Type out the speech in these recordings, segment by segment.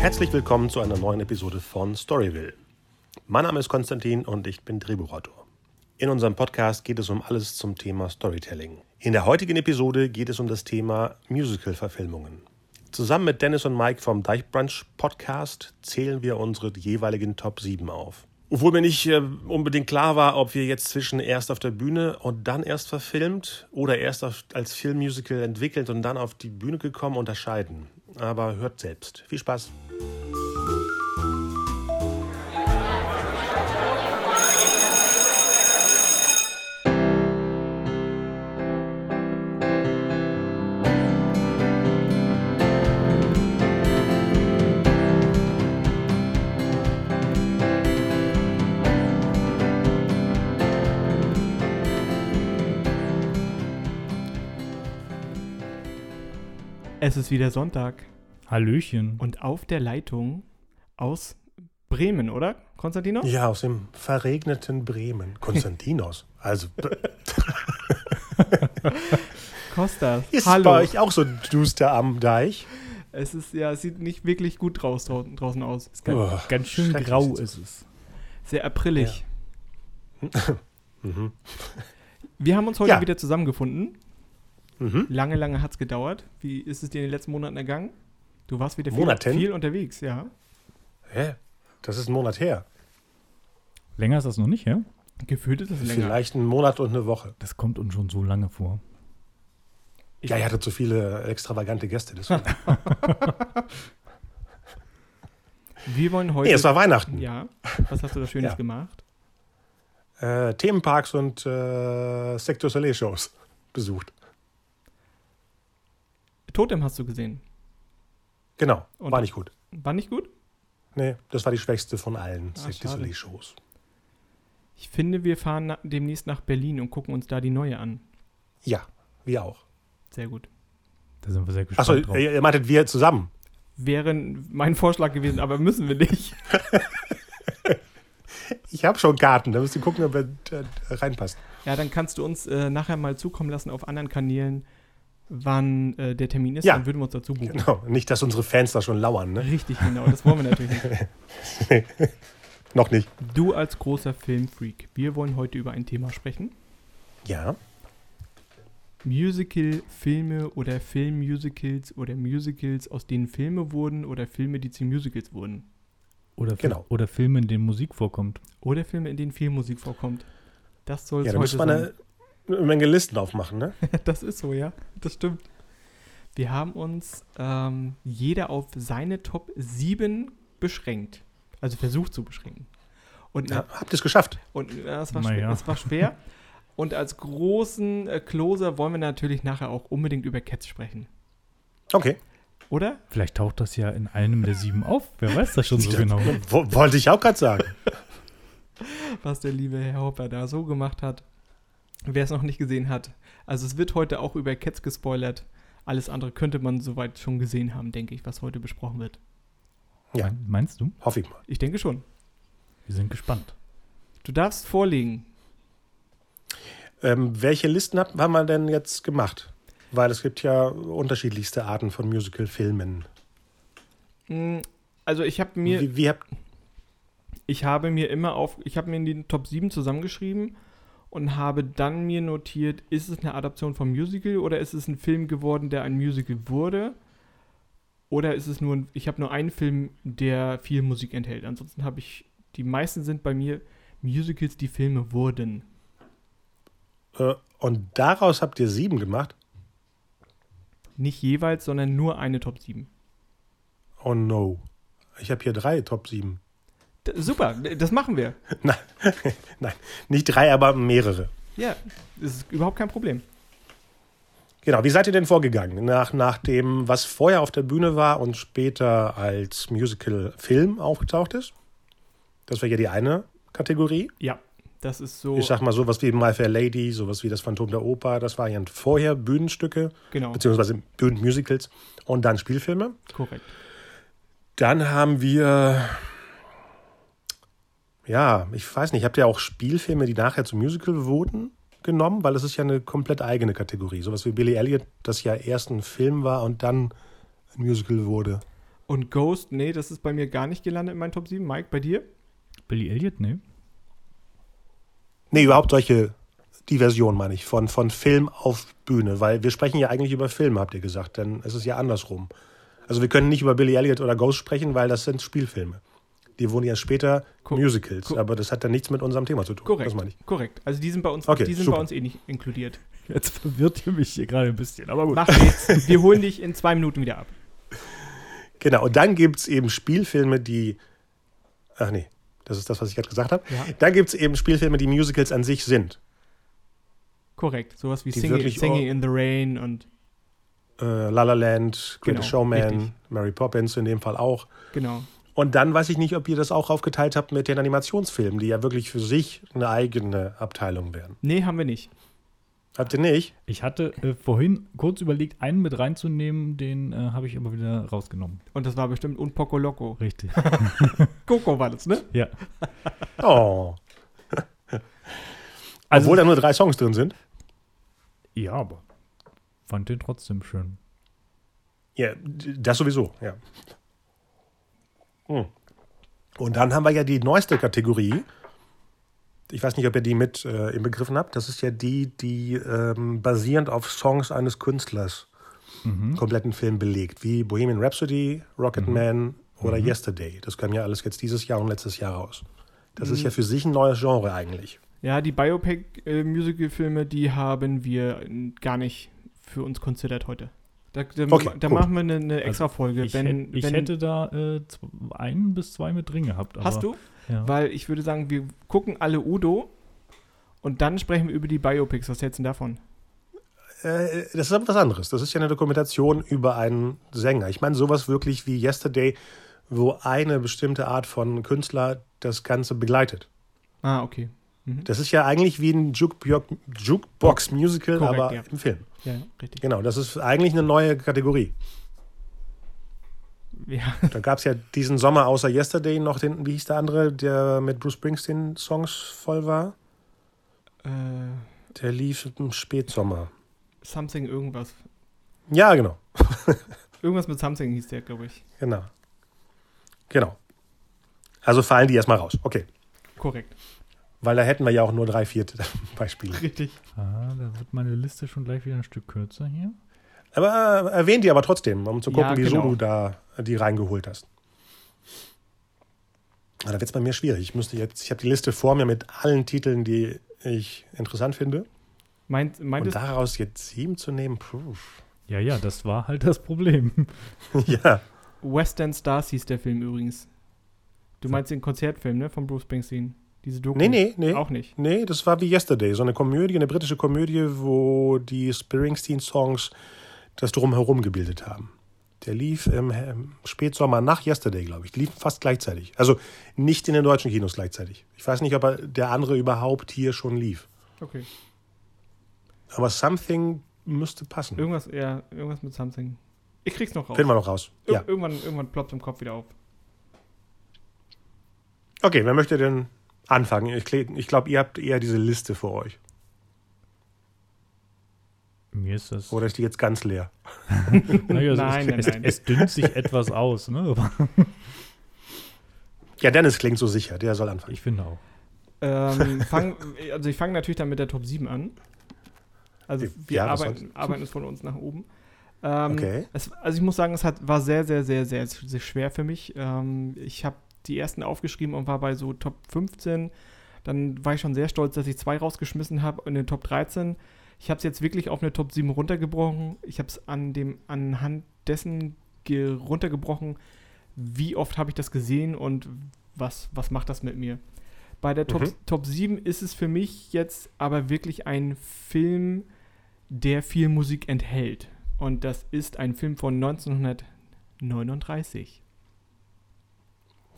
Herzlich willkommen zu einer neuen Episode von Storyville. Mein Name ist Konstantin und ich bin Drehbuchautor. In unserem Podcast geht es um alles zum Thema Storytelling. In der heutigen Episode geht es um das Thema Musical-Verfilmungen. Zusammen mit Dennis und Mike vom Deichbrunch Podcast zählen wir unsere jeweiligen Top 7 auf. Obwohl mir nicht äh, unbedingt klar war, ob wir jetzt zwischen erst auf der Bühne und dann erst verfilmt oder erst als Filmmusical entwickelt und dann auf die Bühne gekommen unterscheiden. Aber hört selbst. Viel Spaß! Es ist wieder Sonntag Hallöchen. und auf der Leitung aus Bremen, oder, Konstantinos? Ja, aus dem verregneten Bremen. Konstantinos. Also, Kostas, ist hallo. bei euch auch so duster am Deich? Es ist, ja, es sieht nicht wirklich gut draus, drau draußen aus. Ist ganz, Oh, Ganz schön grau ist es. sehr aprillig. Mhm. Wir haben uns heute Ja. wieder zusammengefunden. Mhm. Lange, lange hat es gedauert. Wie ist es dir in den letzten Monaten ergangen? Du warst wieder viel, Monaten? viel unterwegs, ja. Hä? Das ist ein Monat her. Länger ist das noch nicht, ja? Gefühlt ist es länger. Vielleicht ein Monat und eine Woche. Das kommt uns schon so lange vor. Ja, ihr hattet zu viele extravagante Gäste. Deswegen. Wir wollen heute. nee, es war Weihnachten. ja. Was hast du da Schönes Ja. gemacht? Äh, Themenparks und äh, Sector Soleil Shows besucht. Totem hast du gesehen. Genau, Und- war nicht gut. War nicht gut? Nee, das war die schwächste von allen. Soleil Shows. Ich finde, wir fahren na demnächst nach Berlin und gucken uns da die neue an. Ja, wir auch. Sehr gut. Da sind wir sehr gespannt Achso, ihr, ihr meintet wir zusammen. Wäre mein Vorschlag gewesen, aber müssen wir nicht. Ich habe schon Karten, da müsst ihr gucken, ob er reinpasst. Ja, dann kannst du uns äh, nachher mal zukommen lassen auf anderen Kanälen, wann äh, der Termin ist. Ja. Dann würden wir uns dazu buchen. Genau, nicht, dass unsere Fans da schon lauern, ne? Richtig, genau. Das wollen wir natürlich nicht. Noch nicht. Du als großer Filmfreak, wir wollen heute über ein Thema sprechen. Ja. Musical-Filme oder Filmmusicals oder Musicals, aus denen Filme wurden oder Filme, die zu Musicals wurden. Oder, genau. oder Filme, in denen Musik vorkommt. Oder Filme, in denen viel Musik vorkommt. Das soll Ja, es da heute sein. eine, eine Menge Listen aufmachen, ne? Das ist so, ja. Das stimmt. Wir haben uns ähm, jeder auf seine Top 7 beschränkt. Also versucht zu beschränken. Und, Ja, habt ihr es geschafft? und äh, das, war schwer, ja. das war schwer. Und als großen äh, Closer wollen wir natürlich nachher auch unbedingt über Cats sprechen. Okay. Oder? Vielleicht taucht das ja in einem der sieben auf. Wer weiß das schon so genau. Wo- Wollte ich auch gerade sagen. Was der liebe Herr Hopper da so gemacht hat. Wer es noch nicht gesehen hat. Also es wird heute auch über Cats gespoilert. Alles andere könnte man soweit schon gesehen haben, denke ich, was heute besprochen wird. Ja. Mein- Meinst du? Hoffe ich mal. Ich denke schon. Wir sind gespannt. Du darfst vorlegen. Ähm, welche Listen hab, haben wir denn jetzt gemacht? Weil es gibt ja unterschiedlichste Arten von Musical-Filmen. Mm, Also ich habe mir, Wie, wie habt, ich habe mir immer auf, ich habe mir in die Top 7 zusammengeschrieben und habe dann mir notiert, ist es eine Adaption vom Musical oder ist es ein Film geworden, der ein Musical wurde? Oder ist es nur, ein, ich habe nur einen Film, der viel Musik enthält. Ansonsten habe ich, die meisten sind bei mir Musicals, die Filme wurden. äh, und daraus habt ihr sieben gemacht? Nicht jeweils, sondern nur eine Top 7. Oh no. Ich habe hier drei Top 7. Super, das machen wir. Nein, nein, nicht drei, aber mehrere. Ja, das ist überhaupt kein Problem. Genau, wie seid ihr denn vorgegangen? Nach, nach dem, was vorher auf der Bühne war und später als Musical-Film aufgetaucht ist? Das wäre ja die eine Kategorie. Ja, das ist so. Ich sag mal sowas wie My Fair Lady, sowas wie das Phantom der Oper, das waren ja vorher Bühnenstücke, genau, beziehungsweise Bühnenmusicals und dann Spielfilme. korrekt. Dann haben wir, ja, ich weiß nicht, habt ihr auch Spielfilme, die nachher zum Musical wurden, genommen? Weil das ist ja eine komplett eigene Kategorie. Sowas wie Billy Elliot, das ja erst ein Film war und dann ein Musical wurde. Und Ghost, nee, das ist bei mir gar nicht gelandet in meinen Top 7. Mike, bei dir? Billy Elliot, ne? Nee, überhaupt solche Diversion, meine ich, von, von Film auf Bühne, weil wir sprechen ja eigentlich über Filme, habt ihr gesagt, denn es ist ja andersrum. Also wir können nicht über Billy Elliot oder Ghost sprechen, weil das sind Spielfilme. Die wurden ja später Ko- Musicals, ko- aber das hat dann nichts mit unserem Thema zu tun. Korrekt. Das meine ich. Korrekt. Also die sind bei uns, Okay, die sind super. bei uns eh nicht inkludiert. Jetzt verwirrt ihr mich hier gerade ein bisschen, aber gut. Mach nichts. Wir holen dich in zwei Minuten wieder ab. Genau, und dann gibt es eben Spielfilme, die. Ach nee, das ist das, was ich gerade gesagt habe. Ja. Dann gibt es eben Spielfilme, die Musicals an sich sind. Korrekt. Sowas wie Singing, Singing in the Rain und Äh, La La Land, Greatest Genau, Showman, richtig. Mary Poppins in dem Fall auch. genau. Und dann weiß ich nicht, ob ihr das auch aufgeteilt habt mit den Animationsfilmen, die ja wirklich für sich eine eigene Abteilung wären. Nee, haben wir nicht. Habt ihr nicht? Ich hatte äh, vorhin kurz überlegt, einen mit reinzunehmen, den äh, habe ich aber wieder rausgenommen. Und das war bestimmt Un Poco Loco. Richtig. Coco war das, ne? ja. Oh. Also- Obwohl da nur drei Songs drin sind. Ja, aber fand den trotzdem schön. Ja, das sowieso, ja. Hm. Und dann haben wir ja die neueste Kategorie. Ich weiß nicht, ob ihr die mit äh, im Begriffen habt. Das ist ja die, die ähm, basierend auf Songs eines Künstlers einen kompletten Film belegt, wie Bohemian Rhapsody, Rocketman oder Yesterday. Das kam ja alles jetzt dieses Jahr und letztes Jahr raus. Das ist ja für sich ein neues Genre eigentlich. Ja, die Biopic-Musical-Filme, die haben wir äh, gar nicht für uns considered heute. Da, da, Okay, da machen wir eine, eine extra Folge. Ich, wenn, hätt- ich wenn, hätte da äh, einen bis zwei mit drin gehabt. Aber, Hast du? Ja. Weil ich würde sagen, wir gucken alle Udo und dann sprechen wir über die Biopics. Was hältst du denn davon? Äh, das ist aber was anderes. Das ist ja eine Dokumentation über einen Sänger. Ich meine, sowas wirklich wie Yesterday, wo eine bestimmte Art von Künstler das Ganze begleitet. Ah, okay. Das ist ja eigentlich wie ein Jukebox- Jukebox-Musical, aber ja. im Film. Ja, richtig. Genau, das ist eigentlich eine neue Kategorie. Ja, Da gab es ja diesen Sommer außer Yesterday noch den, wie hieß der andere, der mit Bruce Springsteen Songs voll war? äh, Der lief im Spätsommer. Something irgendwas. Ja, genau. Irgendwas mit Something hieß der, glaube ich. Genau. Genau. Also fallen die erstmal raus. Okay. Korrekt. Weil da hätten wir ja auch nur drei, vier Beispiele. Richtig. Ah, da wird meine Liste schon gleich wieder ein Stück kürzer hier. Aber äh, erwähnt die aber trotzdem, um zu gucken, Ja, wieso genau. du da die reingeholt hast. Aber da wird es bei mir schwierig. Ich müsste jetzt, ich habe die Liste vor mir mit allen Titeln, die ich interessant finde. Meint, meint Und daraus jetzt sieben zu nehmen, puh. Ja, ja, das war halt das Problem. ja. Western Stars hieß der Film übrigens. Du meinst den Konzertfilm, ne? Von Bruce Springsteen. Diese Doku. Nee, nee, nee. Auch nicht. Nee, das war wie Yesterday, so eine Komödie, eine britische Komödie, wo die Springsteen-Songs das drumherum gebildet haben. Der lief im, Spätsommer nach Yesterday, glaube ich. Die liefen fast gleichzeitig. Also nicht in den deutschen Kinos gleichzeitig. Ich weiß nicht, ob er, der andere überhaupt hier schon lief. Okay. Aber Something müsste passen. Irgendwas, ja, irgendwas mit Something. Ich krieg's noch raus. Finden wir noch raus. Ir Ja. Irgendwann, irgendwann ploppt im Kopf wieder auf. Okay, wer möchte denn anfangen? Ich, ich glaube, ihr habt eher diese Liste vor euch. Mir ist das. Oder ist die jetzt ganz leer? Naja, also Nein, es, nein, es, nein. es dünnt sich etwas aus, ne? Ja, Dennis klingt so sicher. Der soll anfangen. ich finde auch. Ähm, fang, also ich fange natürlich dann mit der Top 7 an. Also wir Ja, arbeiten, arbeiten es von uns nach oben. Ähm, Okay. es, also ich muss sagen, es hat, war sehr, sehr, sehr, sehr, sehr schwer für mich. Ähm, ich habe die ersten aufgeschrieben und war bei so Top 15. Dann war ich schon sehr stolz, dass ich zwei rausgeschmissen habe in den Top 13. Ich habe es jetzt wirklich auf eine Top 7 runtergebrochen. Ich habe es an dem, anhand dessen ge runtergebrochen, wie oft habe ich das gesehen und was, was macht das mit mir. Bei der Top, Mhm. Top 7 ist es für mich jetzt aber wirklich ein Film, der viel Musik enthält. Und das ist ein Film von 1939.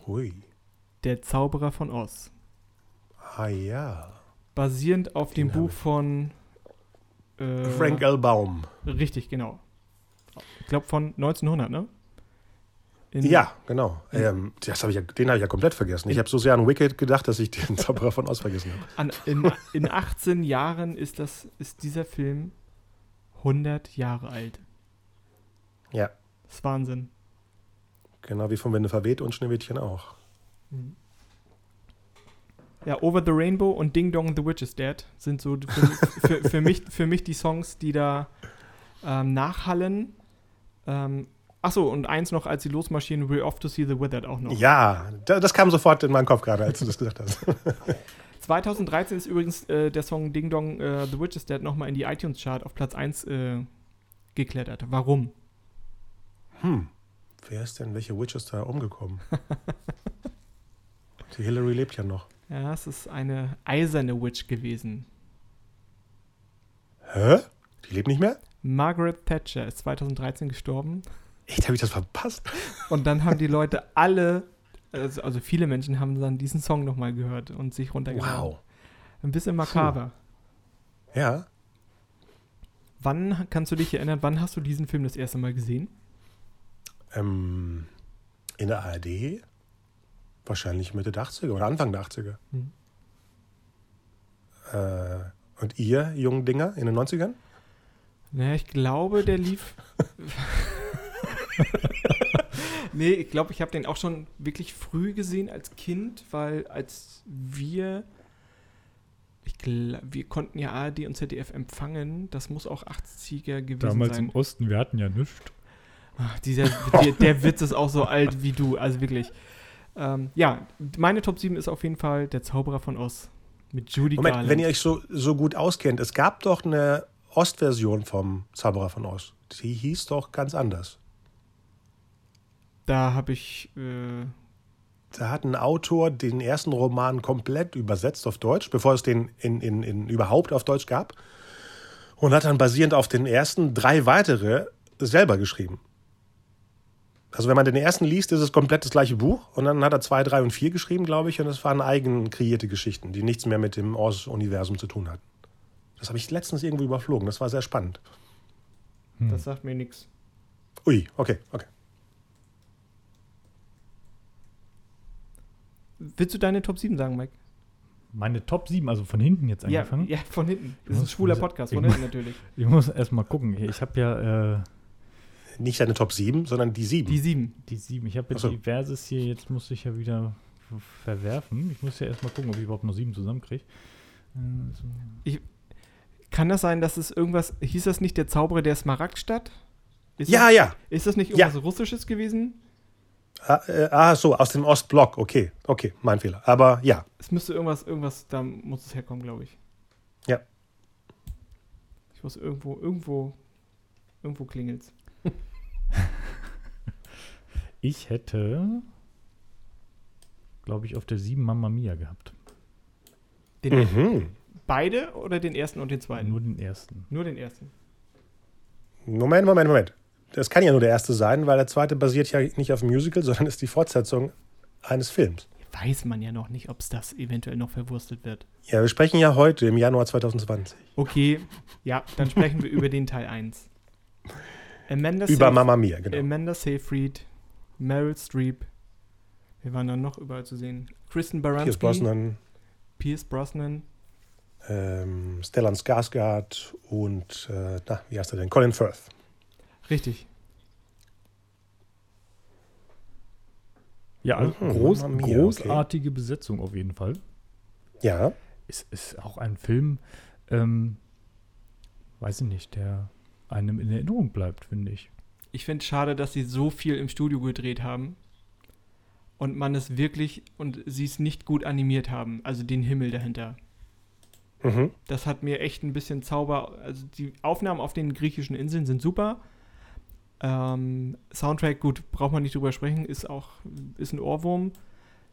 Hui. Der Zauberer von Oz. Ah ja. Basierend auf dem Den hab Buch von äh, Frank L. Baum. Richtig, genau. Ich glaube von 1900, ne? In- Ja, genau. Ähm, das hab ich ja, den habe ich ja komplett vergessen. Ich habe so sehr an Wicked gedacht, dass ich den Zauberer von Oz vergessen habe. In, in 18 Jahren ist, das, ist dieser Film 100 Jahre alt. Ja. Das ist Wahnsinn. Genau wie von Winde verweht und Schneewittchen auch. Ja, Over the Rainbow und Ding Dong The Witch is Dead sind so für, für, für, mich, für mich die Songs, die da ähm, nachhallen. Ähm, achso, und eins noch, als sie losmarschieren, We're Off to See the Withered auch noch. Ja, da- das kam sofort in meinen Kopf gerade, als du das gesagt hast. 2013 ist übrigens äh, der Song Ding Dong äh, The Witch is Dead nochmal in die iTunes-Chart auf Platz 1 äh, geklettert. Warum? Hm, wer ist denn, welche Witch ist da umgekommen? Die Hillary lebt ja noch. Ja, es ist eine eiserne Witch gewesen. Hä? Die lebt nicht mehr? Margaret Thatcher ist 2013 gestorben. Echt, habe ich das verpasst? Und dann haben die Leute alle, also, also viele Menschen haben dann diesen Song nochmal gehört und sich runtergeladen. Wow. Ein bisschen makaber. Ja, Wann kannst du dich erinnern, wann hast du diesen Film das erste Mal gesehen? Ähm, in der ARD wahrscheinlich Mitte der 80er oder Anfang der 80er. Hm. Äh, und ihr, jungen Dinger, in den 90ern? Naja, ich glaube, der lief. nee, ich glaube, ich habe den auch schon wirklich früh gesehen als Kind, weil als wir. Ich wir konnten ja ARD und ZDF empfangen. Das muss auch 80er gewesen Damals sein. im Osten, wir hatten ja nichts. Ach, dieser, der, der Witz ist auch so alt wie du, also wirklich. Ähm, ja, meine Top 7 ist auf jeden Fall Der Zauberer von Oz mit Judy Moment, Garland. wenn ihr euch so, so gut auskennt, es gab doch eine Ostversion vom Zauberer von Oz. Die hieß doch ganz anders. da habe ich. Äh, Da hat ein Autor den ersten Roman komplett übersetzt auf Deutsch, bevor es den in, in, in überhaupt auf Deutsch gab. Und hat dann basierend auf den ersten drei weitere selber geschrieben. Also wenn man den ersten liest, ist es komplett das gleiche Buch. Und dann hat er zwei, drei und vier geschrieben, glaube ich. Und es waren eigen kreierte Geschichten, die nichts mehr mit dem Oz-Universum zu tun hatten. Das habe ich letztens irgendwo überflogen. Das war sehr spannend. Hm. das sagt mir nichts. Ui, okay, okay. Willst du deine Top 7 sagen, Mike? Meine Top 7, also von hinten jetzt Ja, angefangen. ja, von hinten. Das ist ein schwuler Podcast, von hinten natürlich. Ich muss erst mal gucken. Ich habe ja äh, Nicht deine Top 7, sondern die 7. Die 7. die 7. Ich habe ja Ach so. diverses hier. Jetzt muss ich ja wieder verwerfen. Ich muss ja erst mal gucken, ob ich überhaupt noch 7 zusammenkriege. Äh, so. Kann das sein, dass es irgendwas, hieß das nicht der Zauberer der Smaragdstadt? Ist ja, das, ja. Ist das nicht Ja. irgendwas Russisches gewesen? Ah, äh, ah, so, aus dem Ostblock. Okay, okay, mein Fehler. Aber ja, Es müsste irgendwas, irgendwas, da muss es herkommen, glaube ich. Ja. Ich muss irgendwo, irgendwo, irgendwo klingelt's. Ich hätte, glaube ich, auf der 7 Mamma Mia gehabt. Den, mhm. Beide oder den ersten und den zweiten? Nur den ersten. Nur den ersten. Moment, Moment, Moment. Das kann ja nur der erste sein, weil der zweite basiert ja nicht auf dem Musical, sondern ist die Fortsetzung eines Films. Weiß man ja noch nicht, ob es das eventuell noch verwurstet wird. Ja, wir sprechen ja heute im Januar 2020 Okay, ja, dann sprechen wir über den Teil 1. Amanda über Seyf- Mamma Mia, genau. Amanda Seyfried, Meryl Streep. Wir waren dann noch überall zu sehen. Kristen Baranski, Pierce Brosnan, Pierce Brosnan. ähm, Stellan Skarsgård und, äh, na, wie heißt er denn? Colin Firth. Richtig. Ja, also Mhm, groß, Mia, okay. großartige Besetzung auf jeden Fall. Ja, Es ist auch ein Film, ähm, weiß ich nicht, der einem in Erinnerung bleibt, finde ich. Ich finde es schade, dass sie so viel im Studio gedreht haben und man es wirklich und sie es nicht gut animiert haben, also den Himmel dahinter. mhm. Das hat mir echt ein bisschen Zauber. Also die Aufnahmen auf den griechischen Inseln sind super. Ähm, Soundtrack, gut, braucht man nicht drüber sprechen, ist auch ist ein Ohrwurm.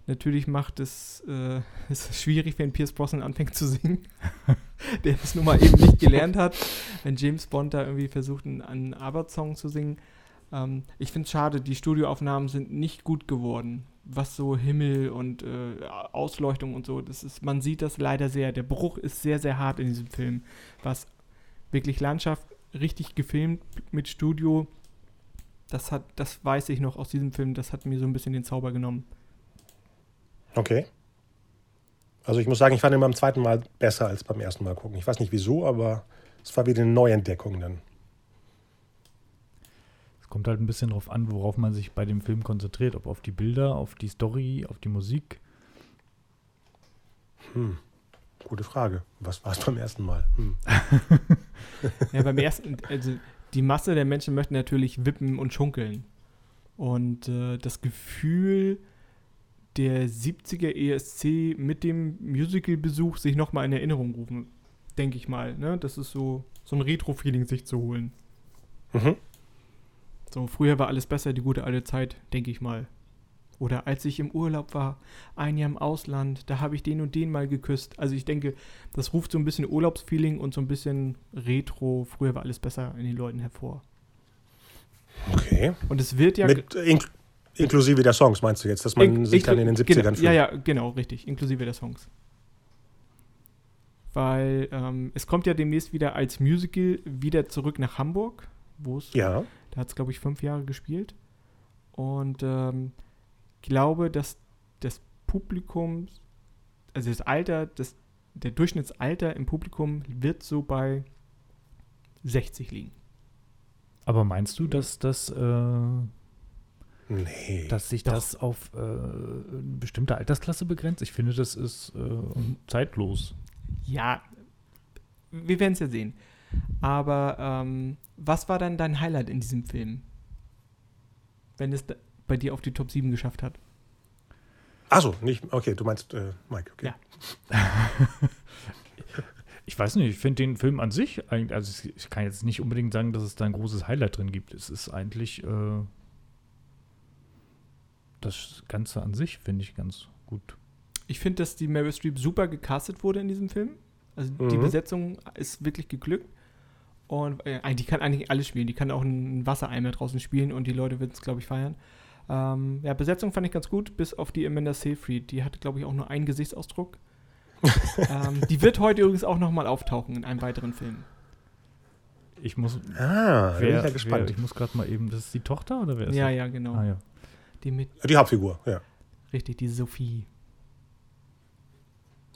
Natürlich macht es äh, ist es schwierig, wenn Pierce Brosnan anfängt zu singen, der es nun mal eben nicht gelernt hat. Wenn James Bond da irgendwie versucht, einen, einen Arbeit-Song zu singen. Ähm, ich finde es schade, die Studioaufnahmen sind nicht gut geworden. Was so Himmel und äh, Ausleuchtung und so, das ist, man sieht das leider sehr. Der Bruch ist sehr, sehr hart in diesem Film. Was wirklich Landschaft richtig gefilmt mit Studio, das hat, das weiß ich noch aus diesem Film, das hat mir so ein bisschen den Zauber genommen. Okay. Also ich muss sagen, ich fand ihn beim zweiten Mal besser als beim ersten Mal gucken. Ich weiß nicht wieso, aber es war wieder eine Neuentdeckung dann. Kommt halt ein bisschen drauf an, worauf man sich bei dem Film konzentriert. Ob auf die Bilder, auf die Story, auf die Musik. Hm. Gute Frage. Was war es beim ersten Mal? Hm. Ja, beim ersten, also die Masse der Menschen möchte natürlich wippen und schunkeln. Und äh, das Gefühl der 70er ESC mit dem Musical-Besuch sich nochmal in Erinnerung rufen, denke ich mal. Ne? Das ist so, so ein Retro-Feeling sich zu holen. Mhm. So, früher war alles besser, die gute alte Zeit, denke ich mal. Oder als ich im Urlaub war, ein Jahr im Ausland, da habe ich den und den mal geküsst. Also ich denke, das ruft so ein bisschen Urlaubsfeeling und so ein bisschen Retro, früher war alles besser in den Leuten hervor. Okay. Und es wird ja... Mit, inklusive der Songs, meinst du jetzt, dass man In- sich dann in den 70ern genau, fühlt? Ja, ja, genau, richtig, inklusive der Songs. Weil ähm, es kommt ja demnächst wieder als Musical wieder zurück nach Hamburg, wo es Ja. Da hat es, glaube ich, fünf Jahre gespielt. Und ähm, glaube, dass das Publikum, also das Alter, das, der Durchschnittsalter im Publikum wird so bei 60 liegen. Aber meinst du, dass das, äh, Nee. dass sich Doch. das auf äh, eine bestimmte Altersklasse begrenzt? Ich finde, das ist äh, zeitlos. Ja, wir werden es ja sehen. Aber ähm, was war dann dein Highlight in diesem Film? Wenn es bei dir auf die Top 7 geschafft hat. Achso, nicht. Okay, du meinst äh, Mike, okay. Ja. Ich weiß nicht, ich finde den Film an sich, eigentlich- also ich, ich kann jetzt nicht unbedingt sagen, dass es da ein großes Highlight drin gibt. Es ist eigentlich äh, das Ganze an sich, finde ich ganz gut. Ich finde, dass die Meryl Streep super gecastet wurde in diesem Film. Also die Mhm. Besetzung ist wirklich geglückt. Und äh, die kann eigentlich alles spielen. Die kann auch einen Wassereimer draußen spielen und die Leute würden es, glaube ich, feiern. Ähm, ja, Besetzung fand ich ganz gut, bis auf die Amanda Seyfried. Die hat, glaube ich, auch nur einen Gesichtsausdruck. ähm, die wird heute übrigens auch nochmal auftauchen in einem weiteren Film. Ich muss, Ah, da bin ich wer, ja gespannt. Wer, ich muss gerade mal eben, das ist die Tochter oder wer ist Ja, das? ja, genau. Ah, ja. Die mit, Die Hauptfigur, ja. richtig, die Sophie.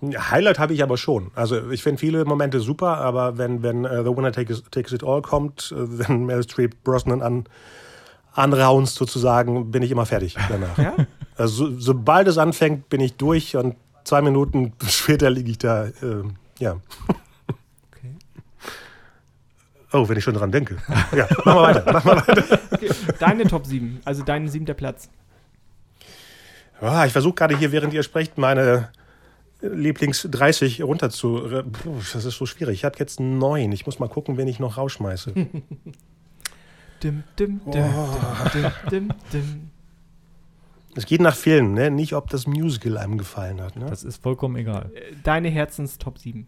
Highlight habe ich aber schon. Also ich finde viele Momente super, aber wenn, wenn äh, The Winner takes, takes It All kommt, äh, wenn Meryl Streep Brosnan an anraunst sozusagen, bin ich immer fertig danach. Ja? Also so, sobald es anfängt, bin ich durch und zwei Minuten später liege ich da. Äh, ja. Oh, wenn ich schon dran denke. Ja, machen wir weiter. Machen wir weiter. okay. Deine Top 7, also dein siebter Platz. Ah, ich versuche gerade hier, während ihr sprecht, meine Lieblings 30 runter zu. Puh, das ist so schwierig. Ich habe jetzt neun. Ich muss mal gucken, wen ich noch rausschmeiße. Dim, dim, dim, dim, dim, dim, dim. Es geht nach Filmen, ne? nicht ob das Musical einem gefallen hat. Ne? Das ist vollkommen egal. Äh, Deine Herzens Top 7.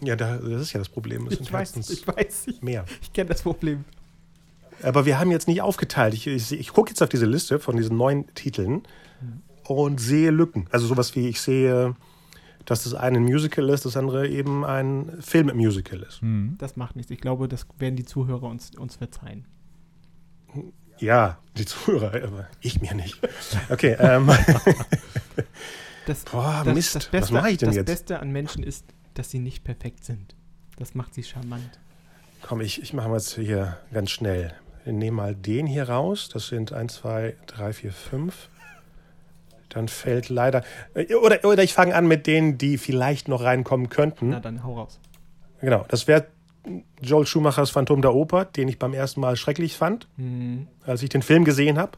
ja, da, das ist ja das Problem. Es sind Ich weiß, ich weiß, ich, mehr. ich kenne das Problem. Aber wir haben jetzt nicht aufgeteilt. Ich, ich, ich gucke jetzt auf diese Liste von diesen neun Titeln und sehe Lücken. Also sowas wie, ich sehe, dass das eine ein Musical ist, das andere eben ein Film-Musical ist. Mhm. Das macht nichts. Ich glaube, das werden die Zuhörer uns, uns verzeihen. Ja, die Zuhörer, aber ich mir nicht. Okay, ähm, Das, boah, das, Mist. das Was Beste, mache ich denn das jetzt? Beste an Menschen ist, dass sie nicht perfekt sind. Das macht sie charmant. Komm, ich, ich mache mal jetzt hier ganz schnell. Wir nehmen mal den hier raus. Das sind 1, 2, 3, 4, 5. Dann fällt leider. äh, Oder, oder ich fange an mit denen, die vielleicht noch reinkommen könnten. Na dann, hau raus. Genau, das wäre Joel Schumachers Phantom der Oper, den ich beim ersten Mal schrecklich fand, Hm. als ich den Film gesehen habe.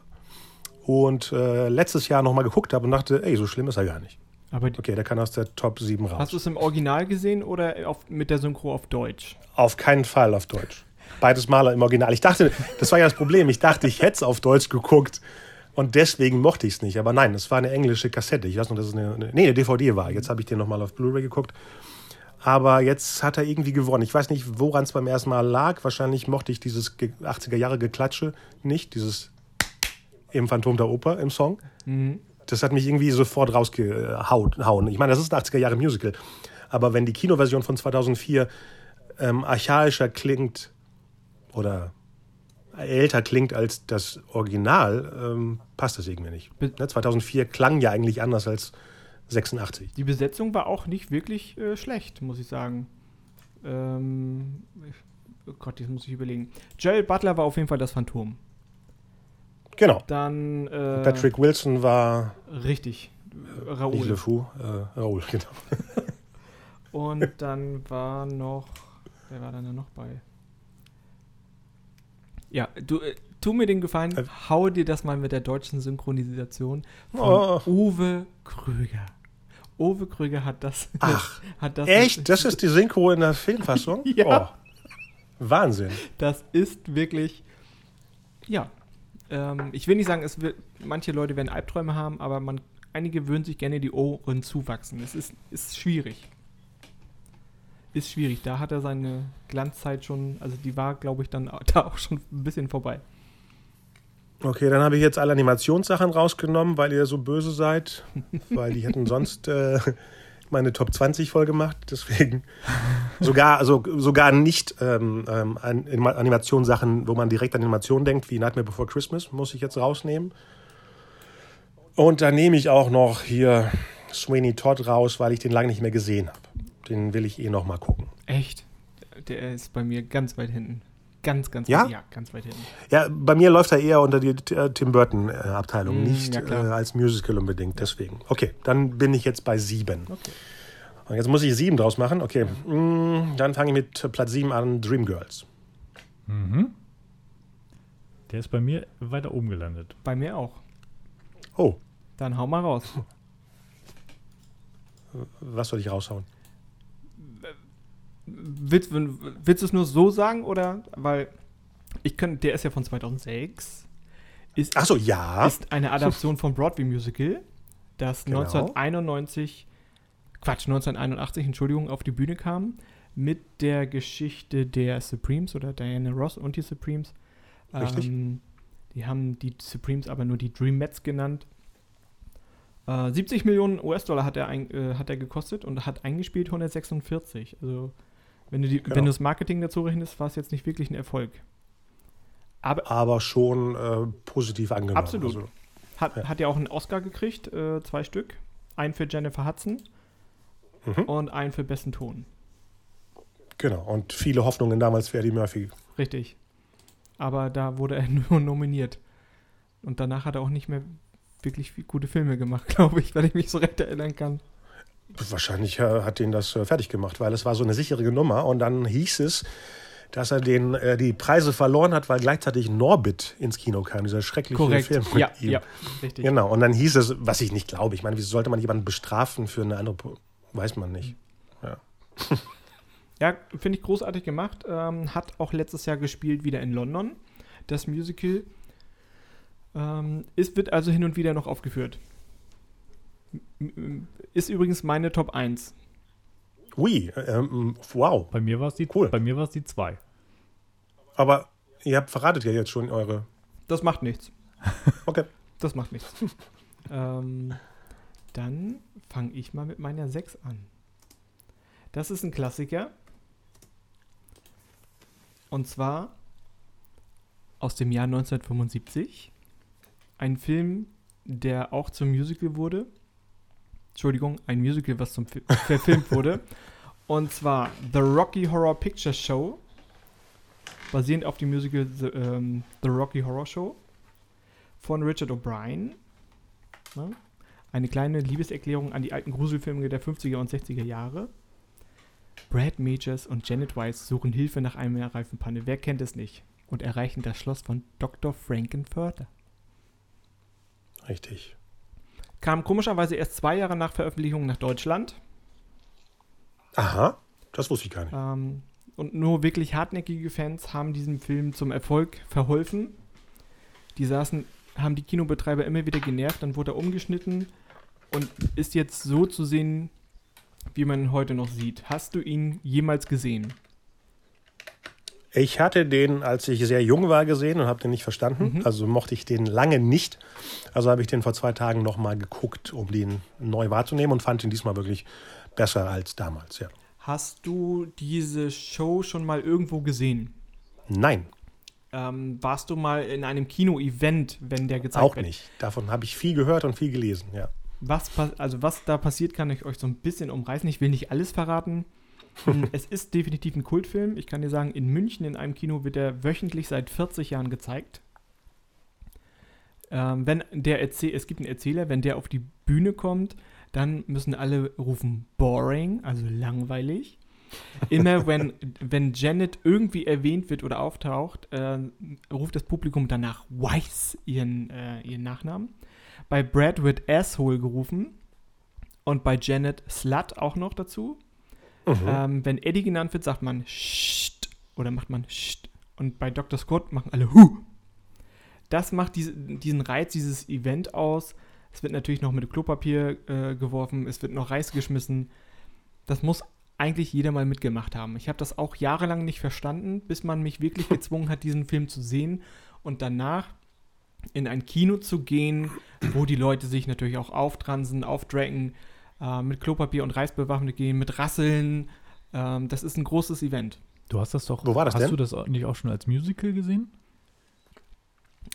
Und äh, letztes Jahr nochmal geguckt habe und dachte, ey, so schlimm ist er gar nicht. Aber die, Okay, der kann aus der Top 7 raus. hast du es im Original gesehen oder auf, mit der Synchro auf Deutsch? Auf keinen Fall auf Deutsch. Beides Mal im Original. Ich dachte, das war ja das Problem. Ich dachte, ich hätte es auf Deutsch geguckt und deswegen mochte ich es nicht. Aber nein, es war eine englische Kassette. Ich weiß noch, dass es eine, eine, nee, eine DVD war. Jetzt habe ich den nochmal auf Blu-ray geguckt. Aber jetzt hat er irgendwie gewonnen. Ich weiß nicht, woran es beim ersten Mal lag. Wahrscheinlich mochte ich dieses ge- 80er Jahre Geklatsche nicht. Dieses im Phantom der Oper im Song. Mhm. Das hat mich irgendwie sofort rausgehauen. Ich meine, das ist ein 80er Jahre Musical. Aber wenn die Kinoversion von 2004 ähm, archaischer klingt oder älter klingt als das Original, ähm, passt das irgendwie nicht. Be- Ne, 2004 klang ja eigentlich anders als 86. Die Besetzung war auch nicht wirklich äh, schlecht, muss ich sagen. Ähm, oh Gott, jetzt muss ich überlegen. Gerald Butler war auf jeden Fall das Phantom. Genau. Dann äh, Patrick Wilson war Richtig. nicht Raoul. LeFou, äh, Raoul, genau. Und dann war noch. Wer war dann da noch bei? Ja, du, äh, tu mir den Gefallen, Äh. hau dir das mal mit der deutschen Synchronisation von Oh. Uwe Kröger. Uwe Kröger hat das. Ach, hat das Echt? Das ist die Synchro in der Filmfassung? Ja. Oh. Wahnsinn. Das ist wirklich. Ja. Ähm, ich will nicht sagen, es wird, manche Leute werden Albträume haben, aber man, einige würden sich gerne die Ohren zuwachsen. Es ist, ist schwierig. Ist schwierig. Da hat er seine Glanzzeit schon, also die war, glaube ich, dann da auch schon ein bisschen vorbei. Okay, dann habe ich jetzt alle Animationssachen rausgenommen, weil ihr so böse seid. weil die hätten sonst äh, meine Top 20 voll gemacht. Deswegen sogar, also sogar nicht ähm, ähm, an- Anima- Animationssachen, wo man direkt an Animation denkt, wie Nightmare Before Christmas, muss ich jetzt rausnehmen. Und dann nehme ich auch noch hier Sweeney Todd raus, weil ich den lange nicht mehr gesehen habe. Den will ich eh noch mal gucken. Echt? Der ist bei mir ganz weit hinten. Ganz, ganz Ja? weit, ja, ganz weit hinten. Ja, bei mir läuft er eher unter die äh, Tim Burton-Abteilung, Mm, nicht ja, äh, als Musical unbedingt. Deswegen. Okay, dann bin ich jetzt bei sieben. Okay. Und jetzt muss ich sieben draus machen. Okay, mm, dann fange ich mit Platz sieben an, Dreamgirls. Mhm. Der ist bei mir weiter oben gelandet. Bei mir auch. Oh, Dann hau mal raus. was soll ich raushauen? Willst, willst du es nur so sagen oder? Weil ich kann, der ist ja von 2006. Ist, Ach so, ja. ist eine Adaption vom Broadway Musical, das Genau. 1991, Quatsch, 1981, Entschuldigung, auf die Bühne kam mit der Geschichte der Supremes oder Diana Ross und die Supremes. Richtig. Ähm, die haben die Supremes aber nur die Dreamettes genannt. Äh, 70 Millionen US-Dollar hat er, ein, äh, hat er gekostet und hat eingespielt 146. Also, wenn du, die, Genau. wenn du das Marketing dazu rechnest, war es jetzt nicht wirklich ein Erfolg. Aber Aber schon äh, positiv angenommen. Absolut. Also, Hat, Ja. hat ja auch einen Oscar gekriegt, äh, zwei Stück. Einen für Jennifer Hudson Mhm. und einen für besten Ton. genau. Und viele Hoffnungen damals für Eddie Murphy. Richtig. Aber da wurde er nur nominiert. Und danach hat er auch nicht mehr wirklich gute Filme gemacht, glaube ich, wenn ich mich so recht erinnern kann. Wahrscheinlich äh, hat ihn das äh, fertig gemacht, weil es war so eine sichere Nummer. Und dann hieß es, dass er den, äh, die Preise verloren hat, weil gleichzeitig Norbit ins Kino kam, dieser schreckliche Korrekt. Film mit Ja, ihm. ja, richtig. Genau, und dann hieß es, was ich nicht glaube, ich meine, wieso sollte man jemanden bestrafen für eine andere, Po- weiß man nicht. Ja, finde ich großartig gemacht. Ähm, hat auch letztes Jahr gespielt wieder in London, das Musical. Ähm, es wird also hin und wieder noch aufgeführt. Ist übrigens meine Top 1. Ui, ähm, wow. Bei mir war es die, Cool. bei mir war es die 2. Aber ihr habt verratet ja jetzt schon eure. Das macht nichts. Okay. Das macht nichts. ähm, dann fange ich mal mit meiner 6 an. Das ist ein Klassiker. Und zwar aus dem Jahr 1975. Ein Film, der auch zum Musical wurde. Entschuldigung, ein Musical, was zum Fi verfilmt wurde. Und zwar The Rocky Horror Picture Show. Basierend auf dem Musical The, ähm, The Rocky Horror Show von Richard O'Brien. Ne? Eine kleine Liebeserklärung an die alten Gruselfilme der 50er und 60er Jahre. Brad Majors und Janet Weiss suchen Hilfe nach einer Reifenpanne. Wer kennt es nicht? Und erreichen das Schloss von Dr. Frankenfurter. Richtig. Kam komischerweise erst zwei Jahre nach Veröffentlichung nach Deutschland. Aha, das wusste ich gar nicht. Ähm, und nur wirklich hartnäckige Fans haben diesem Film zum Erfolg verholfen. Die saßen, haben die Kinobetreiber immer wieder genervt, dann wurde er umgeschnitten und ist jetzt so zu sehen, wie man ihn heute noch sieht. Hast du ihn jemals gesehen? Ich hatte den, als ich sehr jung war, gesehen und habe den nicht verstanden. Mhm. Also mochte ich den lange nicht. Also habe ich den vor zwei Tagen nochmal geguckt, um den neu wahrzunehmen und fand ihn diesmal wirklich besser als damals, ja. Hast du diese Show schon mal irgendwo gesehen? Nein, Ähm, warst du mal in einem Kino-Event, wenn der gezeigt auch wird? nicht. Davon habe ich viel gehört und viel gelesen, ja. Was, also was da passiert, kann ich euch so ein bisschen umreißen. Ich will nicht alles verraten. Hm, es ist definitiv ein Kultfilm. Ich kann dir sagen, in München in einem Kino wird er wöchentlich seit 40 Jahren gezeigt. Ähm, wenn der Erzähl es gibt einen Erzähler, wenn der auf die Bühne kommt, dann müssen alle rufen boring, also langweilig. Immer wenn, wenn Janet irgendwie erwähnt wird oder auftaucht, äh, ruft das Publikum danach Weiss ihren, äh, ihren Nachnamen. Bei Brad wird Asshole gerufen und bei Janet Slut auch noch dazu. Mhm. Ähm, wenn Eddie genannt wird, sagt man Sht oder macht man Sht. Und bei Dr. Scott machen alle Hu. Das macht diese, diesen Reiz, dieses Event aus. Es wird natürlich noch mit Klopapier äh, geworfen, es wird noch Reis geschmissen. Das muss eigentlich jeder mal mitgemacht haben. Ich habe das auch jahrelang nicht verstanden, bis man mich wirklich gezwungen hat, diesen Film zu sehen und danach in ein Kino zu gehen, wo die Leute sich natürlich auch auftransen, aufdracken, äh, mit Klopapier und Reis bewaffnet gehen, mit Rasseln. Ähm, das ist ein großes Event. Du hast das doch. Wo war das hast denn? du das auch- nicht auch schon als Musical gesehen?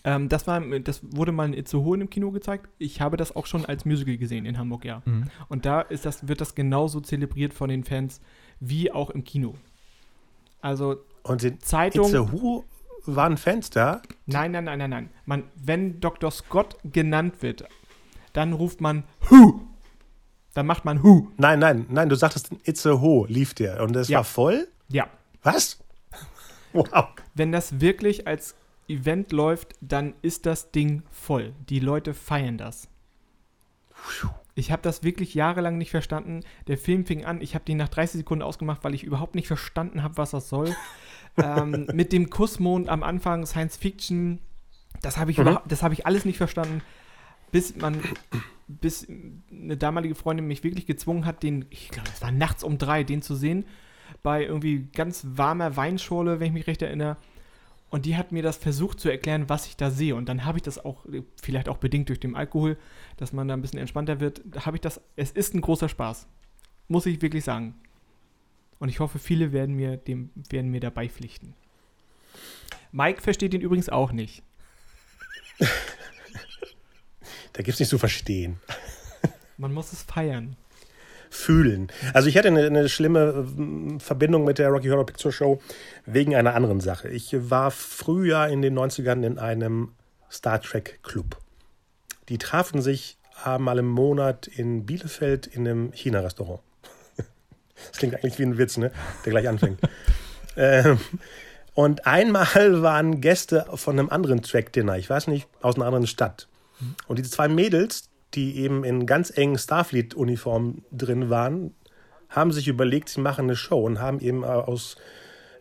Ähm, das, war, das wurde mal in Itzehoe im Kino gezeigt. Ich habe das auch schon als Musical gesehen in Hamburg, ja. Und da ist das, wird das genauso zelebriert von den Fans wie auch im Kino. Also Und in Zeitung. Itzehoe waren Fans da. Nein, nein, nein, nein, nein. Man, wenn Dr. Scott genannt wird, dann ruft man Hu. Dann macht man Hu. Nein, nein, nein, du sagtest in Itzehoe lief der und es Ja. war voll? Ja. Was? Wow. Wenn das wirklich als Event läuft, dann ist das Ding voll. Die Leute feiern das. Ich habe das wirklich jahrelang nicht verstanden. Der Film fing an, ich habe den nach 30 Sekunden ausgemacht, weil ich überhaupt nicht verstanden habe, was das soll. ähm, mit dem Kussmond am Anfang, Science Fiction, das habe ich, Mhm. das habe ich alles nicht verstanden, bis man, bis eine damalige Freundin mich wirklich gezwungen hat, den, ich glaube, es war nachts um drei, den zu sehen, bei irgendwie ganz warmer Weinschorle, wenn ich mich recht erinnere. Und die hat mir das versucht zu erklären, was ich da sehe. Und dann habe ich das auch, vielleicht auch bedingt durch den Alkohol, dass man da ein bisschen entspannter wird, habe ich das, es ist ein großer Spaß. Muss ich wirklich sagen. Und ich hoffe, viele werden mir, dem, werden mir dabei pflichten. Mike versteht ihn übrigens auch nicht. Da gibt es nicht zu verstehen. Man muss es feiern. Fühlen. Also ich hatte eine, eine schlimme ähm, Verbindung mit der Rocky Horror Picture Show wegen einer anderen Sache. Ich war früher in den 90ern in einem Star Trek Club. Die trafen sich einmal im Monat in Bielefeld in einem China-Restaurant. Das klingt eigentlich wie ein Witz, ne? Der gleich anfängt. ähm, und einmal waren Gäste von einem anderen Track-Dinner, ich weiß nicht, aus einer anderen Stadt. Und diese zwei Mädels, die eben in ganz engen Starfleet-Uniformen drin waren, haben sich überlegt, sie machen eine Show und haben eben äh, aus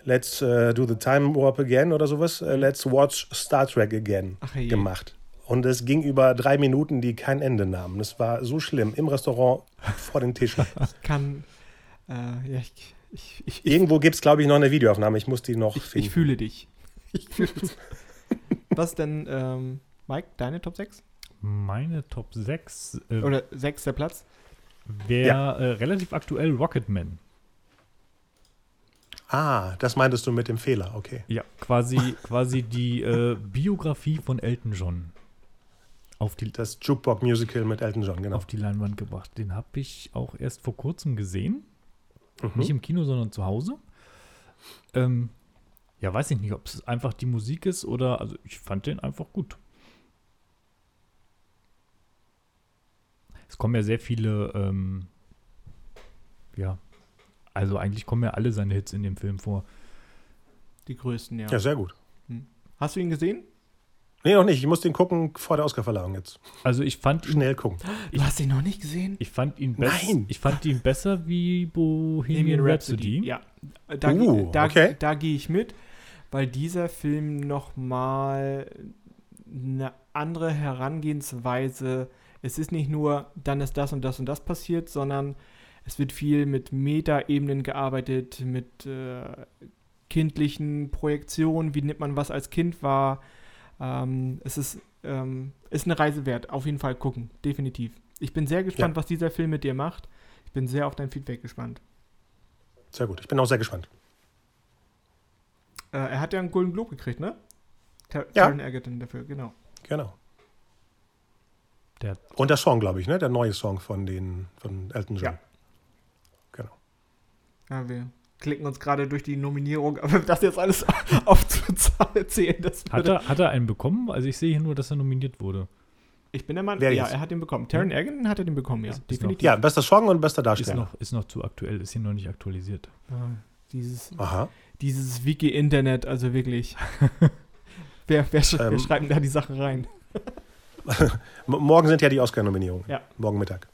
Let's äh, do the time warp again oder sowas, äh, Let's watch Star Trek again Ach, je. gemacht. Und es ging über drei Minuten, die kein Ende nahmen. Das war so schlimm im Restaurant vor den Tischen. Ich kann, äh, ja, ich, ich, ich, ich, Irgendwo gibt es, glaube ich, noch eine Videoaufnahme. Ich muss die noch ich, finden. ich fühle dich. Ich fühle dich. Was denn, ähm, Mike, deine Top 6? Meine Top 6 äh, Oder sechster Platz? wäre Ja. äh, relativ aktuell Rocketman. ah, das meintest du mit dem Fehler, okay. Ja, quasi, quasi die äh, Biografie von Elton John auf die, Das Jukebox-Musical mit Elton John, genau. auf die Leinwand gebracht. Den habe ich auch erst vor kurzem gesehen. Mhm. Nicht im Kino, sondern zu Hause. Ähm, ja, weiß ich nicht, ob es einfach die Musik ist oder, also ich fand den einfach gut. Es kommen ja sehr viele, ähm, ja, also eigentlich kommen ja alle seine Hits in dem Film vor. Die größten, ja. Ja, sehr gut. Hast du ihn gesehen? Nee, noch nicht. Ich muss den gucken vor der Oscarverleihung jetzt. Also ich fand ihn, Schnell gucken. Du hast ihn noch nicht gesehen? ich fand ihn besser, Nein. ich fand ihn besser wie Bohemian Rhapsody. Ja, da, Uh, da, okay. da gehe ich mit, weil dieser Film nochmal eine andere Herangehensweise, es ist nicht nur, dann ist das und das und das passiert, sondern es wird viel mit Metaebenen gearbeitet, mit äh, kindlichen Projektionen, wie nimmt man was als Kind wahr. Ähm, es ist, ähm, ist eine Reise wert, auf jeden Fall gucken, definitiv. Ich bin sehr gespannt, Ja. was dieser Film mit dir macht. Ich bin sehr auf dein Feedback gespannt. Sehr gut. Ich bin auch sehr gespannt. Äh, er hat ja einen Golden Globe gekriegt, ne? Tar Ja. Taron Egerton dafür, genau. Genau. Der- Und der Song, glaube ich, ne? Der neue Song von den von Elton John. Ja. Genau. Ja, wir klicken uns gerade durch die Nominierung, aber das jetzt alles aufzuzählen, das Hat er, hat er einen bekommen? Also ich sehe hier nur, dass er nominiert wurde. Ich bin der Mann, Wer ja, jetzt? er hat den bekommen. Taron Egerton hat er den bekommen, ja, Ist- ist definitiv. Ja, bester Song und bester Ist Darsteller. noch, ist noch zu aktuell, ist hier noch nicht aktualisiert. Ah, dieses, Aha. dieses Wiki-Internet, also wirklich. wer, wer, sch wer Ähm. schreibt da die Sachen rein? Morgen sind ja die Oscar-Nominierungen. Ja. Morgen Mittag.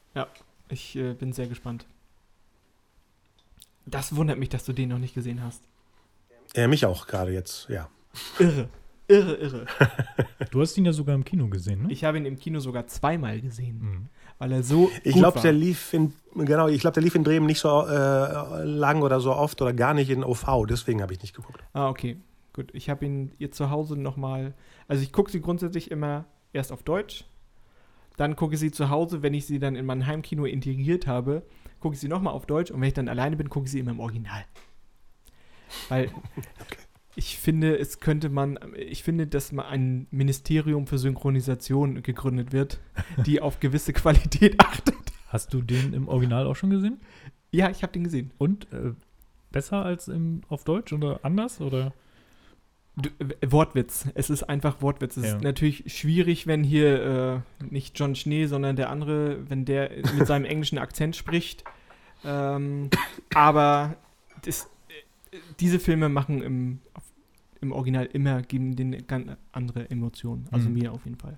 Ich äh, bin sehr gespannt. Das wundert mich, dass du den noch nicht gesehen hast. Äh, mich auch gerade jetzt, ja. Irre. Irre, irre. Du hast ihn ja sogar im Kino gesehen, ne? Ich habe ihn im Kino sogar zweimal gesehen, Mhm. weil er so Ich glaube, der lief in genau, ich glaube, der lief in Bremen nicht so äh, lang oder so oft oder gar nicht in OV, deswegen habe ich nicht geguckt. Ah, okay. Gut, ich habe ihn ihr zu Hause nochmal. Also ich gucke sie grundsätzlich immer erst auf Deutsch. Dann gucke ich sie zu Hause, wenn ich sie dann in mein Heimkino integriert habe, gucke ich sie nochmal auf Deutsch und wenn ich dann alleine bin, gucke ich sie immer im Original. Weil ich finde, es könnte man, ich finde, dass mal ein Ministerium für Synchronisation gegründet wird, die auf gewisse Qualität achtet. Hast du den im Original auch schon gesehen? Ja, ich habe den gesehen. Und äh, besser als im, auf Deutsch oder anders? Oder? Du, äh, Wortwitz. Es ist einfach Wortwitz. Es Ja. ist natürlich schwierig, wenn hier äh, nicht John Schnee, sondern der andere, wenn der mit seinem englischen Akzent spricht. Ähm, aber das, äh, diese Filme machen im, auf, im Original immer, geben denen ganz andere Emotionen. Also Mhm. mir auf jeden Fall.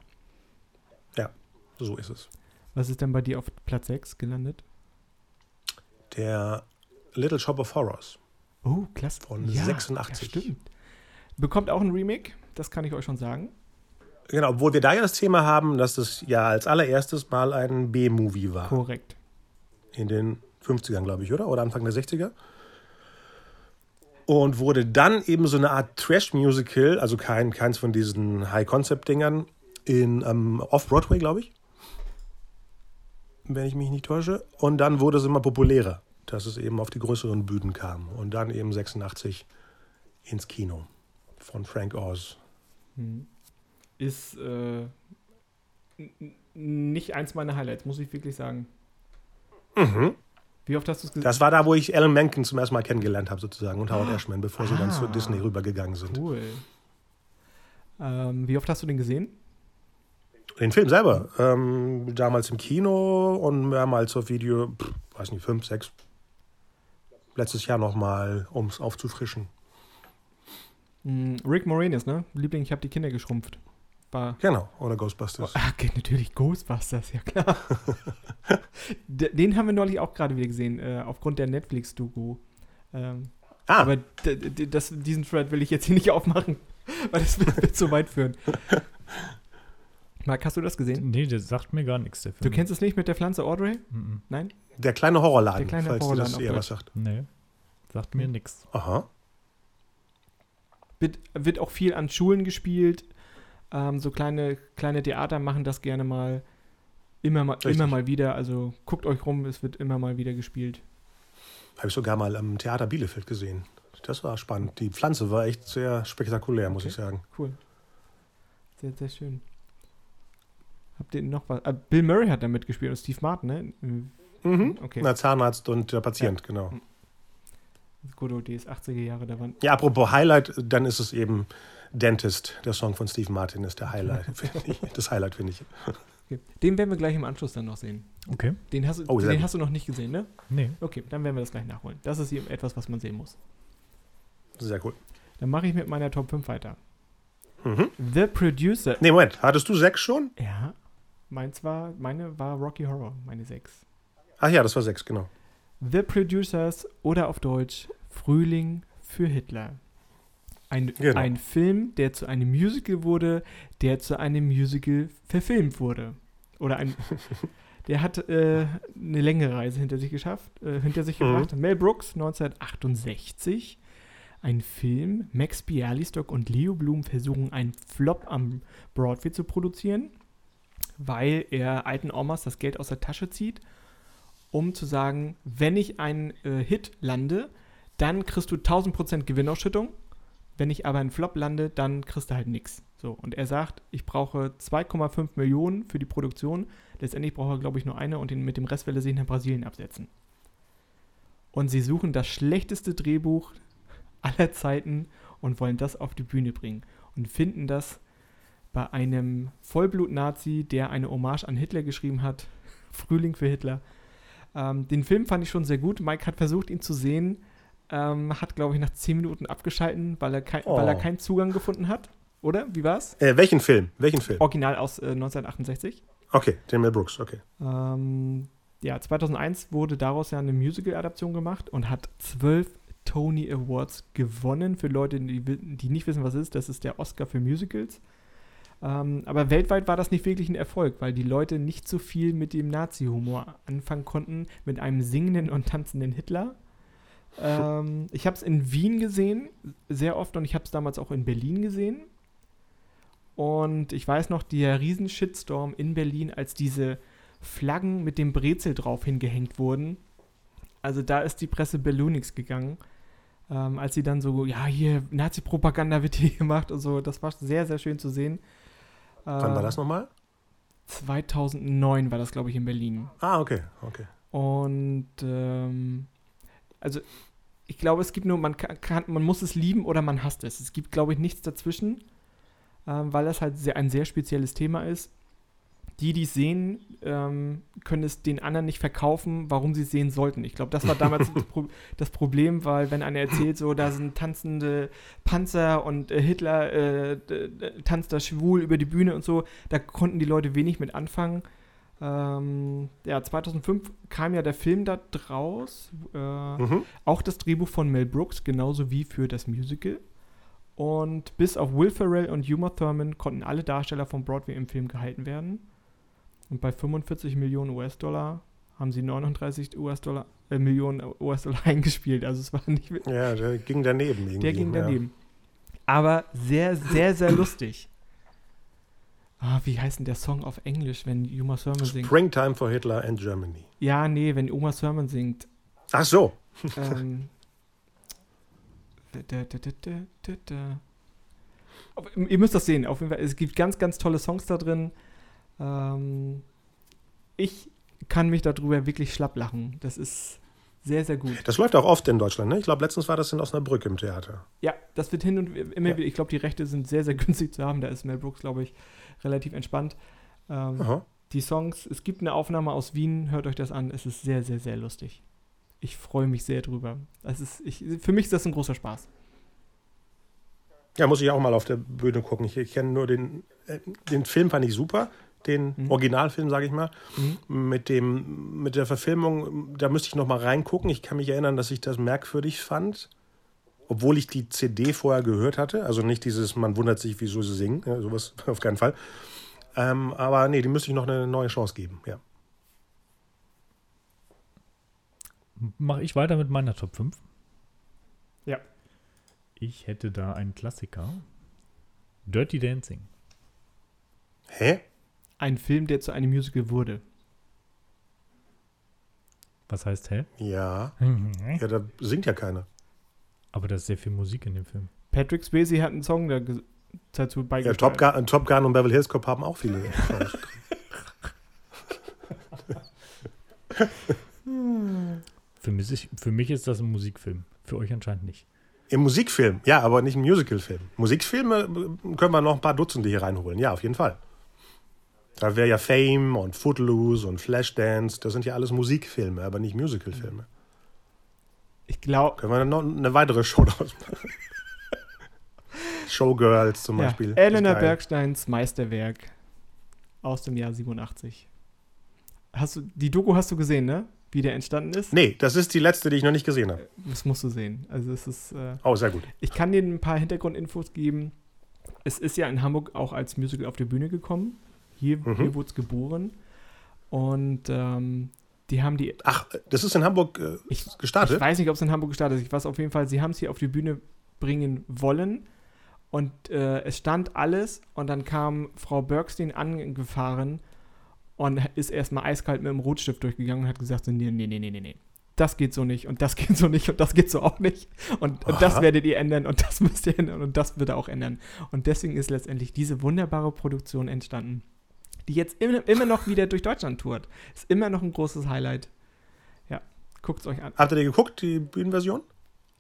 So ist es. Was ist denn bei dir auf Platz 6 gelandet? Der Little Shop of Horrors. Oh, klasse. Von 86. Ja, stimmt. Bekommt auch ein Remake, das kann ich euch schon sagen. Genau, obwohl wir da ja das Thema haben, dass es ja als allererstes mal ein B-Movie war. Korrekt. In den 50ern, glaube ich, oder? Oder Anfang der 60er. Und wurde dann eben so eine Art Trash-Musical, also kein, keins von diesen High-Concept-Dingern, in ähm, Off-Broadway, glaube ich. Wenn ich mich nicht täusche. Und dann wurde es immer populärer, dass es eben auf die größeren Bühnen kam. Und dann eben 86 ins Kino von Frank Oz. Hm. Ist äh, nicht eins meiner Highlights, muss ich wirklich sagen. Mhm. Wie oft hast du es gesehen? Das war da, wo ich Alan Menken zum ersten Mal kennengelernt habe, sozusagen, und Howard Ashman, bevor sie dann Ah. zu Disney rübergegangen sind. Cool. Ähm, wie oft hast du den gesehen? Den Film selber. Ähm, damals im Kino und mehrmals auf Video, pff, weiß nicht, fünf, sechs. Letztes Jahr nochmal, um es aufzufrischen. Hm, Rick Moranis, ne? Liebling, ich habe die Kinder geschrumpft. War. Genau, oder Ghostbusters. Ah, okay, natürlich Ghostbusters, ja klar. Den haben wir neulich auch gerade wieder gesehen, äh, aufgrund der Netflix-Doku. Ähm, Ah, Aber das, diesen Thread will ich jetzt hier nicht aufmachen, weil das wird, zu weit führen. Marc, hast du das gesehen? Nee, der sagt mir gar nichts, der Du Film. kennst es nicht mit der Pflanze Audrey? Mhm. Nein? der kleine Horrorladen, Der kleine falls dir Horrorladen das auf eher was sagt. Nee, sagt mir nichts. Aha. Wird, wird auch viel an Schulen gespielt. Ähm, so kleine, kleine Theater machen das gerne mal. Immer mal, Richtig. immer mal wieder. Also guckt euch rum, es wird immer mal wieder gespielt. Habe ich sogar mal am Theater Bielefeld gesehen. Das war spannend. Die Pflanze war echt sehr spektakulär, muss Okay. ich sagen. Cool. Sehr, sehr schön. Habt ihr noch was? Äh, Bill Murray hat da mitgespielt und Steve Martin, ne? Mhm. Okay. Na, Zahnarzt und der Patient, genau. Good old days, 80er Jahre, da waren. Ja, apropos Highlight, dann ist es eben Dentist. Der Song von Steve Martin ist der Highlight, finde ich. Das Highlight, finde ich. Okay. Den werden wir gleich im Anschluss dann noch sehen. Okay. Den hast, du- Oh, den hast du noch nicht gesehen, ne? Nee. Okay, dann werden wir das gleich nachholen. Das ist eben etwas, was man sehen muss. Sehr cool. Dann mache ich mit meiner Top 5 weiter. Mhm. The Producer. Nee, Moment. Hattest du sechs schon? Ja, meins war, meine war Rocky Horror, meine 6. Ach ja, das war sechs, genau. The Producers oder auf Deutsch Frühling für Hitler. Ein, Genau. ein Film, der zu einem Musical wurde, der zu einem Musical verfilmt wurde. Oder ein. der hat äh, eine längere Reise hinter sich geschafft, äh, hinter sich Mhm. gebracht. Mel Brooks 1968. Ein Film. Max Bialystock und Leo Blum versuchen einen Flop am Broadway zu produzieren, weil er alten Omas das Geld aus der Tasche zieht um zu sagen, wenn ich einen äh, Hit lande, dann kriegst du 1000% Gewinnausschüttung. Wenn ich aber einen Flop lande, dann kriegst du halt nichts. So, und er sagt, ich brauche 2,5 Millionen für die Produktion. Letztendlich braucht er, glaube ich, nur eine und den, mit dem Rest will er sich nach Brasilien absetzen. und sie suchen das schlechteste Drehbuch aller Zeiten und wollen das auf die Bühne bringen und finden das bei einem Vollblut-Nazi, der eine Hommage an Hitler geschrieben hat, Frühling für Hitler. Ähm, den Film fand ich schon sehr gut. Mike hat versucht, ihn zu sehen, ähm, hat, glaube ich, nach 10 Minuten abgeschalten, weil er, kein, Oh. weil er keinen Zugang gefunden hat. Oder? Wie war's? Äh, welchen Film? Welchen Film? Original aus äh, 1968. Okay, den Mel Brooks, okay. Ähm, ja, 2001 wurde daraus ja eine Musical-Adaption gemacht und hat zwölf Tony Awards gewonnen. Für Leute, die, die nicht wissen, was es ist, das ist der Oscar für Musicals. Ähm, aber weltweit war das nicht wirklich ein Erfolg, weil die Leute nicht so viel mit dem Nazi-Humor anfangen konnten, mit einem singenden und tanzenden Hitler. Ähm, ich habe es in Wien gesehen, sehr oft, und ich habe es damals auch in Berlin gesehen. Und ich weiß noch, der Riesen-Shitstorm in Berlin, als diese Flaggen mit dem Brezel drauf hingehängt wurden. Also da ist die Presse Bellunix gegangen. Ähm, als sie dann so, ja, hier, Nazi-Propaganda wird hier gemacht und so. Das war sehr, sehr schön zu sehen. Wann war Ähm, das nochmal? 2009 war das, glaube ich, in Berlin. Ah, okay, okay. Und ähm, also ich glaube, es gibt nur, man kann, kann, man muss es lieben oder man hasst es. Es gibt, glaube ich, nichts dazwischen, ähm, weil das halt sehr, ein sehr spezielles Thema ist. Die, die es sehen, ähm, können es den anderen nicht verkaufen, warum sie es sehen sollten. Ich glaube, das war damals das, Pro das Problem, weil wenn einer erzählt, so da sind tanzende Panzer und äh, Hitler äh, tanzt da schwul über die Bühne und so, da konnten die Leute wenig mit anfangen. Ähm, ja, 2005 kam ja der Film da draus. Äh, Mhm. auch das Drehbuch von Mel Brooks, genauso wie für das Musical. Und bis auf Will Ferrell und Uma Thurman konnten alle Darsteller von Broadway im Film gehalten werden. Und bei 45 Millionen US-Dollar haben sie 39 US-Dollar, äh, Millionen US-Dollar eingespielt. Also es war nicht, Ja, der ging daneben irgendwie. der ging daneben. Aber sehr, sehr, sehr lustig. Ah, wie heißt denn der Song auf Englisch, wenn Uma Thurman Ja. singt? Springtime for Hitler and Germany. Ja, nee, wenn Uma Thurman singt. Ach so. ähm, da, da, da, Ihr müsst das sehen. Auf jeden Fall, es gibt ganz, ganz tolle Songs da drin. Ähm, ich kann mich darüber wirklich schlapp lachen. Das ist sehr, sehr gut. Das läuft auch oft in Deutschland, ne? Ich glaube, letztens war das in Osnabrück im Theater. Ja, das wird hin und immer Ja. wieder. Ich glaube, die Rechte sind sehr, sehr günstig zu haben. Da ist Mel Brooks, glaube ich, relativ entspannt. Ähm, die Songs, es gibt eine Aufnahme aus Wien, hört euch das an. Es ist sehr, sehr, sehr lustig. Ich freue mich sehr drüber. Es ist, ich, für mich ist das ein großer Spaß. Ja, muss ich auch mal auf der Bühne gucken. Ich, ich kenne nur den, äh, den Film fand ich super, den Mhm. Originalfilm, sage ich mal. Mhm. Mit dem, mit der Verfilmung, da müsste ich noch mal reingucken. Ich kann mich erinnern, dass ich das merkwürdig fand, obwohl ich die CD vorher gehört hatte. Also nicht dieses, man wundert sich, wieso sie singen, ja, sowas auf keinen Fall. Ähm, aber nee, die müsste ich noch eine neue Chance geben. Ja. Mache ich weiter mit meiner Top 5? Ja. Ich hätte da einen Klassiker. Dirty Dancing. Hä? Ein Film, der zu einem Musical wurde. Was heißt, hä? Ja. Ja, da singt ja keiner. Aber da ist sehr viel Musik in dem Film. Patrick Swayze hat einen Song da dazu Ja, beigesteuert. Top Gun, Top Gun und Beverly Hills Cop haben auch viele. Für mich, ist, für mich ist das ein Musikfilm. Für euch anscheinend nicht. Im Musikfilm, ja, aber nicht im Musicalfilm. Musikfilme äh, können wir noch ein paar Dutzende hier reinholen, ja, auf jeden Fall. Da wäre ja Fame und Footloose und Flashdance, das sind ja alles Musikfilme, aber nicht Musicalfilme. Ich glaube, Können wir noch eine weitere Show draus machen? Showgirls zum ja, Beispiel. Elena. Bergsteins Meisterwerk aus dem Jahr 87. Hast du, die Doku hast du gesehen, ne? Wie der entstanden ist? Nee, das ist die letzte, die ich noch nicht gesehen habe. Das musst du sehen. Also es ist, äh, Oh, sehr gut. ich kann dir ein paar Hintergrundinfos geben. Es ist ja in Hamburg auch als Musical auf die Bühne gekommen. Hier, Mhm. hier wurde es geboren. Und ähm, die haben die Ach, das ist in Hamburg äh, Ich- gestartet? Ich weiß nicht, ob es in Hamburg gestartet ist. Ich weiß auf jeden Fall, sie haben es hier auf die Bühne bringen wollen. Und äh, es stand alles. Und dann kam Frau Bergstein angefahren und ist erstmal eiskalt mit dem Rotstift durchgegangen und hat gesagt: so, Nee, nee, nee, nee, nee, nee. Das geht so nicht und das geht so nicht und das geht so auch nicht. Und, und das werdet ihr ändern und das müsst ihr ändern und das wird er auch ändern. Und deswegen ist letztendlich diese wunderbare Produktion entstanden, die jetzt immer, immer noch wieder durch Deutschland tourt. Ist immer noch ein großes Highlight. Ja, Guckt euch an. Habt ihr die geguckt, die Bühnenversion?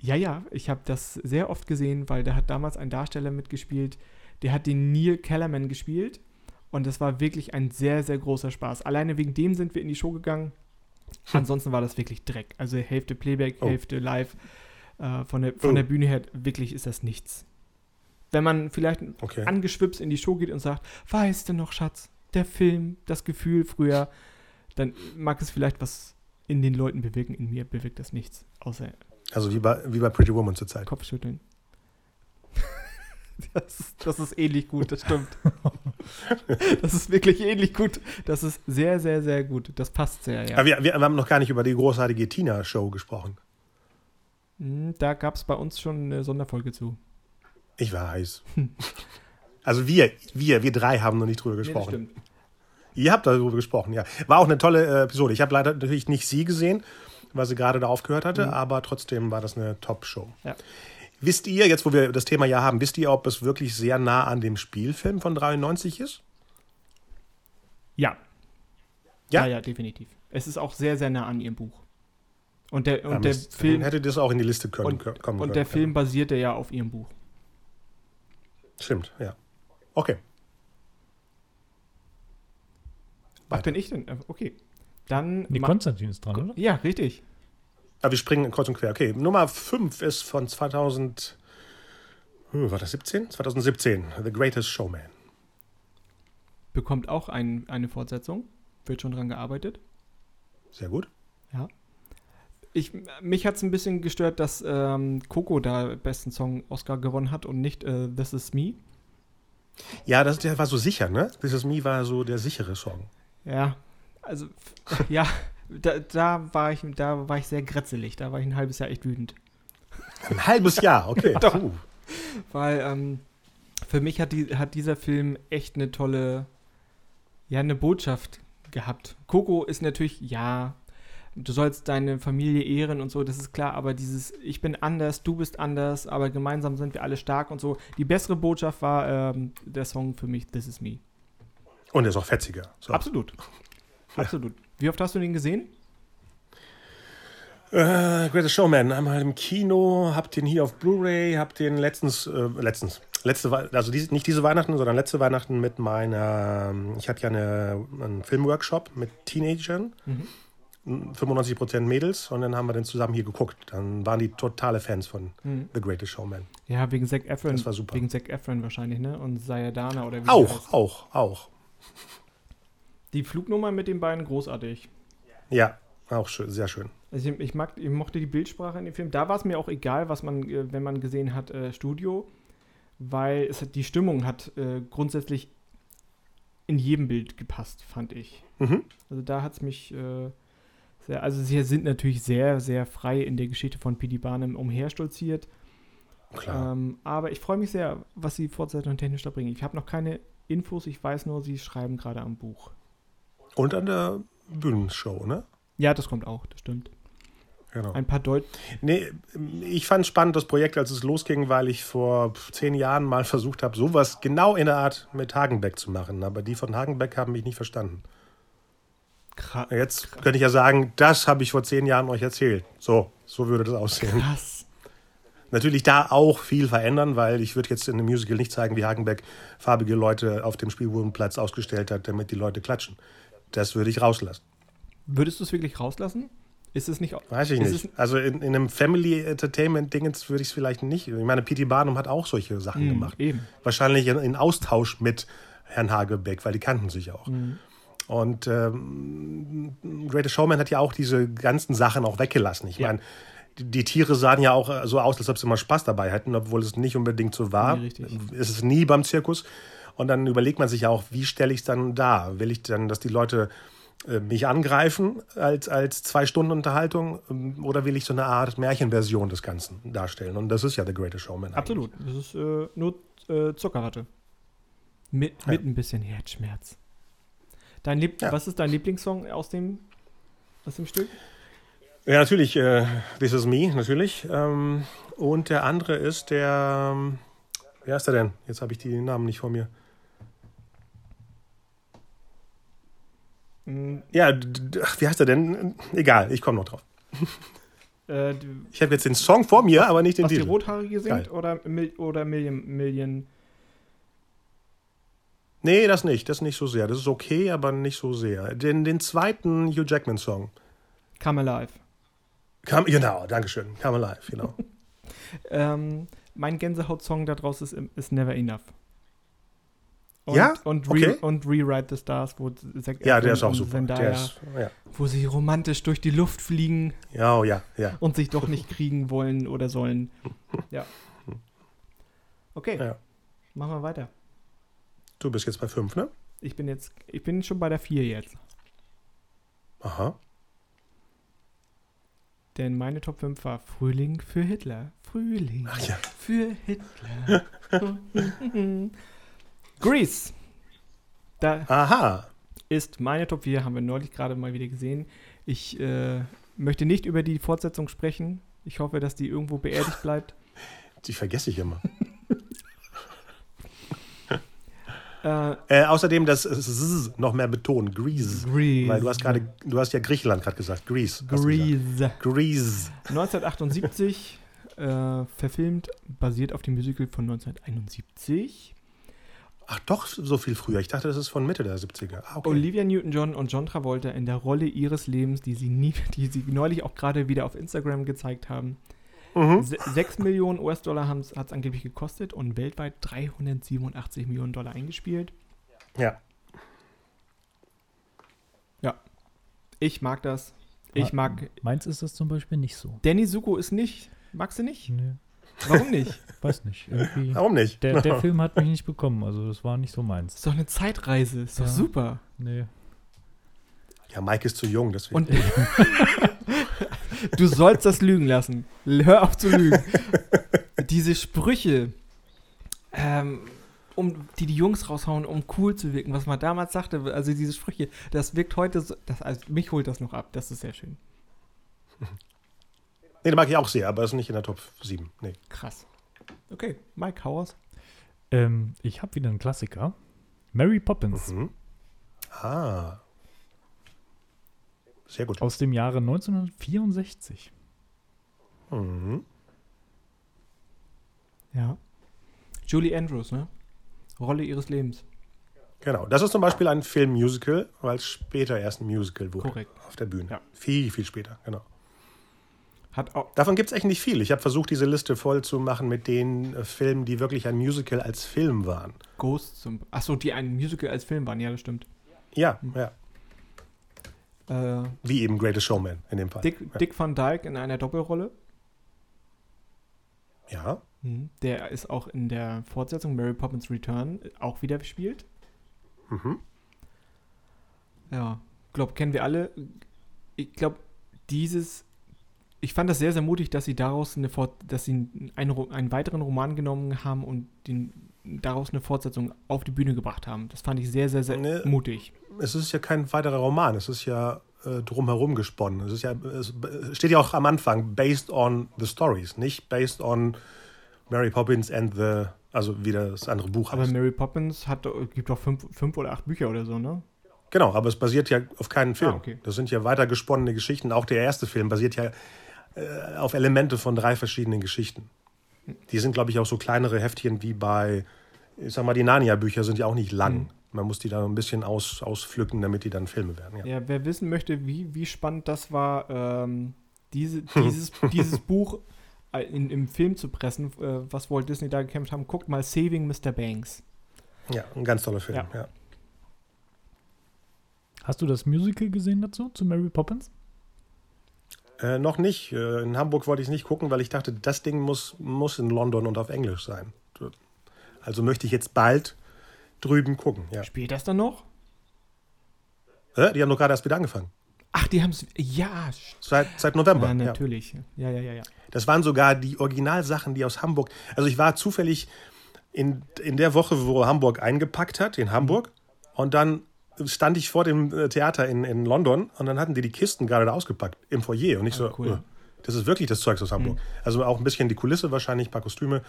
Ja, ja, ich habe das sehr oft gesehen, weil da hat damals ein Darsteller mitgespielt, der hat den Neil Kellerman gespielt und das war wirklich ein sehr, sehr großer Spaß. Alleine wegen dem sind wir in die Show gegangen. Ansonsten war das wirklich Dreck. Also Hälfte Playback, Oh. Hälfte live. Äh, von der, von Oh. der Bühne her wirklich ist das nichts. Wenn man vielleicht Okay. angeschwipst in die Show geht und sagt, weißt du noch, Schatz, der Film, das Gefühl früher, dann mag es vielleicht was in den Leuten bewirken. In mir bewirkt das nichts, außer Also wie bei, wie bei Pretty Woman zurzeit. Kopfschütteln. Das ist, das ist ähnlich gut, das stimmt. Das ist wirklich ähnlich gut. Das ist sehr, sehr, sehr gut. Das passt sehr, ja. Aber wir, wir haben noch gar nicht über die großartige Tina-Show gesprochen. Hm, Da gab es bei uns schon eine Sonderfolge zu. Ich weiß. Also wir, wir, wir drei haben noch nicht drüber gesprochen. Ihr habt darüber gesprochen, ja. War auch eine tolle äh, Episode. Ich habe leider natürlich nicht sie gesehen, weil sie gerade da aufgehört hatte, aber trotzdem war das eine Top-Show. Ja. Wisst ihr, jetzt wo wir das Thema ja haben, wisst ihr, ob es wirklich sehr nah an dem Spielfilm von 93 ist? Ja. Ja? ja, ja, definitiv. Es ist auch sehr, sehr nah an ihrem Buch. Und der, und Ja, der. Film, hätte das auch in die Liste können, und, kommen und können. der Film basierte ja auf ihrem Buch. Stimmt, ja. Okay. Was Weiter. bin ich denn? Äh, Okay. Dann. Ma- Konstantin ist dran, oder? ja, richtig. Aber wir springen kreuz und quer. Okay, Nummer 5 ist von 2000. Hm, war das 17? 2017. The Greatest Showman. Bekommt auch ein, eine Fortsetzung. Wird schon dran gearbeitet. Sehr gut. Ja. Ich, mich hat es ein bisschen gestört, dass ähm, Coco da besten Song Oscar gewonnen hat und nicht äh, This Is Me. Ja, das, der war so sicher, ne? This Is Me war so der sichere Song. Ja, also ja, da, da, war ich, da war ich sehr grätzelig. Da war ich ein halbes Jahr echt wütend. Ein halbes Jahr, okay. Doch. Puh. Weil ähm, für mich hat, die, hat dieser Film echt eine tolle, ja, eine Botschaft gehabt. Coco ist natürlich, ja, du sollst deine Familie ehren und so, das ist klar, aber dieses Ich bin anders, du bist anders, aber gemeinsam sind wir alle stark und so. Die bessere Botschaft war ähm, der Song für mich This Is Me. Und er ist auch fetziger. So. Absolut. Absolut. Wie oft hast du den gesehen? Äh, Greatest Showman, einmal im Kino, hab den hier auf Blu-ray, hab den letztens, äh, letztens, letzte, also diese, nicht diese Weihnachten, sondern letzte Weihnachten mit meiner, ähm, ich hatte ja eine, einen Filmworkshop mit Teenagern, 95% Mädels und dann haben wir den zusammen hier geguckt. Dann waren die totale Fans von The Greatest Showman. Ja, wegen Zac Efron. Das war super. Wegen Zac Efron wahrscheinlich, ne? Und Sayadana oder wie Auch, auch, auch. Die Flugnummer mit den beiden großartig. Ja, auch schön, sehr schön. Also ich, ich, mag, ich mochte die Bildsprache in dem Film. Da war es mir auch egal, was man, äh, wenn man gesehen hat, äh, Studio, weil es hat, die Stimmung hat äh, grundsätzlich in jedem Bild gepasst, fand ich. Mhm. Also da hat es mich äh, sehr, also sie sind natürlich sehr, sehr frei in der Geschichte von P.D. Barnum umherstolziert. Klar. Ähm, aber ich freue mich sehr, was sie Fortsetzung technisch da bringen. Ich habe noch keine Infos, ich weiß nur, sie schreiben gerade am Buch. Und an der Bühnenshow, ne? Ja, das kommt auch, das stimmt. Genau. Ein paar Deut Nee, ich fand spannend das Projekt, als es losging, weil ich vor zehn Jahren mal versucht habe, sowas genau in der Art mit Hagenbeck zu machen. Aber die von Hagenbeck haben mich nicht verstanden. Kra Jetzt könnte ich ja sagen, das habe ich vor zehn Jahren euch erzählt. So, so würde das aussehen. krass. Natürlich da auch viel verändern, weil ich würde jetzt in dem Musical nicht zeigen, wie Hagenbeck farbige Leute auf dem Spielbodenplatz ausgestellt hat, damit die Leute klatschen. Das würde ich rauslassen. Würdest du es wirklich rauslassen? Ist es nicht. Weiß ich nicht. Also in, in einem Family Entertainment Dingens würde ich es vielleicht nicht. Ich meine, P.T. Barnum hat auch solche Sachen Hm, gemacht. Eben. Wahrscheinlich in, in Austausch mit Herrn Hagebeck, weil die kannten sich auch. Mhm. Und ähm, Greatest Showman hat ja auch diese ganzen Sachen auch weggelassen. Ich Ja. meine, die, Tiere sahen ja auch äh, so aus, als ob sie immer Spaß dabei hätten, obwohl es nicht unbedingt so war. Nee. Es ist nie beim Zirkus. Und dann überlegt man sich ja auch, wie stelle ich es dann dar? Will ich dann, dass die Leute äh, mich angreifen als, als zwei Stunden Unterhaltung ähm, oder will ich so eine Art Märchenversion des Ganzen darstellen? Und das ist ja The Greatest Showman. eigentlich. Absolut. Das ist äh, nur äh, Zuckerwatte. Mit, Ja. mit ein bisschen Herzschmerz. Dein Lieb Ja. Was ist dein Lieblingssong aus dem, aus dem Stück? Ja, natürlich, äh, This Is Me, natürlich. Ähm, und der andere ist der, ähm, wer ist der denn? Jetzt habe ich die Namen nicht vor mir. Mm, Ja, ach, wie heißt er denn? Egal, ich komme noch drauf. Äh, Ich habe jetzt den Song vor mir, aber nicht den was die Titel. Rothaarige singt Geil. oder, Mil oder Million, Million. Nee, das nicht. Das nicht so sehr. Das ist okay, aber nicht so sehr. Den, den zweiten Hugh Jackman-Song. Come Alive. Come, genau, Dankeschön. Come Alive, genau. Ähm, mein Gänsehaut-Song da draus ist, ist Never Enough. Und, Ja? Und, Okay. Re und Rewrite the Stars, wo Zac Ja, der ist auch super. Zendaya, Der ist, ja. wo sie romantisch durch die Luft fliegen ja, oh, ja, ja. und sich doch nicht kriegen wollen oder sollen. Ja. Okay, Ja. machen wir weiter. Du bist jetzt bei fünf, ne? Ich bin jetzt, ich bin schon bei der 4 jetzt. Aha. Denn meine Top 5 war Frühling für Hitler. Frühling Ach ja. für Hitler. Grease. Da Aha. ist meine Top 4, haben wir neulich gerade mal wieder gesehen. Ich äh, möchte nicht über die Fortsetzung sprechen. Ich hoffe, dass die irgendwo beerdigt bleibt. Die vergesse ich immer. Äh, Äh, außerdem das Z noch mehr betonen. Grease. Grease. Weil du hast gerade, du hast ja Griechenland gerade gesagt. Grease. Grease. Grease. 1978 äh, verfilmt, basiert auf dem Musical von 1971. Ach doch, so viel früher. Ich dachte, das ist von Mitte der 70er. Ah, okay. Olivia Newton-John und John Travolta in der Rolle ihres Lebens, die sie, nie, die sie neulich auch gerade wieder auf Instagram gezeigt haben. Mhm. Se 6 Millionen US-Dollar hat es angeblich gekostet und weltweit 387 Millionen Dollar eingespielt. Ja. Ich mag das. Ich Ah, mag. Meins ist das zum Beispiel nicht so. Danny Zuko ist nicht. Magst du nicht? Nee, Warum nicht? weiß nicht. Irgendwie. Warum nicht? Der, der Film hat mich nicht bekommen, also das war nicht so meins. Ist doch eine Zeitreise. Ist doch Ja. super. Nee. Ja, Mike ist zu jung, deswegen. Und du sollst das lügen lassen. Hör auf zu lügen. Diese Sprüche, ähm, um, die die Jungs raushauen, um cool zu wirken, was man damals sagte, also diese Sprüche, das wirkt heute, so, das, also mich holt das noch ab. Das ist sehr schön. nee, den mag ich auch sehr, aber ist nicht in der Top 7. Nee. Krass. Okay, Mike Howers. Ähm, ich habe wieder einen Klassiker. Mary Poppins Mhm. Ah. Sehr gut. aus dem Jahre 1964. Mhm. Ja. Julie Andrews, ne? Rolle ihres Lebens. Genau. Das ist zum Beispiel ein Film-Musical, weil es später erst ein Musical wurde. Korrekt. Auf der Bühne. Ja. Viel, viel später, genau. Hat auch. Davon gibt es echt nicht viel. Ich habe versucht, diese Liste voll zu machen mit den äh, Filmen, die wirklich ein Musical als Film waren. Ghost zum. Achso, die ein Musical als Film waren, ja, das stimmt. Ja, ja. Äh, Wie eben Greatest Showman in dem Fall. Dick, ja. Dick Van Dyke in einer Doppelrolle. ja. Der ist auch in der Fortsetzung Mary Poppins Return auch wieder gespielt. Mhm. Ja, glaube, kennen wir alle. Ich glaube, dieses. Ich fand das sehr, sehr mutig, dass sie daraus eine Fort dass sie einen, einen weiteren Roman genommen haben und den, daraus eine Fortsetzung auf die Bühne gebracht haben. Das fand ich sehr, sehr, sehr Ne. mutig. Es ist ja kein weiterer Roman, es ist ja äh, drumherum gesponnen. Es ist ja, es steht ja auch am Anfang, based on the stories, nicht based on Mary Poppins and the, also wie das andere Buch Aber heißt. Mary Poppins hat, gibt doch fünf, fünf oder acht Bücher oder so, ne? Genau, aber es basiert ja auf keinen Film. Ah, okay. Das sind ja weiter gesponnene Geschichten. Auch der erste Film basiert ja äh, auf Elemente von drei verschiedenen Geschichten. Die sind, glaube ich, auch so kleinere Heftchen wie bei, ich sag mal, die Narnia-Bücher sind ja auch nicht lang. Mhm. Man muss die da ein bisschen aus, auspflücken, damit die dann Filme werden. Ja. Ja, wer wissen möchte, wie, wie spannend das war, ähm, diese, dieses, dieses Buch äh, in, im Film zu pressen, äh, was Walt Disney da gekämpft haben, guckt mal Saving Mr. Banks. ja, ein ganz toller Film. Ja. Ja. Hast du das Musical gesehen dazu, zu Mary Poppins? Äh, noch nicht. Äh, in Hamburg wollte ich es nicht gucken, weil ich dachte, das Ding muss, muss in London und auf Englisch sein. Also möchte ich jetzt bald drüben gucken. Ja. Spielt das dann noch? Äh, die haben doch gerade erst wieder angefangen. Ach, die haben es. Ja, Seit, seit November. ja, ja. natürlich. Ja, ja, ja, ja. Das waren sogar die Originalsachen, die aus Hamburg. Also ich war zufällig in, in der Woche, wo Hamburg eingepackt hat, in Hamburg. Und dann stand ich vor dem äh, Theater in, in London und dann hatten die die Kisten gerade da ausgepackt im Foyer. Und ich Ah, so, cool. Hm. das ist wirklich das Zeugs aus Hamburg. Also auch ein bisschen die Kulisse wahrscheinlich, ein paar Kostüme.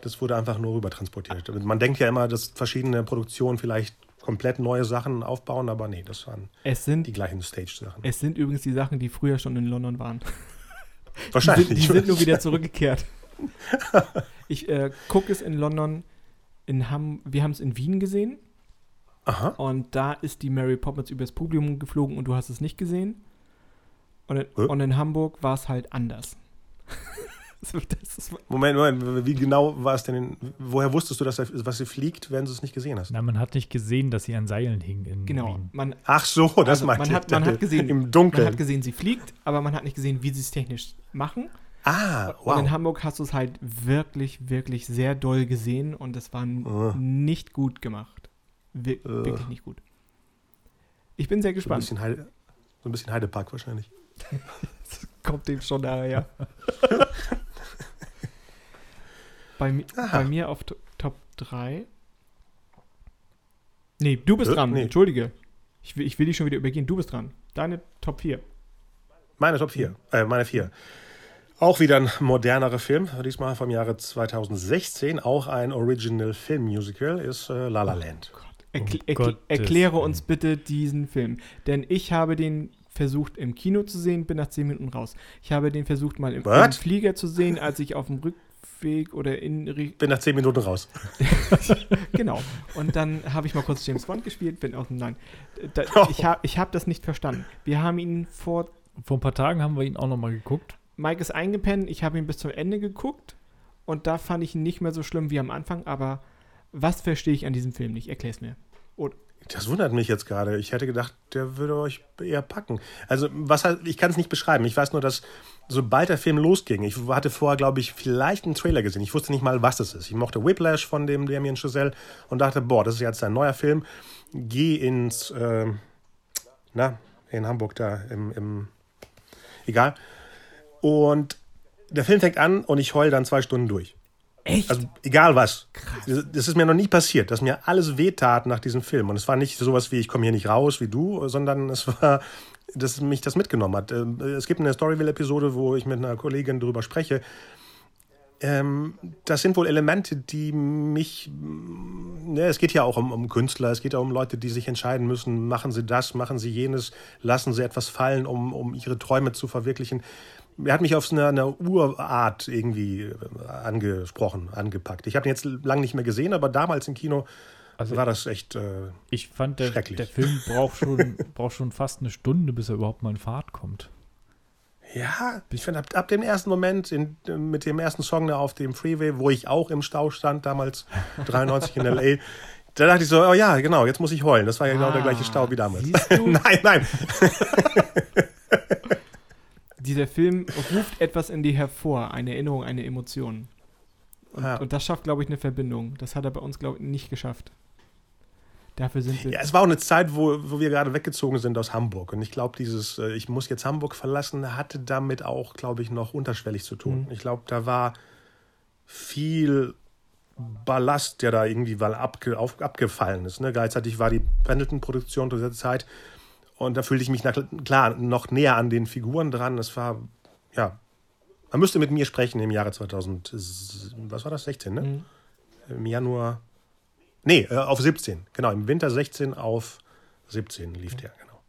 Das wurde einfach nur rüber transportiert. Man denkt ja immer, dass verschiedene Produktionen vielleicht komplett neue Sachen aufbauen, aber nee, das waren Es sind, die gleichen Stage-Sachen. es sind übrigens die Sachen, die früher schon in London waren. Wahrscheinlich. Die sind, die sind nur wieder zurückgekehrt. Ich äh, gucke es in London, in Ham wir haben es in Wien gesehen Aha. und da ist die Mary Poppins übers Publikum geflogen und du hast es nicht gesehen. Und in, Hä? und in Hamburg war es halt anders. Das Moment, Moment, wie genau war es denn? In, woher wusstest du, dass er, was sie fliegt, wenn du es nicht gesehen hast? Na, man hat nicht gesehen, dass sie an Seilen hing in genau, man, Ach so, das Also, meinte man ich. hat- man hat gesehen- Im man Dunkeln. hat gesehen, sie fliegt, aber man hat nicht gesehen, wie sie es technisch machen. ah, Und in wow. Hamburg hast du es halt wirklich, wirklich sehr doll gesehen und es war Äh. nicht gut gemacht. Wir Äh. Wirklich nicht gut. Ich bin sehr So ein, gespannt. bisschen Heide, so ein bisschen Heidepark wahrscheinlich. Kommt dem schon daher. bei, mi Aha. bei mir auf Top 3. Nee, du bist Äh, dran. nee. Entschuldige. Ich will, ich will dich schon wieder übergehen. Du bist dran. Deine Top 4. Meine Top 4. Äh, meine 4. Auch wieder ein modernerer Film, diesmal vom Jahre 2016. Auch ein Original Film Musical ist äh, La La Land. Erkl Um erkl Gottes erkläre uns bitte diesen Film. Denn ich habe den versucht im Kino zu sehen, bin nach 10 Minuten raus. Ich habe den versucht mal im, im? Flieger zu sehen, als ich auf dem Rückweg oder in. Bin nach 10 Minuten raus. Genau. Und dann habe ich mal kurz James Bond gespielt, bin aus dem Nein. Da, ich habe ich hab das nicht verstanden. Wir haben ihn vor. Vor ein paar Tagen haben wir ihn auch nochmal geguckt. Mike ist eingepennt, ich habe ihn bis zum Ende geguckt und da fand ich ihn nicht mehr so schlimm wie am Anfang, aber was verstehe ich an diesem Film nicht? Erklär's mir. Das wundert mich jetzt gerade. Ich hätte gedacht, der würde euch eher packen. Also, was ich kann es nicht beschreiben. Ich weiß nur, dass sobald der Film losging, ich hatte vorher, glaube ich, vielleicht einen Trailer gesehen. Ich wusste nicht mal, was das ist. Ich mochte Whiplash von dem Damien Chazelle und dachte, boah, das ist jetzt ein neuer Film. Geh ins, ähm, na, in Hamburg da, im, im, egal. Und der Film fängt an und ich heul dann zwei Stunden durch. Echt? Also egal was. Das ist mir noch nie passiert, dass mir alles wehtat nach diesem Film. Und es war nicht sowas wie, ich komme hier nicht raus wie du, sondern es war, dass mich das mitgenommen hat. Ähm, Es gibt eine Storyville-Episode, wo ich mit einer Kollegin darüber spreche. Ähm, das sind wohl Elemente, die mich. Ne, es geht ja auch um, um Künstler, es geht ja um Leute, die sich entscheiden müssen, machen sie das, machen sie jenes, lassen sie etwas fallen, um, um ihre Träume zu verwirklichen. Er hat mich auf so eine, eine Urart irgendwie äh, angesprochen, angepackt. Ich habe ihn jetzt lange nicht mehr gesehen, aber damals im Kino Also war das echt. Äh, ich fand, der, Schrecklich. der Film braucht schon, braucht schon fast eine Stunde, bis er überhaupt mal in Fahrt kommt. ja, ich finde, ab, ab dem ersten Moment in, mit dem ersten Song da auf dem Freeway, wo ich auch im Stau stand, damals 93 in L.A., da dachte ich so, oh ja, genau, jetzt muss ich heulen. Das war ja genau der gleiche Stau wie damals. nein, nein. Dieser Film ruft etwas in dir hervor, eine Erinnerung, eine Emotion. Und, Ja. und das schafft, glaube ich, eine Verbindung. Das hat er bei uns, glaube ich, nicht geschafft. Dafür sind wir. Ja, es war auch eine Zeit, wo, wo wir gerade weggezogen sind aus Hamburg. Und ich glaube, dieses, äh, ich muss jetzt Hamburg verlassen, hatte damit auch, glaube ich, noch unterschwellig zu tun. Mhm. Ich glaube, da war viel Ballast, der da irgendwie mal abge, auf, abgefallen ist. Ne? Gleichzeitig war die Pendleton-Produktion zu dieser Zeit. Und da fühlte ich mich, nach, klar, noch näher an den Figuren dran. Es war, ja, man müsste mit mir sprechen im Jahre 2000, was war das, 16, ne? Mhm. Im Januar, nee, äh, auf 17, genau, im Winter 16 auf 17 lief der, genau.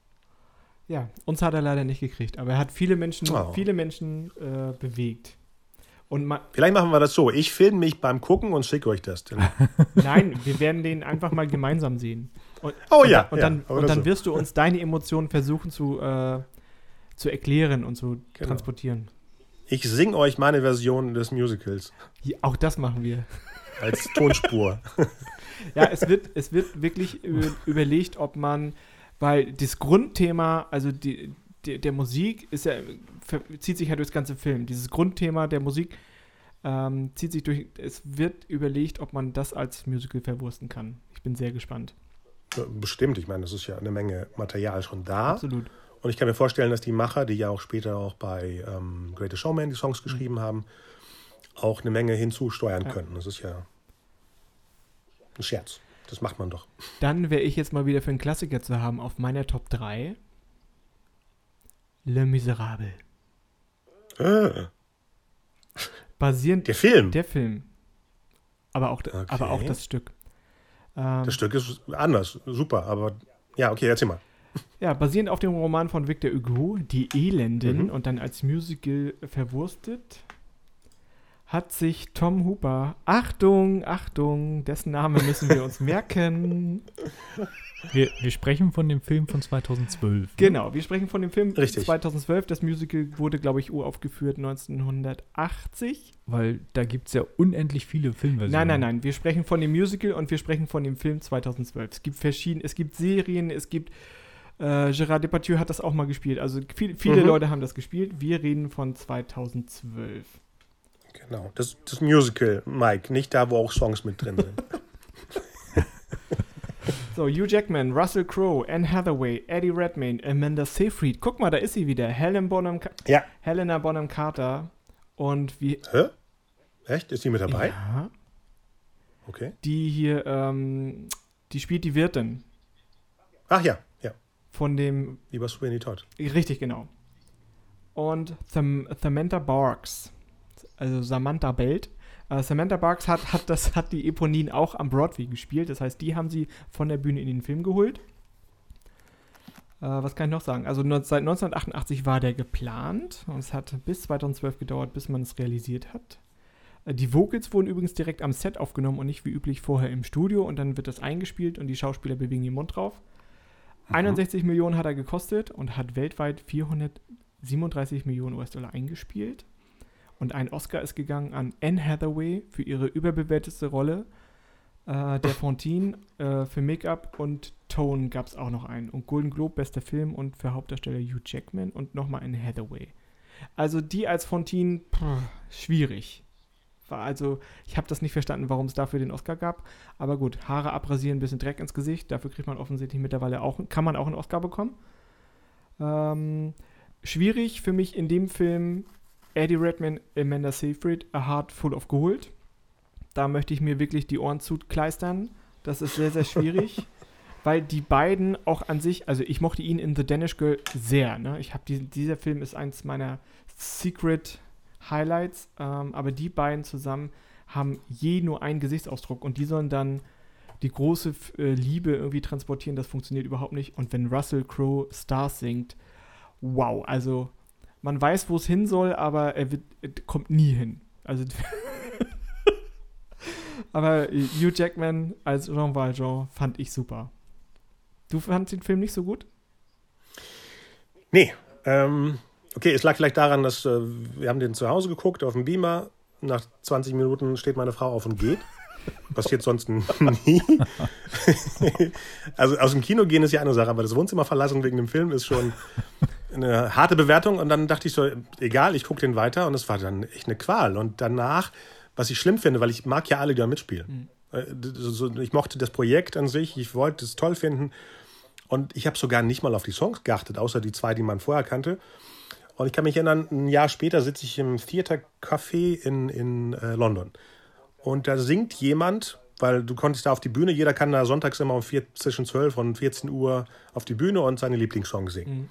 Ja, uns hat er leider nicht gekriegt, aber er hat viele Menschen, Oh. viele Menschen äh, bewegt. Und Vielleicht machen wir das so, ich filme mich beim Gucken und schicke euch das. Dann. nein, wir werden den einfach mal gemeinsam sehen. Und, Oh und ja, und ja, dann, oder und dann so. wirst du uns deine Emotionen versuchen zu, äh, zu erklären und zu Genau. transportieren. Ich singe euch meine Version des Musicals Ja, auch das machen wir. als Tonspur. Ja, es wird, es wird wirklich über, überlegt, ob man, weil das Grundthema, also die, die, der Musik ist ja, zieht sich ja durchs ganze Film. Dieses Grundthema der Musik ähm, zieht sich durch, es wird überlegt, ob man das als Musical verwursten kann. Ich bin sehr gespannt. Bestimmt, ich meine, das ist ja eine Menge Material schon da. Absolut. Und ich kann mir vorstellen, dass die Macher, die ja auch später auch bei ähm, Greatest Showman die Songs geschrieben haben, auch eine Menge hinzusteuern Ja. könnten. Das ist ja ein Scherz. Das macht man doch. Dann wäre ich jetzt mal wieder für einen Klassiker zu haben auf meiner Top 3. Le Miserable. Äh, Basierend der Film. Der Film. Aber auch, Okay. aber auch das Stück. Ähm, Das Stück ist anders, super, aber ja, okay, erzähl mal. Ja, basierend auf dem Roman von Victor Hugo, Die Elenden, Mhm. und dann als Musical verwurstet, hat sich Tom Hooper, Achtung, Achtung, dessen Name müssen wir uns merken. Wir, wir sprechen von dem Film von 2012. ne? Genau, wir sprechen von dem Film Richtig. 2012. Das Musical wurde, glaube ich, uraufgeführt 1980. Weil da gibt es ja unendlich viele Filmversionen. Nein, nein, nein, wir sprechen von dem Musical und wir sprechen von dem Film 2012. Es gibt verschiedene, es gibt Serien, es gibt äh, Gérard Depardieu hat das auch mal gespielt. Also viel, viele Mhm. Leute haben das gespielt. Wir reden von 2012. Genau, das, das Musical, Mike, nicht da, wo auch Songs mit drin sind. So, Hugh Jackman, Russell Crowe, Anne Hathaway, Eddie Redmayne, Amanda Seyfried. Guck mal, da ist sie wieder. Helen Bonham ja. Helena Bonham Carter. Und wie. Hä? Echt? Ist die mit dabei? Ja, Okay. die hier, ähm, die spielt die Wirtin Ach ja, ja. von dem. Lieber Sweeney Todd. Richtig, genau. Und Sam Samantha Barks. Also Samantha Belt. Äh, Samantha Barks hat, hat, das, hat die Eponin auch am Broadway gespielt. Das heißt, die haben sie von der Bühne in den Film geholt. Äh, was kann ich noch sagen? Also no- seit 1988 war der geplant und es hat bis 2012 gedauert, bis man es realisiert hat. Äh, Die Vocals wurden übrigens direkt am Set aufgenommen und nicht wie üblich vorher im Studio und dann wird das eingespielt und die Schauspieler bewegen den Mund drauf. 61 Millionen hat er gekostet und hat weltweit 437 Millionen US-Dollar eingespielt. Und ein Oscar ist gegangen an Anne Hathaway für ihre überbewertete Rolle. Äh, der Fontaine äh, für Make-up und Tone gab es auch noch einen. Und Golden Globe, bester Film und für Hauptdarsteller Hugh Jackman und nochmal eine Hathaway. Also die als Fontaine, pff, schwierig. War also, ich habe das nicht verstanden, warum es dafür den Oscar gab. Aber gut, Haare abrasieren, ein bisschen Dreck ins Gesicht. Dafür kriegt man offensichtlich mittlerweile auch, kann man auch einen Oscar bekommen. Ähm, schwierig für mich in dem Film Eddie Redmayne, Amanda Seyfried, A Heart Full of Gold. Da möchte ich mir wirklich die Ohren zukleistern. Das ist sehr, sehr schwierig. weil die beiden auch an sich, also ich mochte ihn in The Danish Girl sehr. Ne? Ich habe die, dieser Film ist eins meiner Secret Highlights, ähm, aber die beiden zusammen haben je nur einen Gesichtsausdruck und die sollen dann die große äh, Liebe irgendwie transportieren. Das funktioniert überhaupt nicht. Und wenn Russell Crowe Stars singt, wow, also man weiß, wo es hin soll, aber er wird, kommt nie hin. Also aber Hugh Jackman als Jean Valjean fand ich super. Du fandst den Film nicht so gut? Nee, ähm, okay, es lag vielleicht daran, dass äh, wir haben den zu Hause geguckt auf dem Beamer. Nach 20 Minuten steht meine Frau auf und geht. Passiert sonst nie. also aus dem Kino gehen ist ja eine Sache, aber das Wohnzimmer verlassen wegen dem Film ist schon eine harte Bewertung. Und dann dachte ich so, egal, ich gucke den weiter. Und es war dann echt eine Qual. Und danach, was ich schlimm finde, weil ich mag ja alle, die da mitspielen. Äh, so- Ich mochte das Projekt an sich, ich wollte es toll finden. Und ich habe sogar nicht mal auf die Songs geachtet, außer die zwei, die man vorher kannte. Und ich kann mich erinnern, ein Jahr später sitze ich im Theater Café in, in äh, London. Und da singt jemand, weil du konntest da auf die Bühne, jeder kann da sonntags immer um vier, zwischen 12 und 14 Uhr auf die Bühne und seine Lieblingssongs singen.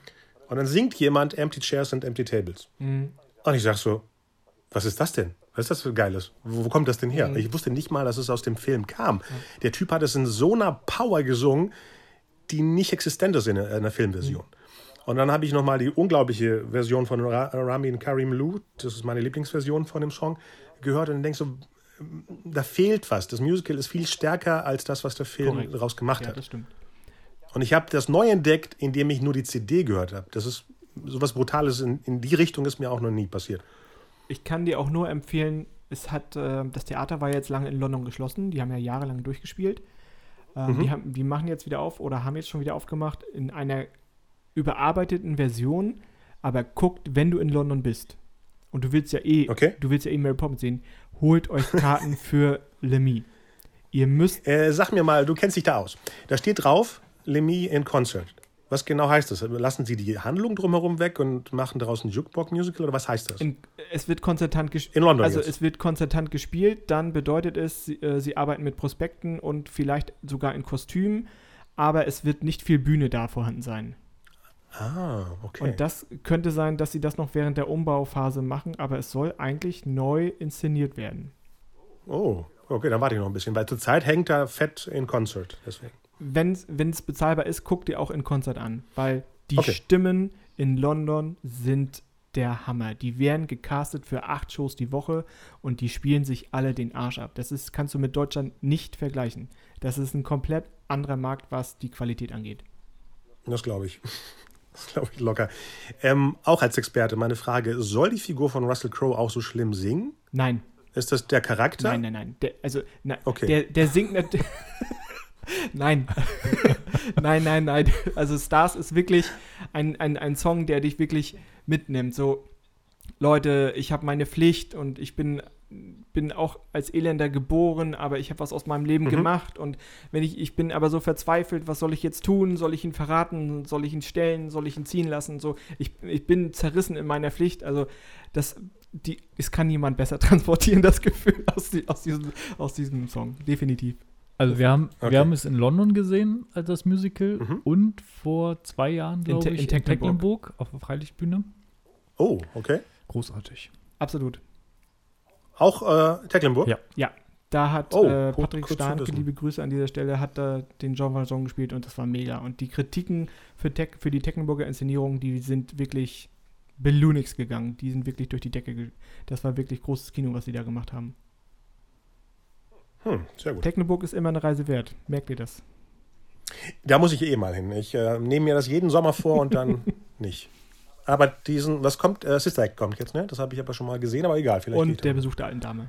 Und dann singt jemand Empty Chairs and Empty Tables. Und ich sag so, was ist das denn? Was ist das für Geiles? Wo, wo kommt das denn her? Ich wusste nicht mal, dass es aus dem Film kam. Der Typ hat es in so einer Power gesungen, die nicht existent ist in der, in der Filmversion. Und dann habe ich nochmal die unglaubliche Version von Ra Ramin Karim Lou, das ist meine Lieblingsversion von dem Song, gehört und denkst so, da fehlt was. Das Musical ist viel stärker als das, was der Film Korrekt. daraus gemacht Ja, hat. das stimmt. Und ich habe das neu entdeckt, indem ich nur die CD gehört habe. Das ist sowas Brutales in, in die Richtung ist mir auch noch nie passiert. Ich kann dir auch nur empfehlen, es hat, äh, das Theater war jetzt lange in London geschlossen, die haben ja jahrelang durchgespielt. Ähm, die, haben, die machen jetzt wieder auf oder haben jetzt schon wieder aufgemacht in einer überarbeiteten Version, aber guckt, wenn du in London bist und du willst ja eh, Okay. du willst ja eh Mary Poppins sehen, holt euch Karten für Lemmy. Ihr müsst, Äh, sag mir mal, du kennst dich da aus. Da steht drauf, Lemmy in Concert. Was genau heißt das? Lassen Sie die Handlung drumherum weg und machen daraus ein Jukebox-Musical oder was heißt das? in, es wird konzertant gespielt. In London Also jetzt. es wird konzertant gespielt, dann bedeutet es, sie, äh, sie arbeiten mit Prospekten und vielleicht sogar in Kostümen, aber es wird nicht viel Bühne da vorhanden sein. Ah, okay. Und das könnte sein, dass sie das noch während der Umbauphase machen, aber es soll eigentlich neu inszeniert werden. oh, Okay, dann warte ich noch ein bisschen, weil zurzeit hängt da fett in Concert. Deswegen. Wenn es bezahlbar ist, guck dir auch in Konzert an, weil die Okay. Stimmen in London sind der Hammer. Die werden gecastet für acht Shows die Woche und die spielen sich alle den Arsch ab. Das ist, kannst du mit Deutschland nicht vergleichen. Das ist ein komplett anderer Markt, was die Qualität angeht. Das glaube ich. Das glaube ich locker. Ähm, auch als Experte meine Frage: Soll die Figur von Russell Crowe auch so schlimm singen? Nein, Ist das der Charakter? nein, nein, nein. Der, also, na, Okay. der, der singt nicht. nein. nein, nein, nein. Also Stars ist wirklich ein, ein, ein Song, der dich wirklich mitnimmt. So, Leute, ich habe meine Pflicht und ich bin, bin auch als Elender geboren, aber ich habe was aus meinem Leben Mhm. gemacht und wenn ich, ich bin aber so verzweifelt, was soll ich jetzt tun? Soll ich ihn verraten? Soll ich ihn stellen? Soll ich ihn ziehen lassen? So, ich, ich bin zerrissen in meiner Pflicht. Also, das, die, es kann niemand besser transportieren, das Gefühl aus, die, aus, diesem, aus diesem Song. Definitiv. Also wir haben, Okay. wir haben es in London gesehen als das Musical Mhm. und vor zwei Jahren, glaube ich, in in Tecklenburg. Tecklenburg auf der Freilichtbühne. Oh, okay. Großartig. Absolut. Auch äh, Tecklenburg? Ja. Ja, da hat Oh, äh, Patrick zu Starnke, liebe Grüße an dieser Stelle, hat da den Jean Valjean gespielt und das war mega. Und die Kritiken für, Teck, für die Tecklenburger Inszenierung, die sind wirklich Bellunix gegangen. Die sind wirklich durch die Decke. Das war wirklich großes Kino, was sie da gemacht haben. Hm, sehr gut. Tecklenburg ist immer eine Reise wert. Merkt ihr das? Da muss ich eh mal hin. Ich äh, nehme mir das jeden Sommer vor und dann nicht. Aber diesen, was kommt? Äh, Sister Act kommt jetzt, ne? Das habe ich aber schon mal gesehen, aber egal. Vielleicht und der er. Besuch der alten Dame.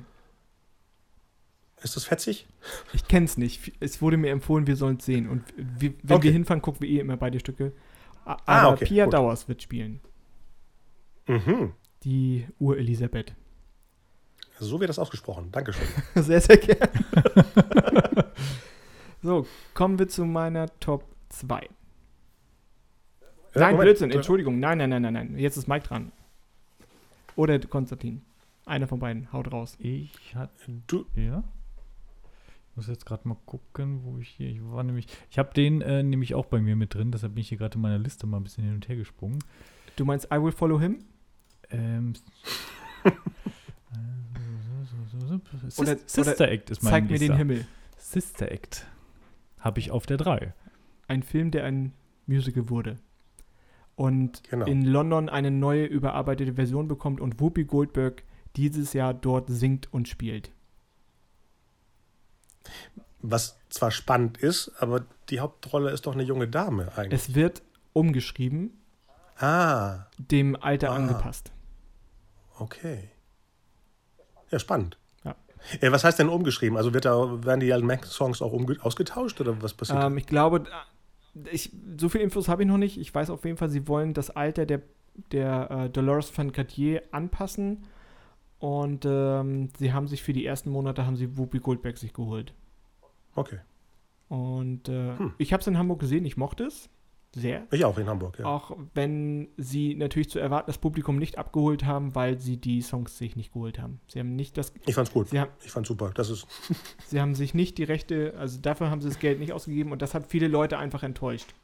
Ist das fetzig? Ich kenn's nicht. Es wurde mir empfohlen, wir sollen es sehen. Und wir, wenn Okay. wir hinfahren, gucken wir eh immer beide Stücke. Ah, Aber okay, Pia gut. Dauers wird spielen. Mhm. Die Ur-Elisabeth. So wird das ausgesprochen. Dankeschön. Sehr, sehr gerne. so, kommen wir zu meiner Top 2. Äh, Nein, Moment. Blödsinn, Entschuldigung. Nein, nein, nein, nein, nein. Jetzt ist Mike dran. Oder Konstantin. Einer von beiden. Haut raus. Ich hatte, Du, ja. Ich muss jetzt gerade mal gucken, wo ich hier, ich war nämlich, ich habe den äh, nämlich auch bei mir mit drin, deshalb bin ich hier gerade in meiner Liste mal ein bisschen hin und her gesprungen. Du meinst I Will Follow Him? Ähm, Oder- Sis- Sister Act ist mein Zeig mir den. Himmel. Sister Act habe ich auf der 3. Ein Film, der ein Musical wurde. Und Genau. in London eine neue überarbeitete Version bekommt und Whoopi Goldberg dieses Jahr dort singt und spielt. was zwar spannend ist, aber die Hauptrolle ist doch eine junge Dame eigentlich. Es wird umgeschrieben, ah, dem Alter Ah. angepasst. okay. Ja, spannend. Ja. Äh, was heißt denn umgeschrieben? Also wird da, werden die alten Mac-Songs auch ausgetauscht oder was passiert? Ähm, ich glaube, ich, so viele Infos habe ich noch nicht. Ich weiß auf jeden Fall, sie wollen das Alter der, der äh, Dolores van Cartier anpassen. Und ähm, sie haben sich für die ersten Monate haben sie Whoopi Goldberg sich geholt. okay. Und äh, Hm. ich habe es in Hamburg gesehen, ich mochte es sehr. Ich auch in Hamburg, ja. Auch wenn sie natürlich zu erwarten das Publikum nicht abgeholt haben, weil sie die Songs sich nicht geholt haben. Sie haben nicht das, Ich fand's gut. sie haben, Ich fand's super. Das ist, sie haben sich nicht die Rechte, also dafür haben sie das Geld nicht ausgegeben und das hat viele Leute einfach enttäuscht.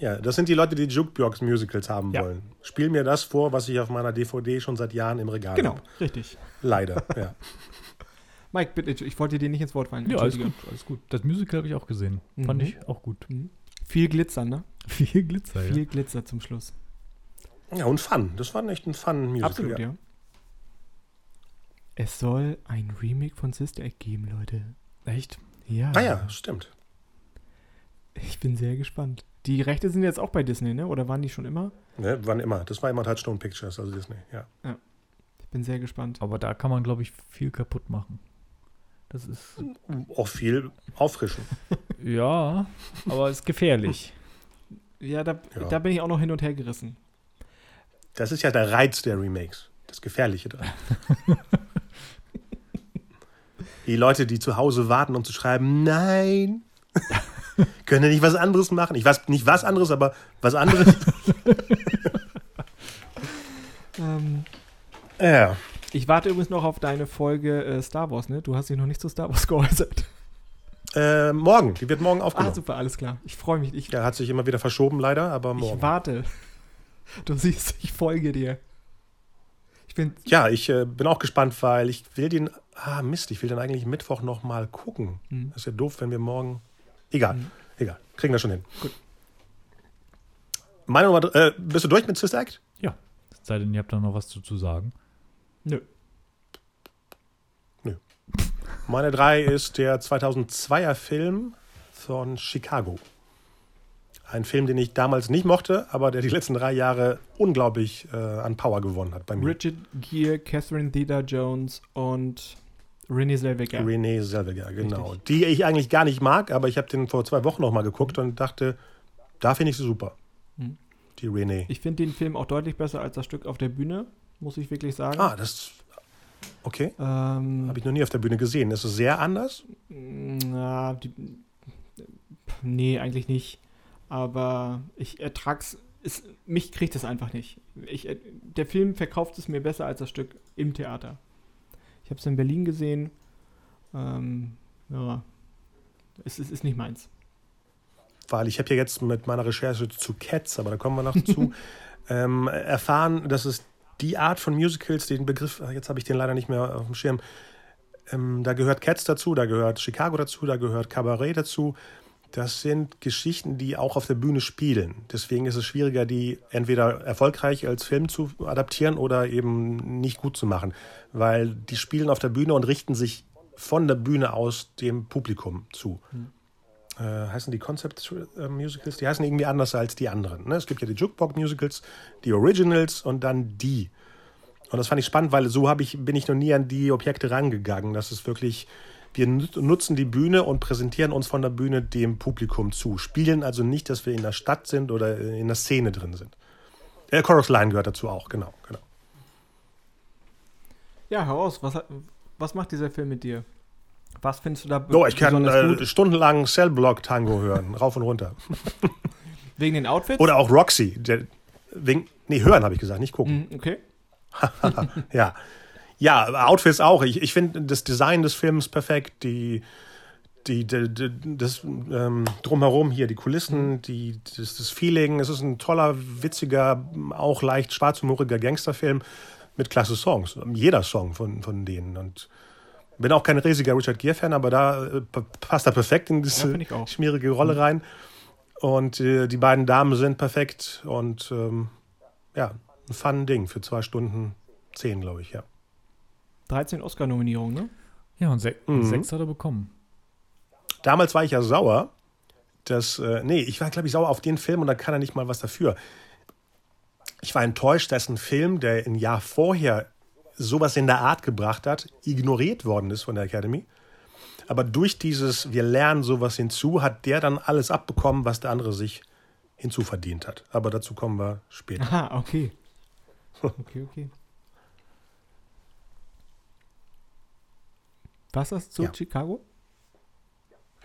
ja, das sind die Leute, die Jukebox-Musicals haben Ja. wollen. Spiel mir das vor, was ich auf meiner DVD schon seit Jahren im Regal Genau, habe. richtig. Leider, ja. Mike, bitte, ich wollte dir nicht ins Wort fallen. Ja, alles gut, alles gut. Das Musical habe ich auch gesehen. Fand Mhm. ich auch gut. Mhm. Viel Glitzer, ne? Viel Glitzer, Viel Glitzer zum Schluss. Ja, und Fun. Das war echt ein Fun-Musical. Absolut, ja. Es soll ein Remake von Sister Act geben, Leute. Echt? Ja. Ah ja, stimmt. Ich bin sehr gespannt. Die Rechte sind jetzt auch bei Disney, ne? Oder waren die schon immer? Ne, wann immer. Das war immer Touchstone Pictures, also Disney, ja. Ich bin sehr gespannt. Aber da kann man, glaube ich, viel kaputt machen. Das ist, Auch viel auffrischen. ja, aber ist gefährlich. Ja, da, Ja. da bin ich auch noch hin und her gerissen. Das ist ja der Reiz der Remakes. Das Gefährliche dran. die Leute, die zu Hause warten, um zu schreiben, nein. Können nicht was anderes machen? Ich weiß nicht was anderes, aber was anderes. Ähm, ja. ich warte übrigens noch auf deine Folge äh, Star Wars, ne? Du hast dich noch nicht zu Star Wars geäußert. Äh, morgen. Die wird morgen Ah, aufgenommen. super, alles klar. Ich freue mich. Ich, ja, hat sich immer wieder verschoben, leider, aber morgen. ich warte. Du siehst, ich folge dir. Ich finde Ja, ich äh, bin auch gespannt, weil ich will den. Ah, Mist, ich will den eigentlich Mittwoch noch mal gucken. Mhm. Das ist ja doof, wenn wir morgen. Egal, egal. Kriegen wir schon hin. Gut. Meine Nummer. Äh, bist du durch mit Sister Act? Ja. Es sei denn, ihr habt da noch was zu, zu sagen. Nö. Meine drei ist der 2002er Film von Chicago. Ein Film, den ich damals nicht mochte, aber der die letzten drei Jahre unglaublich äh, an Power gewonnen hat bei mir. Richard Gere, Catherine Theta Jones und Renée Zellweger. Renee Zellweger, genau. Richtig. Die ich eigentlich gar nicht mag, aber ich habe den vor zwei Wochen noch mal geguckt und dachte, da finde ich sie super. Mhm. Die Renee. Ich finde den Film auch deutlich besser als das Stück auf der Bühne, muss ich wirklich sagen. Ah, das. Okay. Ähm, Habe ich noch nie auf der Bühne gesehen. Ist es sehr anders? Na, die, nee, eigentlich nicht. Aber ich ertrag's. Es, mich kriegt es einfach nicht. Ich, äh, der Film verkauft es mir besser als das Stück im Theater. Ich habe es in Berlin gesehen. Ähm, ja, es, es ist nicht meins. Weil ich habe ja jetzt mit meiner Recherche zu Cats, aber da kommen wir noch zu, ähm, erfahren, dass es die Art von Musicals, den Begriff, ah, jetzt habe ich den leider nicht mehr auf dem Schirm, ähm, da gehört Cats dazu, da gehört Chicago dazu, da gehört Cabaret dazu. Das sind Geschichten, die auch auf der Bühne spielen. Deswegen ist es schwieriger, die entweder erfolgreich als Film zu adaptieren oder eben nicht gut zu machen. Weil die spielen auf der Bühne und richten sich von der Bühne aus dem Publikum zu. Äh, heißen die Concept äh, Musicals? Die heißen irgendwie anders als die anderen. Ne? Es gibt ja die Jukebox Musicals, die Originals und dann die. Und das fand ich spannend, weil so ich, bin ich noch nie an die Objekte rangegangen. Das ist wirklich, wir nut- nutzen die Bühne und präsentieren uns von der Bühne dem Publikum zu. Spielen also nicht, dass wir in der Stadt sind oder in der Szene drin sind. Der Chorus Line gehört dazu auch, genau. genau. Ja, heraus. Was, was macht dieser Film mit dir? Was findest du da So, ich kann äh, stundenlang Cellblock Tango hören, rauf und runter. Wegen den Outfits? Oder auch Roxy. Der, wegen, nee, hören habe ich gesagt, nicht gucken. Mhm, okay. ja. Ja, Outfits auch. Ich, ich finde das Design des Films perfekt. Die, die, die, die das ähm, drumherum hier, die Kulissen, die, das, das Feeling. Es ist ein toller, witziger, auch leicht schwarzhumoriger Gangsterfilm mit klasse Songs. Jeder Song von, von denen. Und bin auch kein riesiger Richard Gere-Fan, aber da äh, pa- passt er perfekt in Ja, diese auch. schmierige Rolle rein. Und äh, die beiden Damen sind perfekt und ähm, ja, ein fun Ding für zwei Stunden zehn, glaube ich, ja. 13 Oscar-Nominierungen, ne? Ja, und se Mhm. sechs hat er bekommen. Damals war ich ja sauer, dass, äh, nee, ich war, glaube ich, sauer auf den Film und da kann er nicht mal was dafür. Ich war enttäuscht, dass ein Film, der ein Jahr vorher sowas in der Art gebracht hat, ignoriert worden ist von der Academy. Aber durch dieses, wir lernen sowas hinzu, hat der dann alles abbekommen, was der andere sich hinzuverdient hat. Aber dazu kommen wir später. Aha, okay. Okay, okay. Was du zu Ja. Chicago?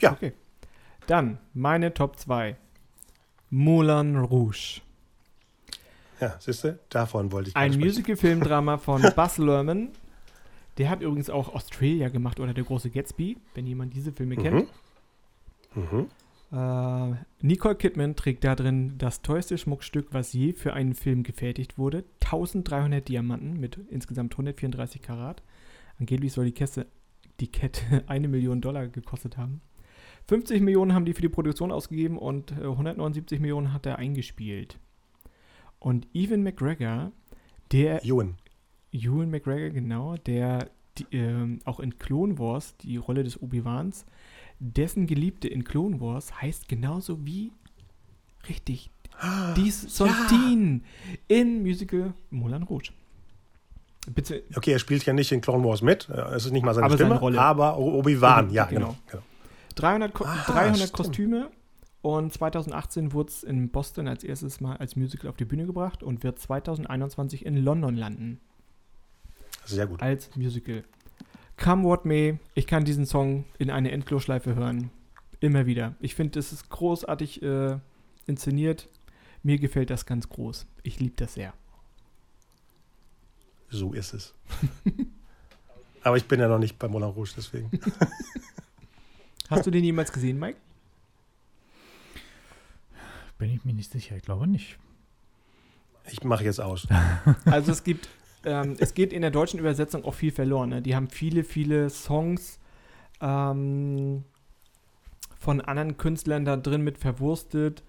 Ja. Okay. Dann meine Top 2. Moulin Rouge. Ja, siehst du, davon wollte ich Ein. Musical-Filmdrama von Buzz Lerman. Der hat übrigens auch Australia gemacht oder Der große Gatsby, wenn jemand diese Filme kennt. Mhm. Äh, Nicole Kidman trägt da drin das teuerste Schmuckstück, was je für einen Film gefertigt wurde. 1300 Diamanten mit insgesamt 134 Karat. Angeblich soll die Kette, die Kette eine Million Dollar gekostet haben. 50 Millionen haben die für die Produktion ausgegeben und äh, 179 Millionen hat er eingespielt. Und Evan McGregor, der Ewan. Ewan McGregor, genau, der die, ähm, auch in Clone Wars die Rolle des Obi-Wans, dessen Geliebte in Clone Wars heißt genauso wie richtig dies Sontin in Musical Moulin Rouge. Bitte, Okay, er spielt ja nicht in Clone Wars mit. äh, Es ist nicht mal seine Aber seine Stimme, Rolle. aber Obi-Wan, Genau, ja, genau. genau. genau. 300, Ko Aha, 300 stimmt. Kostüme und 2018 wurde es in Boston als erstes Mal als Musical auf die Bühne gebracht und wird 2021 in London landen. Sehr gut. als Musical. Come What May, ich kann diesen Song in eine Endlosschleife hören. Immer wieder. Ich finde, es ist großartig äh, inszeniert. Mir gefällt das ganz groß. Ich liebe das sehr. So ist es. aber ich bin ja noch nicht bei Moulin Rouge, deswegen. Hast du den jemals gesehen, Mike? Bin ich mir nicht sicher. Ich glaube nicht. Ich mache jetzt aus. Also es gibt ähm, es geht in der deutschen Übersetzung auch viel verloren. Ne? Die haben viele, viele Songs ähm, von anderen Künstlern da drin mit verwurstet.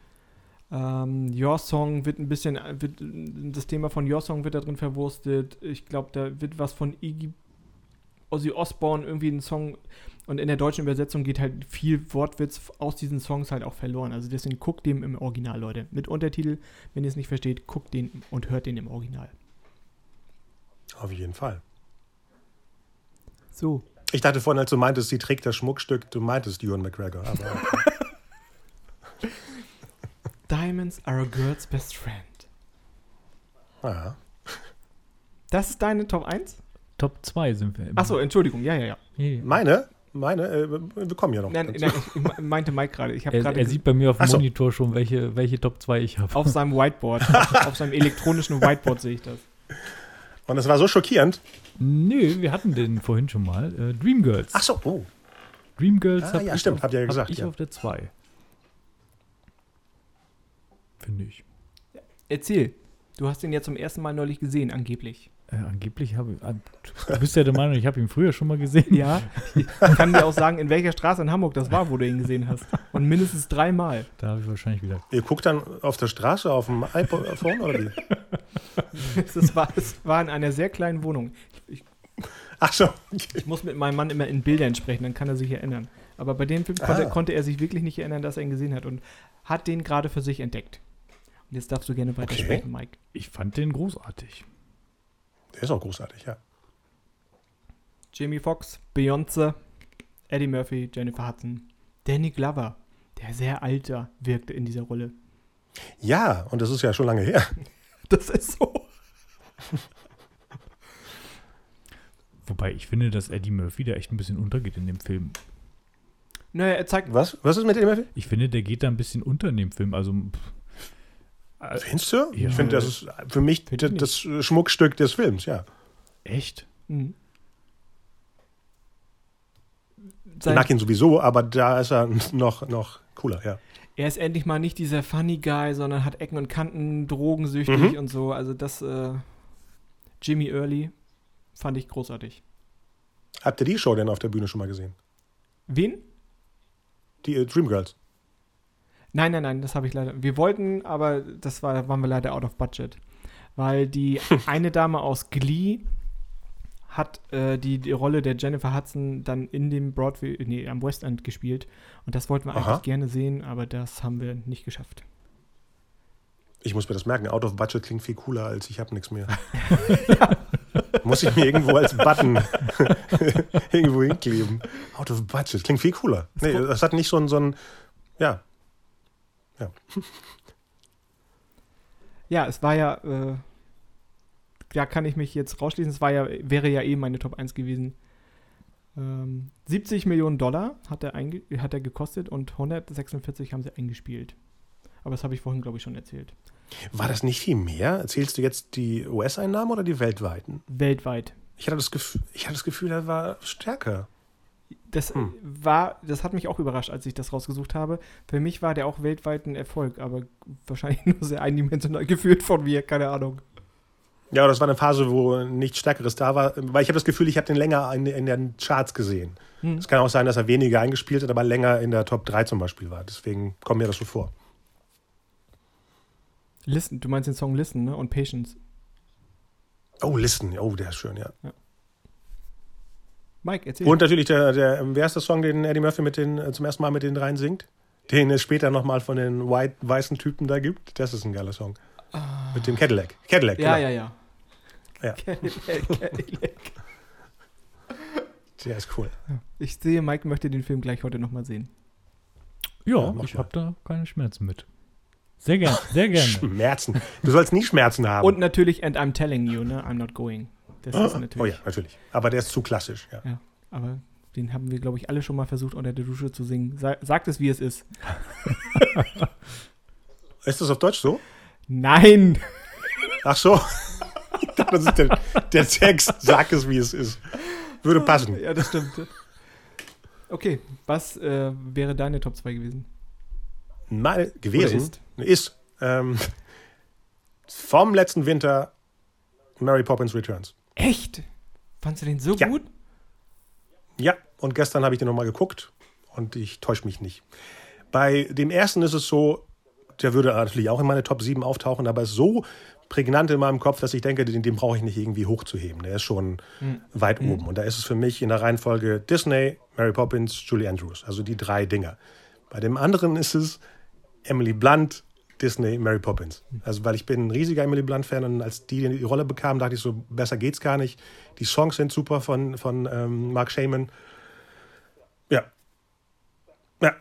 Ähm, Your Song wird ein bisschen, wird, das Thema von Your Song wird da drin verwurstet. Ich glaube, da wird was von Iggy Ozzy Osbourne irgendwie ein Song und in der deutschen Übersetzung geht halt viel Wortwitz aus diesen Songs halt auch verloren. Also deswegen guckt dem im Original, Leute. Mit Untertitel, wenn ihr es nicht versteht, guckt den und hört den im Original. Auf jeden Fall. So. Ich dachte vorhin, als du meintest, sie trägt das Schmuckstück, du meintest Ewan McGregor. Aber Diamonds are a girl's best friend. ja. Das ist deine Top 1? Top 2 sind wir. Achso, Entschuldigung, ja, ja, ja. Meine, meine, äh, wir kommen ja noch. Nein, nein, ich meinte Mike gerade. Ich habe Er, gerade er sieht bei mir auf dem so. Monitor schon, welche, welche Top 2 ich habe. auf seinem Whiteboard, auf seinem elektronischen Whiteboard sehe ich das. Und es war so schockierend. Nö, wir hatten den vorhin schon mal. Äh, Dreamgirls. Ach so, oh. Dreamgirls Ah, hab ja, ich stimmt, auf, habt ihr ja hab gesagt, ich ja. auf der 2. Finde ich. Erzähl. Du hast ihn ja zum ersten Mal neulich gesehen, angeblich. Äh, angeblich habe ich. ah, Du bist ja der Meinung, ich habe ihn früher schon mal gesehen. Ja, ich kann dir auch sagen, in welcher Straße in Hamburg das war, wo du ihn gesehen hast. Und mindestens dreimal. Da habe ich wahrscheinlich wieder. Ihr guckt dann auf der Straße auf dem iPhone oder wie? Es war, es war in einer sehr kleinen Wohnung. Ich, Ach so. ich muss mit meinem Mann immer in Bildern sprechen, dann kann er sich erinnern. Aber bei dem Film konnte, Ah. konnte er sich wirklich nicht erinnern, dass er ihn gesehen hat und hat den gerade für sich entdeckt. Und jetzt darfst du gerne weitersprechen, Mike. Ich fand den großartig. Der ist auch großartig, ja. Jamie Foxx, Beyoncé, Eddie Murphy, Jennifer Hudson, Danny Glover, der sehr alter wirkte in dieser Rolle. Ja, und das ist ja schon lange her. Das ist so. Wobei ich finde, dass Eddie Murphy da echt ein bisschen untergeht in dem Film. Naja, er zeigt. Was? Was ist mit dem Murphy? Ich finde, der geht da ein bisschen unter in dem Film. Also, pff, Findest du? Ja. Ich finde, das ist für mich das, das Schmuckstück des Films, ja. echt? Mhm. Ich Sein, mag ihn sowieso, aber da ist er noch, noch cooler, ja. er ist endlich mal nicht dieser Funny Guy, sondern hat Ecken und Kanten, drogensüchtig Mhm. und so. Also das, äh, Jimmy Early fand ich großartig. Habt ihr die Show denn auf der Bühne schon mal gesehen? Wen? Die äh, Dreamgirls. Nein, nein, nein, das habe ich leider. Wir wollten, aber das war, waren wir leider out of budget. Weil die eine Dame aus Glee hat äh, die, die Rolle der Jennifer Hudson dann in dem Broadway, nee, am West End gespielt. Und das wollten wir Aha. eigentlich gerne sehen, aber das haben wir nicht geschafft. Ich muss mir das merken. Out of Budget klingt viel cooler als ich habe nichts mehr. muss ich mir irgendwo als Button irgendwo hinkleben. Out of Budget klingt viel cooler. Nee, das hat nicht so ein, so ein ja. Ja, es war ja, äh, da kann ich mich jetzt rausschließen, es war ja, wäre ja eh meine Top 1 gewesen. Ähm, 70 Millionen Dollar hat er, hat er gekostet und 146 haben sie eingespielt. Aber das habe ich vorhin, glaube ich, schon erzählt. War das nicht viel mehr? Erzählst du jetzt die US-Einnahmen oder die weltweiten? Weltweit. Ich hatte das Gefühl, ich hatte das Gefühl, er war stärker. Das Hm. war, das hat mich auch überrascht, als ich das rausgesucht habe. Für mich war der auch weltweit ein Erfolg, aber wahrscheinlich nur sehr eindimensional geführt von mir, keine Ahnung. Ja, das war eine Phase, wo nichts Stärkeres da war, weil ich habe das Gefühl, ich habe den länger in, in den Charts gesehen. Hm. Es kann auch sein, dass er weniger eingespielt hat, aber länger in der Top 3 zum Beispiel war. Deswegen kommt mir das so vor. Listen, du meinst den Song Listen, ne? Und Patience. Oh, Listen. Oh, der ist schön, ja. Mike, erzähl. Und natürlich der, der, wer ist der Song, den Eddie Murphy mit den, zum ersten Mal mit den dreien singt? Den es später nochmal von den white, weißen Typen da gibt. Das ist ein geiler Song. Mit dem Cadillac. Cadillac, ja, genau. ja, ja. Ja. Cadillac, Cadillac. Der ist cool. Ich sehe, Mike möchte den Film gleich heute nochmal sehen. Ja, Ja, ich habe da keine Schmerzen mit. Sehr gerne, sehr gerne. Schmerzen. Du sollst nie Schmerzen haben. Und natürlich And I'm Telling You, ne? I'm Not Going. Das ist oh natürlich. ja, natürlich. Aber der ist zu klassisch. Ja. Ja, aber den haben wir, glaube ich, alle schon mal versucht, unter der Dusche zu singen. Sa sagt es, wie es ist. Ist das auf Deutsch so? Nein! Ach so. Das ist der, der Text. Sag es, wie es ist. Würde passen. Ja, das stimmt. Okay, was äh, wäre deine Top 2 gewesen? Mal gewesen. Oder ist? Ist. ähm, vom letzten Winter Mary Poppins Returns. Echt? Fandst du den so Ja. gut? Ja, und gestern habe ich den nochmal geguckt und ich täusche mich nicht. Bei dem ersten ist es so, der würde natürlich auch in meine Top 7 auftauchen, aber ist so prägnant in meinem Kopf, dass ich denke, den, den brauche ich nicht irgendwie hochzuheben. Der ist schon weit oben. Und da ist es für mich in der Reihenfolge Disney, Mary Poppins, Julie Andrews. Also die drei Dinger. Bei dem anderen ist es Emily Blunt, Disney, Mary Poppins. Also weil ich bin ein riesiger Emily Blunt-Fan und als die die Rolle bekam, dachte ich so, besser geht's gar nicht. Die Songs sind super von, von ähm, Mark Shaman. Ja. Ja.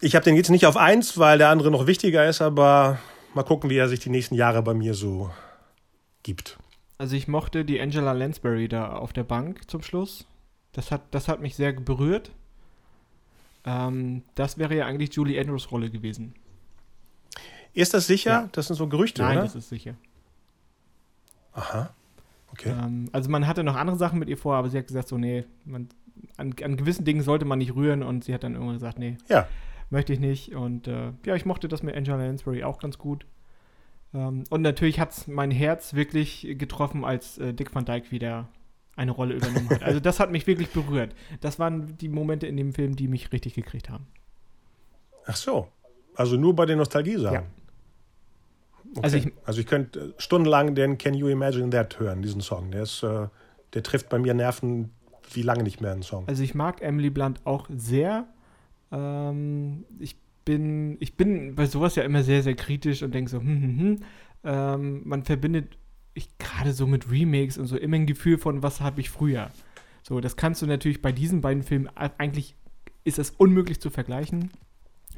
Ich habe den jetzt nicht auf eins, weil der andere noch wichtiger ist, aber mal gucken, wie er sich die nächsten Jahre bei mir so gibt. Also ich mochte die Angela Lansbury da auf der Bank zum Schluss. Das hat, das hat mich sehr berührt. Ähm, das wäre ja eigentlich Julie Andrews Rolle gewesen. Ist das sicher? Ja. Das sind so Gerüchte, Nein, oder? das ist sicher. Aha. Okay. Ähm, also man hatte noch andere Sachen mit ihr vor, aber sie hat gesagt so, nee, man, an, an gewissen Dingen sollte man nicht rühren und sie hat dann irgendwann gesagt, nee, Ja. möchte ich nicht. Und äh, ja, ich mochte das mit Angela Lansbury auch ganz gut. Ähm, und natürlich hat es mein Herz wirklich getroffen, als äh, Dick Van Dyke wieder eine Rolle übernommen hat. Also das hat mich wirklich berührt. Das waren die Momente in dem Film, die mich richtig gekriegt haben. Ach so. Also nur bei den Nostalgie-Sachen. Ja. Okay. Also ich- also ich könnte stundenlang den Can You Imagine That hören, diesen Song. Der ist, äh, der trifft bei mir Nerven wie lange nicht mehr einen Song. Also ich mag Emily Blunt auch sehr. Ähm, ich bin, ich bin bei sowas ja immer sehr, sehr kritisch und denke so, hm, hm, hm. Ähm, man verbindet ich gerade so mit Remakes und so immer ein Gefühl von, was habe ich früher. So, das kannst du natürlich bei diesen beiden Filmen eigentlich ist es unmöglich zu vergleichen.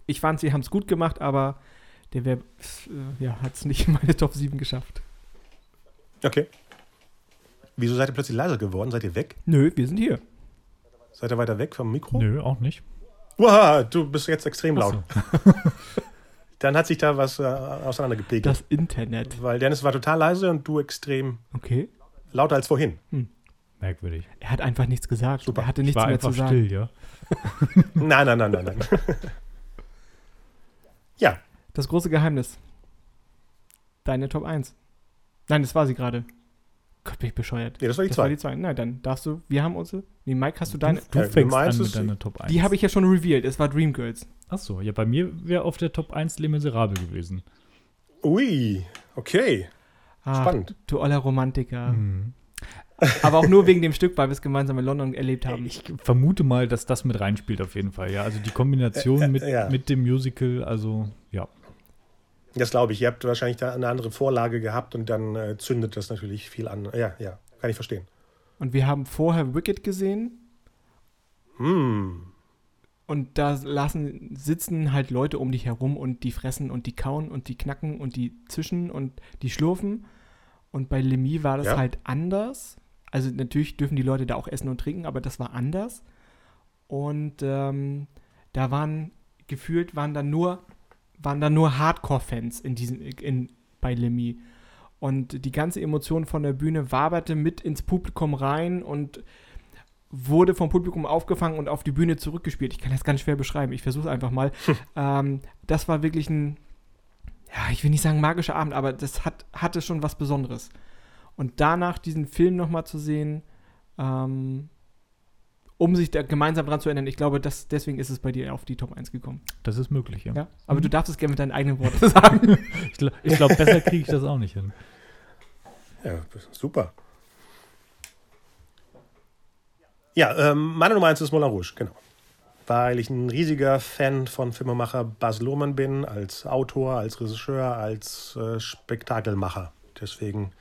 Ich fand, sie haben es gut gemacht, aber der wär, äh, ja, hat es nicht in meine Top 7 geschafft. Okay. Wieso seid ihr plötzlich leiser geworden? Seid ihr weg? Nö, wir sind hier. Seid ihr weiter weg vom Mikro? Nö, auch nicht. Wow, du bist jetzt extrem laut. so. Dann hat sich da was äh, auseinandergepegelt. Das Internet. Weil Dennis war total leise und du extrem Okay. lauter als vorhin. Merkwürdig. Er hat einfach nichts gesagt. Super. Er hatte Ich nichts war mehr zu sagen. still, ja. Nein, nein, nein, nein, nein. ja, Das große Geheimnis. Deine Top 1. Nein, das war sie gerade. Gott, bin ich bescheuert. nee, das war die das war zwei. die 2. Nein, dann darfst du. Wir haben unsere. Nee, Mike, hast du deine. Du du fängst an mit deiner Top 1. Die habe ich ja schon revealed. Es war Dreamgirls. Achso, ja, bei mir wäre auf der Top 1 Les Miserables gewesen. Ui, okay. Ah, Spannend. Du oller Romantiker. Mhm. Aber auch nur wegen dem Stück, weil wir es gemeinsam in London erlebt haben. Ich vermute mal, dass das mit reinspielt auf jeden Fall, ja. Also die Kombination Äh, äh, mit, ja. mit dem Musical, also ja. Das glaube ich. Ihr habt wahrscheinlich da eine andere Vorlage gehabt und dann äh, zündet das natürlich viel an. Ja, ja, kann ich verstehen. Und wir haben vorher Wicked gesehen. Hm. Und da lassen, sitzen halt Leute um dich herum und die fressen und die kauen und die knacken und die zischen und die schlurfen. Und bei Lemmy war das Ja. halt anders. Also natürlich dürfen die Leute da auch essen und trinken, aber das war anders. Und ähm, da waren gefühlt waren da nur waren da nur Hardcore-Fans in diesem in bei Lemmy. Und die ganze Emotion von der Bühne waberte mit ins Publikum rein und wurde vom Publikum aufgefangen und auf die Bühne zurückgespielt. Ich kann das ganz schwer beschreiben. Ich versuche es einfach mal. ähm, das war wirklich ein, ja, ich will nicht sagen magischer Abend, aber das hat, hatte schon was Besonderes. Und danach diesen Film nochmal zu sehen, ähm, um sich da gemeinsam dran zu erinnern, ich glaube, das, deswegen ist es bei dir auf die Top 1 gekommen. Das ist möglich, ja. Ja? Aber Mhm. du darfst es gerne mit deinen eigenen Worten sagen. Ich, gl- ich glaube, besser kriege ich das auch nicht hin. Ja, super. Ja, ähm, meine Nummer eins ist Moulin Rouge, genau. Weil ich ein riesiger Fan von Filmemacher Baz Luhrmann bin, als Autor, als Regisseur, als äh, Spektakelmacher. Deswegen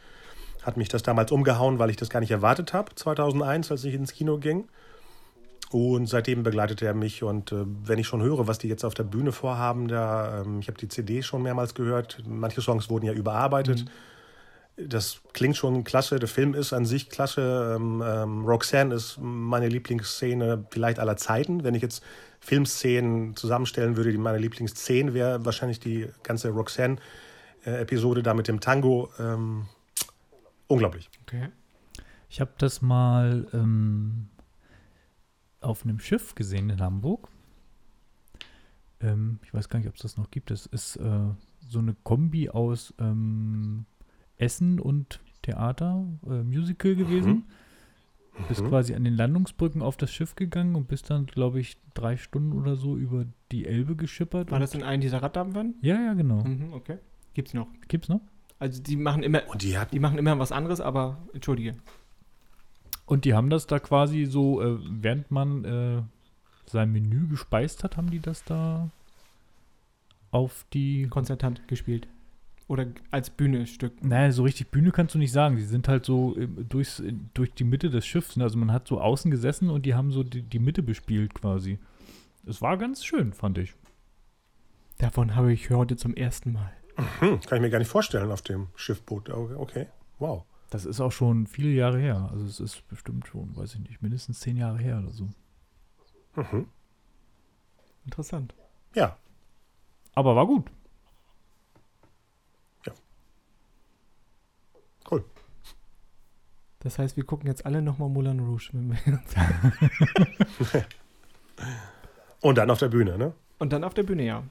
hat mich das damals umgehauen, weil ich das gar nicht erwartet habe, 2001, als ich ins Kino ging. Und seitdem begleitet er mich. Und äh, wenn ich schon höre, was die jetzt auf der Bühne vorhaben, da, ähm, ich habe die CD schon mehrmals gehört. Manche Songs wurden ja überarbeitet. Das klingt schon klasse. Der Film ist an sich klasse. Ähm, ähm, Roxanne ist meine Lieblingsszene vielleicht aller Zeiten. Wenn ich jetzt Filmszenen zusammenstellen würde, die meine Lieblingsszene wäre wahrscheinlich die ganze Roxanne-Episode da mit dem Tango. Ähm, unglaublich. Okay. Ich habe das mal ähm, auf einem Schiff gesehen in Hamburg. Ähm, ich weiß gar nicht, ob es das noch gibt. Es ist äh, so eine Kombi aus ähm, Essen und Theater, äh, Musical gewesen. Bist Mhm. quasi an den Landungsbrücken auf das Schiff gegangen und bist dann, glaube ich, drei Stunden oder so über die Elbe geschippert. War das in einem dieser Raddampfern? Ja, ja, genau. Mhm, okay. Gibt's noch. Gibt's noch? Also die machen immer, Und die hatten, die machen immer was anderes, aber entschuldige. Und die haben das da quasi so, äh, während man äh, sein Menü gespeist hat, haben die das da auf die. Konzertant gespielt. Oder als Bühnestück. Naja, so richtig Bühne kannst du nicht sagen. Die sind halt so ähm, durchs, durch die Mitte des Schiffs. ne? Also man hat so außen gesessen und die haben so die, die Mitte bespielt quasi. Es war ganz schön, fand ich. Davon habe ich heute zum ersten Mal. hm, kann ich mir gar nicht vorstellen auf dem Schiffboot. Okay. wow. Das ist auch schon viele Jahre her. Also es ist bestimmt schon, weiß ich nicht, mindestens zehn Jahre her oder so. Mhm. Interessant. Ja, Aber war gut. cool. Das heißt, wir gucken jetzt alle nochmal Moulin Rouge. Wenn wir Und dann auf der Bühne, ne? Und dann auf der Bühne, ja.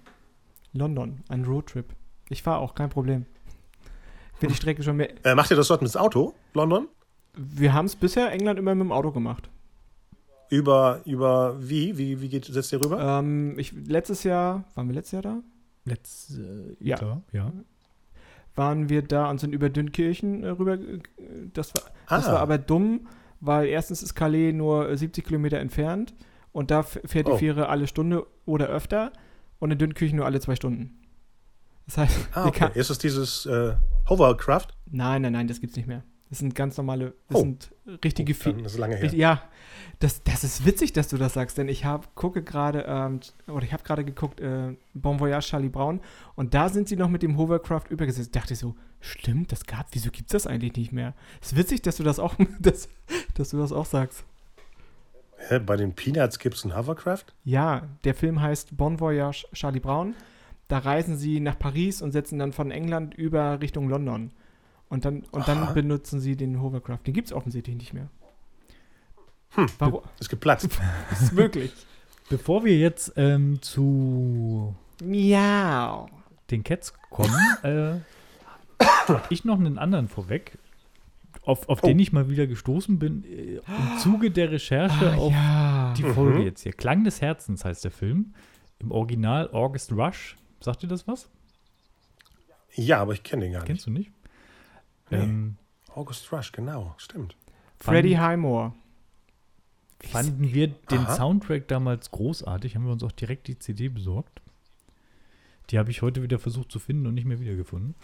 London, ein Roadtrip. Ich fahre auch, kein Problem. Für die Strecke schon mehr. Äh, macht ihr das dort mit dem Auto, London? Wir haben es bisher England immer mit dem Auto gemacht. Über, über wie? Wie, wie geht, setzt ihr rüber? Ähm, ich, letztes Jahr, waren wir letztes Jahr da? Letzt, äh, Ja. klar, ja. Waren wir da und sind über Dünnkirchen äh, rüber. Das war, das Ah. war aber dumm, weil erstens ist Calais nur äh, 70 Kilometer entfernt und da fährt die Oh. Fähre alle Stunde oder öfter und in Dünnkirchen nur alle zwei Stunden. Das heißt, ah, okay. Ist es dieses äh, Hovercraft? nein, nein, nein, das gibt's nicht mehr. Das sind ganz normale, das Oh. sind richtige Fie- Dann ist es lange her. Ja, das, das ist witzig, dass du das sagst, denn ich habe gucke gerade ähm, oder ich habe gerade geguckt äh, Bon Voyage Charlie Brown und da sind sie noch mit dem Hovercraft übergesetzt. Dachte ich so, stimmt, das gab, wieso gibt's das eigentlich nicht mehr? ist witzig, dass du das auch, dass, dass du das auch sagst. Hä, bei den Peanuts gibt es ein Hovercraft? Ja, der Film heißt Bon Voyage Charlie Brown. Da reisen sie nach Paris und setzen dann von England über Richtung London. Und dann, und Aha. dann benutzen sie den Hovercraft. Den gibt es offensichtlich nicht mehr. Hm, Warum? ist geplatzt. Das ist möglich. Bevor wir jetzt ähm, zu Miau. den Cats kommen, äh, habe ich noch einen anderen vorweg, auf, auf Oh. den ich mal wieder gestoßen bin, äh, im Zuge der Recherche Ah, auf ja. die Mhm. Folge jetzt hier. Klang des Herzens heißt der Film. Im Original August Rush. Sagt dir das was? ja, aber ich kenne den gar nicht. Kennst du nicht? Nee. Ähm, August Rush, genau, stimmt. Freddie Highmore. fanden wir den Aha. Soundtrack damals großartig, haben wir uns auch direkt die CD besorgt. Die habe ich heute wieder versucht zu finden und nicht mehr wiedergefunden.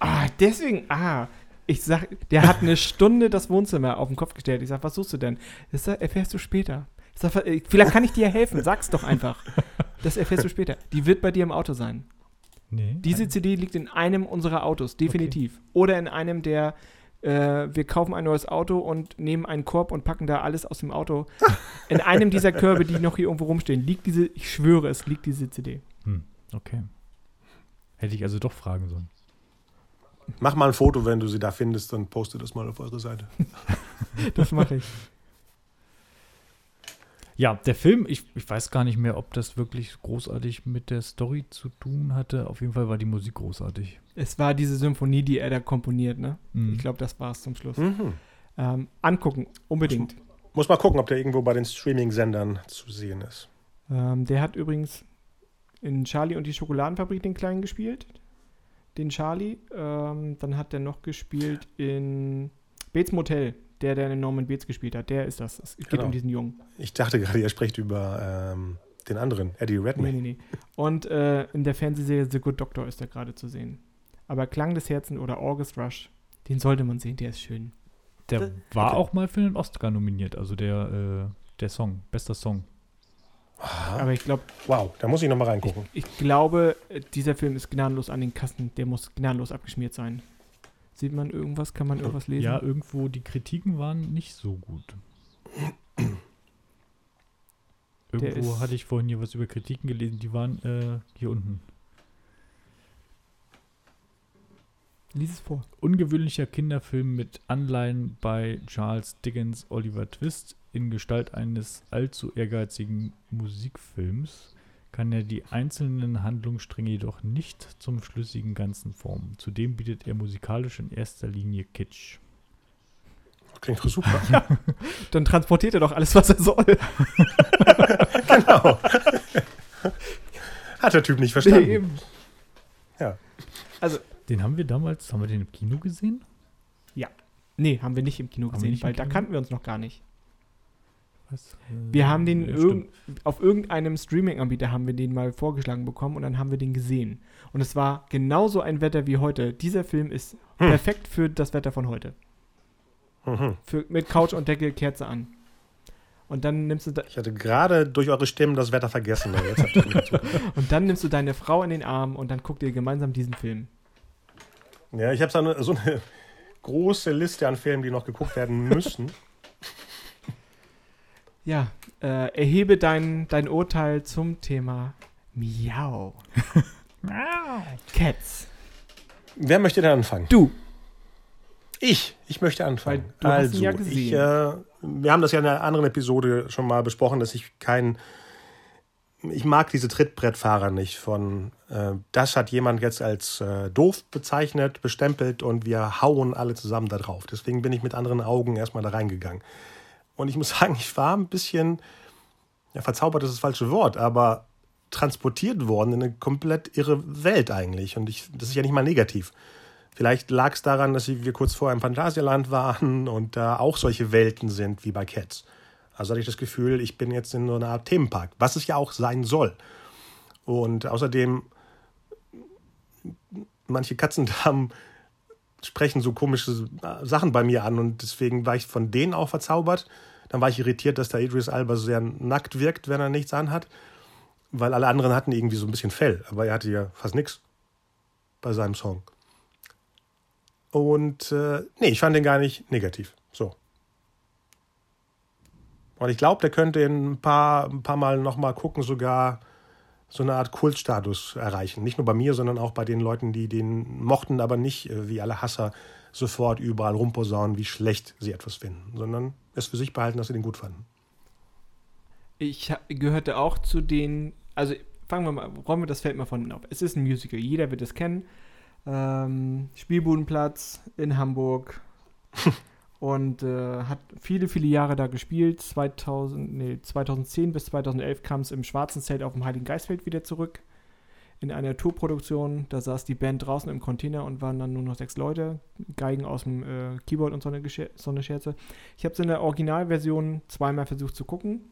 Ah, deswegen, ah, ich sag, der hat eine Stunde das Wohnzimmer auf den Kopf gestellt. Ich sag, was suchst du denn? Das erfährst du später. Ich sag, vielleicht kann ich dir helfen, sag's doch einfach. Das erfährst du später. Die wird bei dir im Auto sein. Nee. Diese CD liegt in einem unserer Autos, definitiv. Oder in einem der, äh, wir kaufen ein neues Auto und nehmen einen Korb und packen da alles aus dem Auto. In einem dieser Körbe, die noch hier irgendwo rumstehen, liegt diese, ich schwöre, es liegt diese CD. Hm, okay. Hätte ich also doch fragen sollen. Mach mal ein Foto, wenn du sie da findest, dann poste das mal auf eure Seite. Das mache ich. Ja, der Film, ich, ich weiß gar nicht mehr, ob das wirklich großartig mit der Story zu tun hatte. Auf jeden Fall war die Musik großartig. Es war diese Symphonie, die er da komponiert, ne? Mhm. Ich glaube, das war es zum Schluss. Mhm. Ähm, angucken, unbedingt. Muss mal gucken, ob der irgendwo bei den Streaming-Sendern zu sehen ist. Ähm, der hat übrigens in Charlie und die Schokoladenfabrik den Kleinen gespielt. Den Charlie. Ähm, dann hat er noch gespielt in Bates Motel. Der, der in Norman Bates gespielt hat. Der ist das. Es geht Genau. um diesen Jungen. Ich dachte gerade, ihr spricht über ähm, den anderen, Eddie Nee, Redmayne. nee, nee. Und äh, in der Fernsehserie The Good Doctor ist er gerade zu sehen. Aber Klang des Herzens oder August Rush, den sollte man sehen. Der ist schön. Der war Okay. auch mal für den Oscar nominiert, also der, äh, der Song, bester Song. Aha. Aber ich glaube, Wow, da muss ich nochmal Ich, reingucken. ich glaube, äh, dieser Film ist gnadenlos an den Kassen. Der muss gnadenlos abgeschmiert sein. Sieht man irgendwas? Kann man irgendwas lesen? Ja, irgendwo, die Kritiken waren nicht so gut. Irgendwo hatte ich vorhin hier was über Kritiken gelesen, die waren äh, hier unten. Lies es vor. Ungewöhnlicher Kinderfilm mit Anleihen bei Charles Dickens Oliver Twist in Gestalt eines allzu ehrgeizigen Musikfilms. Kann er die einzelnen Handlungsstränge jedoch nicht zum schlüssigen Ganzen formen. Zudem bietet er musikalisch in erster Linie Kitsch. Klingt doch super. Dann transportiert er doch alles, was er soll. genau. Hat der Typ nicht verstanden. Nee, eben. Ja. Also, Den haben wir damals, haben wir den im Kino gesehen? nee, haben wir nicht im Kino Haben gesehen, weil da Kino? kannten wir uns noch gar nicht. Was? Wir haben den ja, irg auf irgendeinem Streaming-Anbieter haben wir den mal vorgeschlagen bekommen und dann haben wir den gesehen. Und es war genauso ein Wetter wie heute. Dieser Film ist Hm. perfekt für das Wetter von heute. Mhm. Für, mit Couch und Decke, Kerze an. Und dann nimmst du da, Ich hatte gerade durch eure Stimmen das Wetter vergessen. und dann nimmst du deine Frau in den Arm und dann guckt ihr gemeinsam diesen Film. ja, ich habe so eine, so eine große Liste an Filmen, die noch geguckt werden müssen. Ja, äh, erhebe dein, dein Urteil zum Thema Miau. Cats. Wer möchte denn anfangen? Du. Ich. Ich möchte anfangen. Weil du hast also, ihn ja gesehen. Ich, äh, wir haben das ja in einer anderen Episode schon mal besprochen, dass ich kein. Ich mag diese Trittbrettfahrer nicht von. Äh, das hat jemand jetzt als äh, doof bezeichnet, bestempelt und wir hauen alle zusammen da drauf. Deswegen bin ich mit anderen Augen erstmal da reingegangen. Und ich muss sagen, ich war ein bisschen. Ja, verzaubert ist das falsche Wort, aber transportiert worden in eine komplett irre Welt eigentlich. Und ich, das ist ja nicht mal negativ. Vielleicht lag es daran, dass wir kurz vorher im Phantasialand waren und da auch solche Welten sind wie bei Cats. Also hatte ich das Gefühl, ich bin jetzt in so einer Art Themenpark, was es ja auch sein soll. Und außerdem, manche Katzendamen sprechen so komische Sachen bei mir an und deswegen war ich von denen auch verzaubert. Dann war ich irritiert, dass der Idris Alba sehr nackt wirkt, wenn er nichts anhat, weil alle anderen hatten irgendwie so ein bisschen Fell, aber er hatte ja fast nichts bei seinem Song. Und äh, nee, ich fand den gar nicht negativ. So. Und ich glaube, der könnte in ein paar, ein paar Mal nochmal gucken, sogar so eine Art Kultstatus erreichen. Nicht nur bei mir, sondern auch bei den Leuten, die den mochten, aber nicht äh, wie alle Hasser sofort überall rumposaunen, wie schlecht sie etwas finden, sondern es für sich behalten, dass sie den gut fanden. Ich gehörte auch zu den, also fangen wir mal, räumen wir das Feld mal von hinten auf. Es ist ein Musical, jeder wird es kennen. Ähm, Spielbudenplatz in Hamburg und äh, hat viele, viele Jahre da gespielt. 2000, nee, 2010 bis 2011 kam es im Schwarzen Zelt auf dem Heiligen Geistfeld wieder zurück. In einer Tourproduktion, da saß die Band draußen im Container und waren dann nur noch sechs Leute, Geigen aus dem äh, Keyboard und so eine, so eine Scherze. Ich habe es in der Originalversion zweimal versucht zu gucken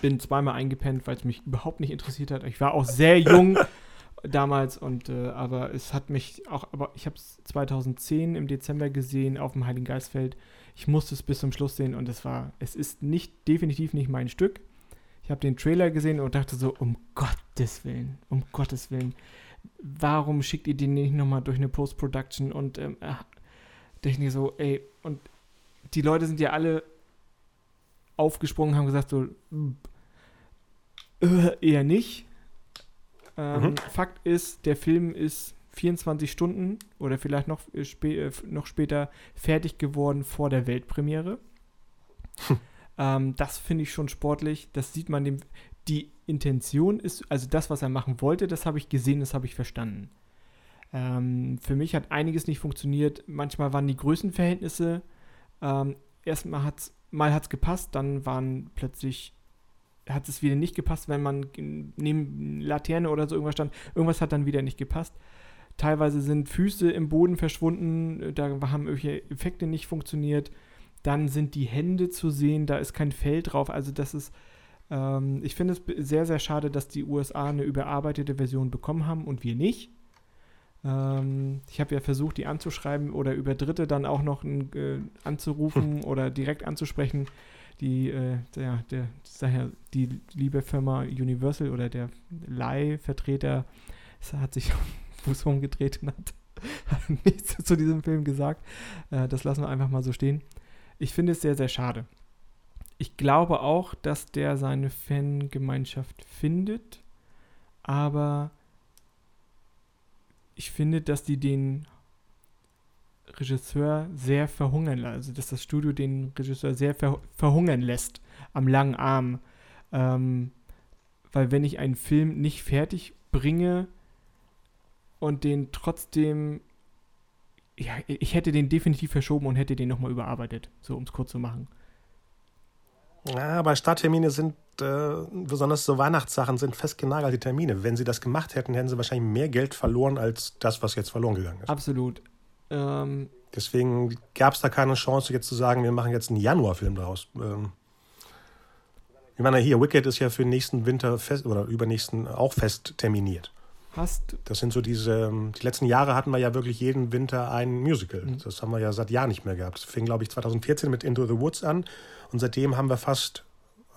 bin zweimal eingepennt, weil es mich überhaupt nicht interessiert hat. Ich war auch sehr jung damals und äh, aber es hat mich auch, aber ich habe es 2010 im Dezember gesehen auf dem Heiligen Geistfeld. Ich musste es bis zum Schluss sehen und es war, es ist nicht definitiv nicht mein Stück. Ich habe den Trailer gesehen und dachte so, um Gottes Willen, um Gottes Willen, warum schickt ihr den nicht nochmal durch eine Post-Production und ähm, äh, dachte so, ey, und die Leute sind ja alle aufgesprungen, haben gesagt so, äh, eher nicht. Ähm, Mhm. Fakt ist, der Film ist 24 Stunden oder vielleicht noch, äh, spä äh, noch später fertig geworden vor der Weltpremiere. ähm, das finde ich schon sportlich. Das sieht man dem. Die Intention ist, also das, was er machen wollte, das habe ich gesehen, das habe ich verstanden. Ähm, für mich hat einiges nicht funktioniert. Manchmal waren die Größenverhältnisse. Ähm, erstmal hat es mal hat's gepasst, dann waren plötzlich hat es wieder nicht gepasst, wenn man neben Laterne oder so irgendwas stand. Irgendwas hat dann wieder nicht gepasst. Teilweise sind Füße im Boden verschwunden, da haben irgendwelche Effekte nicht funktioniert. Dann sind die Hände zu sehen, da ist kein Fell drauf. Also das ist, ähm, ich finde es sehr, sehr schade, dass die USA eine überarbeitete Version bekommen haben und wir nicht. Ähm, ich habe ja versucht, die anzuschreiben oder über Dritte dann auch noch äh, anzurufen oder direkt anzusprechen. Die, äh, der, der, die liebe Firma Universal oder der Leihvertreter hat sich Fuß rumgedreht und hat, hat nichts zu diesem Film gesagt. Äh, das lassen wir einfach mal so stehen. Ich finde es sehr, sehr schade. Ich glaube auch, dass der seine Fangemeinschaft findet, aber ich finde, dass die den Regisseur sehr verhungern also dass das Studio den Regisseur sehr ver verhungern lässt am langen Arm. Ähm, Weil wenn ich einen Film nicht fertig bringe und den trotzdem, ja, ich hätte den definitiv verschoben und hätte den nochmal überarbeitet, so um es kurz zu machen. Ja, aber Starttermine sind, äh, besonders so Weihnachtssachen, sind festgenagelte Termine. Wenn sie das gemacht hätten, hätten sie wahrscheinlich mehr Geld verloren als das, was jetzt verloren gegangen ist. Absolut. Ähm, Deswegen gab es da keine Chance, jetzt zu sagen, wir machen jetzt einen Januarfilm daraus. Ähm, ich meine, hier, Wicked ist ja für den nächsten Winter fest oder übernächsten auch fest terminiert. hast Das sind so diese, ähm, die letzten Jahre hatten wir ja wirklich jeden Winter ein Musical. Mhm. Das haben wir ja seit Jahren nicht mehr gehabt. Das fing, glaube ich, 2014 mit Into the Woods an und seitdem haben wir fast,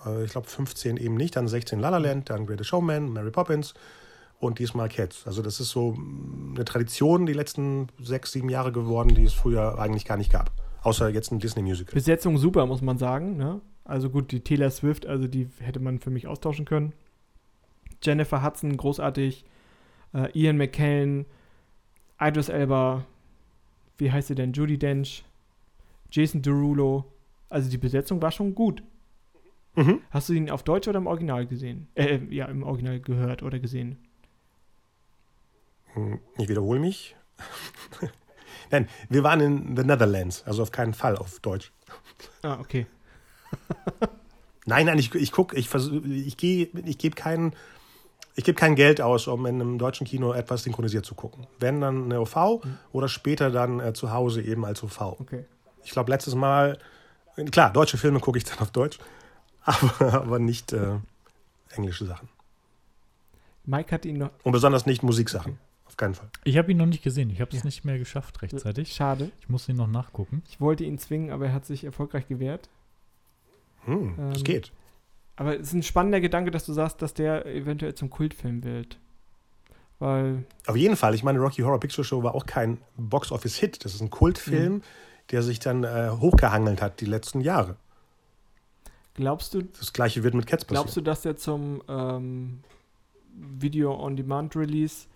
äh, ich glaube, 15 eben nicht, dann 16 La La Land, dann Greatest Showman, Mary Poppins und diesmal Cats. Also das ist so mm, eine Tradition die letzten sechs, sieben Jahre geworden, die es früher eigentlich gar nicht gab. Außer jetzt ein Disney-Musical. Besetzung super, muss man sagen. Ne? Also gut, die Taylor Swift, also die hätte man für mich austauschen können. Jennifer Hudson, großartig. Äh, Ian McKellen, Idris Elba, wie heißt sie denn? Judy Dench, Jason Derulo. Also die Besetzung war schon gut. Mhm. Hast du ihn auf Deutsch oder im Original gesehen? Äh, ja, im Original gehört oder gesehen. Hm, Ich wiederhole mich. Nein, wir waren in the Netherlands, also auf keinen Fall auf Deutsch. Ah, okay. Nein, nein, ich, ich gucke, ich versuch, ich gehe, ich gebe kein, ich gebe kein Geld aus, um in einem deutschen Kino etwas synchronisiert zu gucken. Wenn dann eine OV oder später dann äh, zu Hause eben als OV. Okay. Ich glaube, letztes Mal, klar, deutsche Filme gucke ich dann auf Deutsch, aber, aber nicht äh, englische Sachen. Mike hat ihn noch. Und besonders nicht Musiksachen. Auf keinen Fall. Ich habe ihn noch nicht gesehen. Ich habe es nicht mehr geschafft rechtzeitig. Schade. Ich muss ihn noch nachgucken. Ich wollte ihn zwingen, aber er hat sich erfolgreich gewehrt. Hm, das Ähm, geht. Aber es ist ein spannender Gedanke, dass du sagst, dass der eventuell zum Kultfilm wird. Weil, Auf jeden Fall. Ich meine, Rocky Horror Picture Show war auch kein Box-Office-Hit. Das ist ein Kultfilm, Mhm. der sich dann äh, hochgehangelt hat die letzten Jahre. glaubst du, Das gleiche wird mit Cats passieren. glaubst du, dass der zum ähm, Video-on-Demand-Release,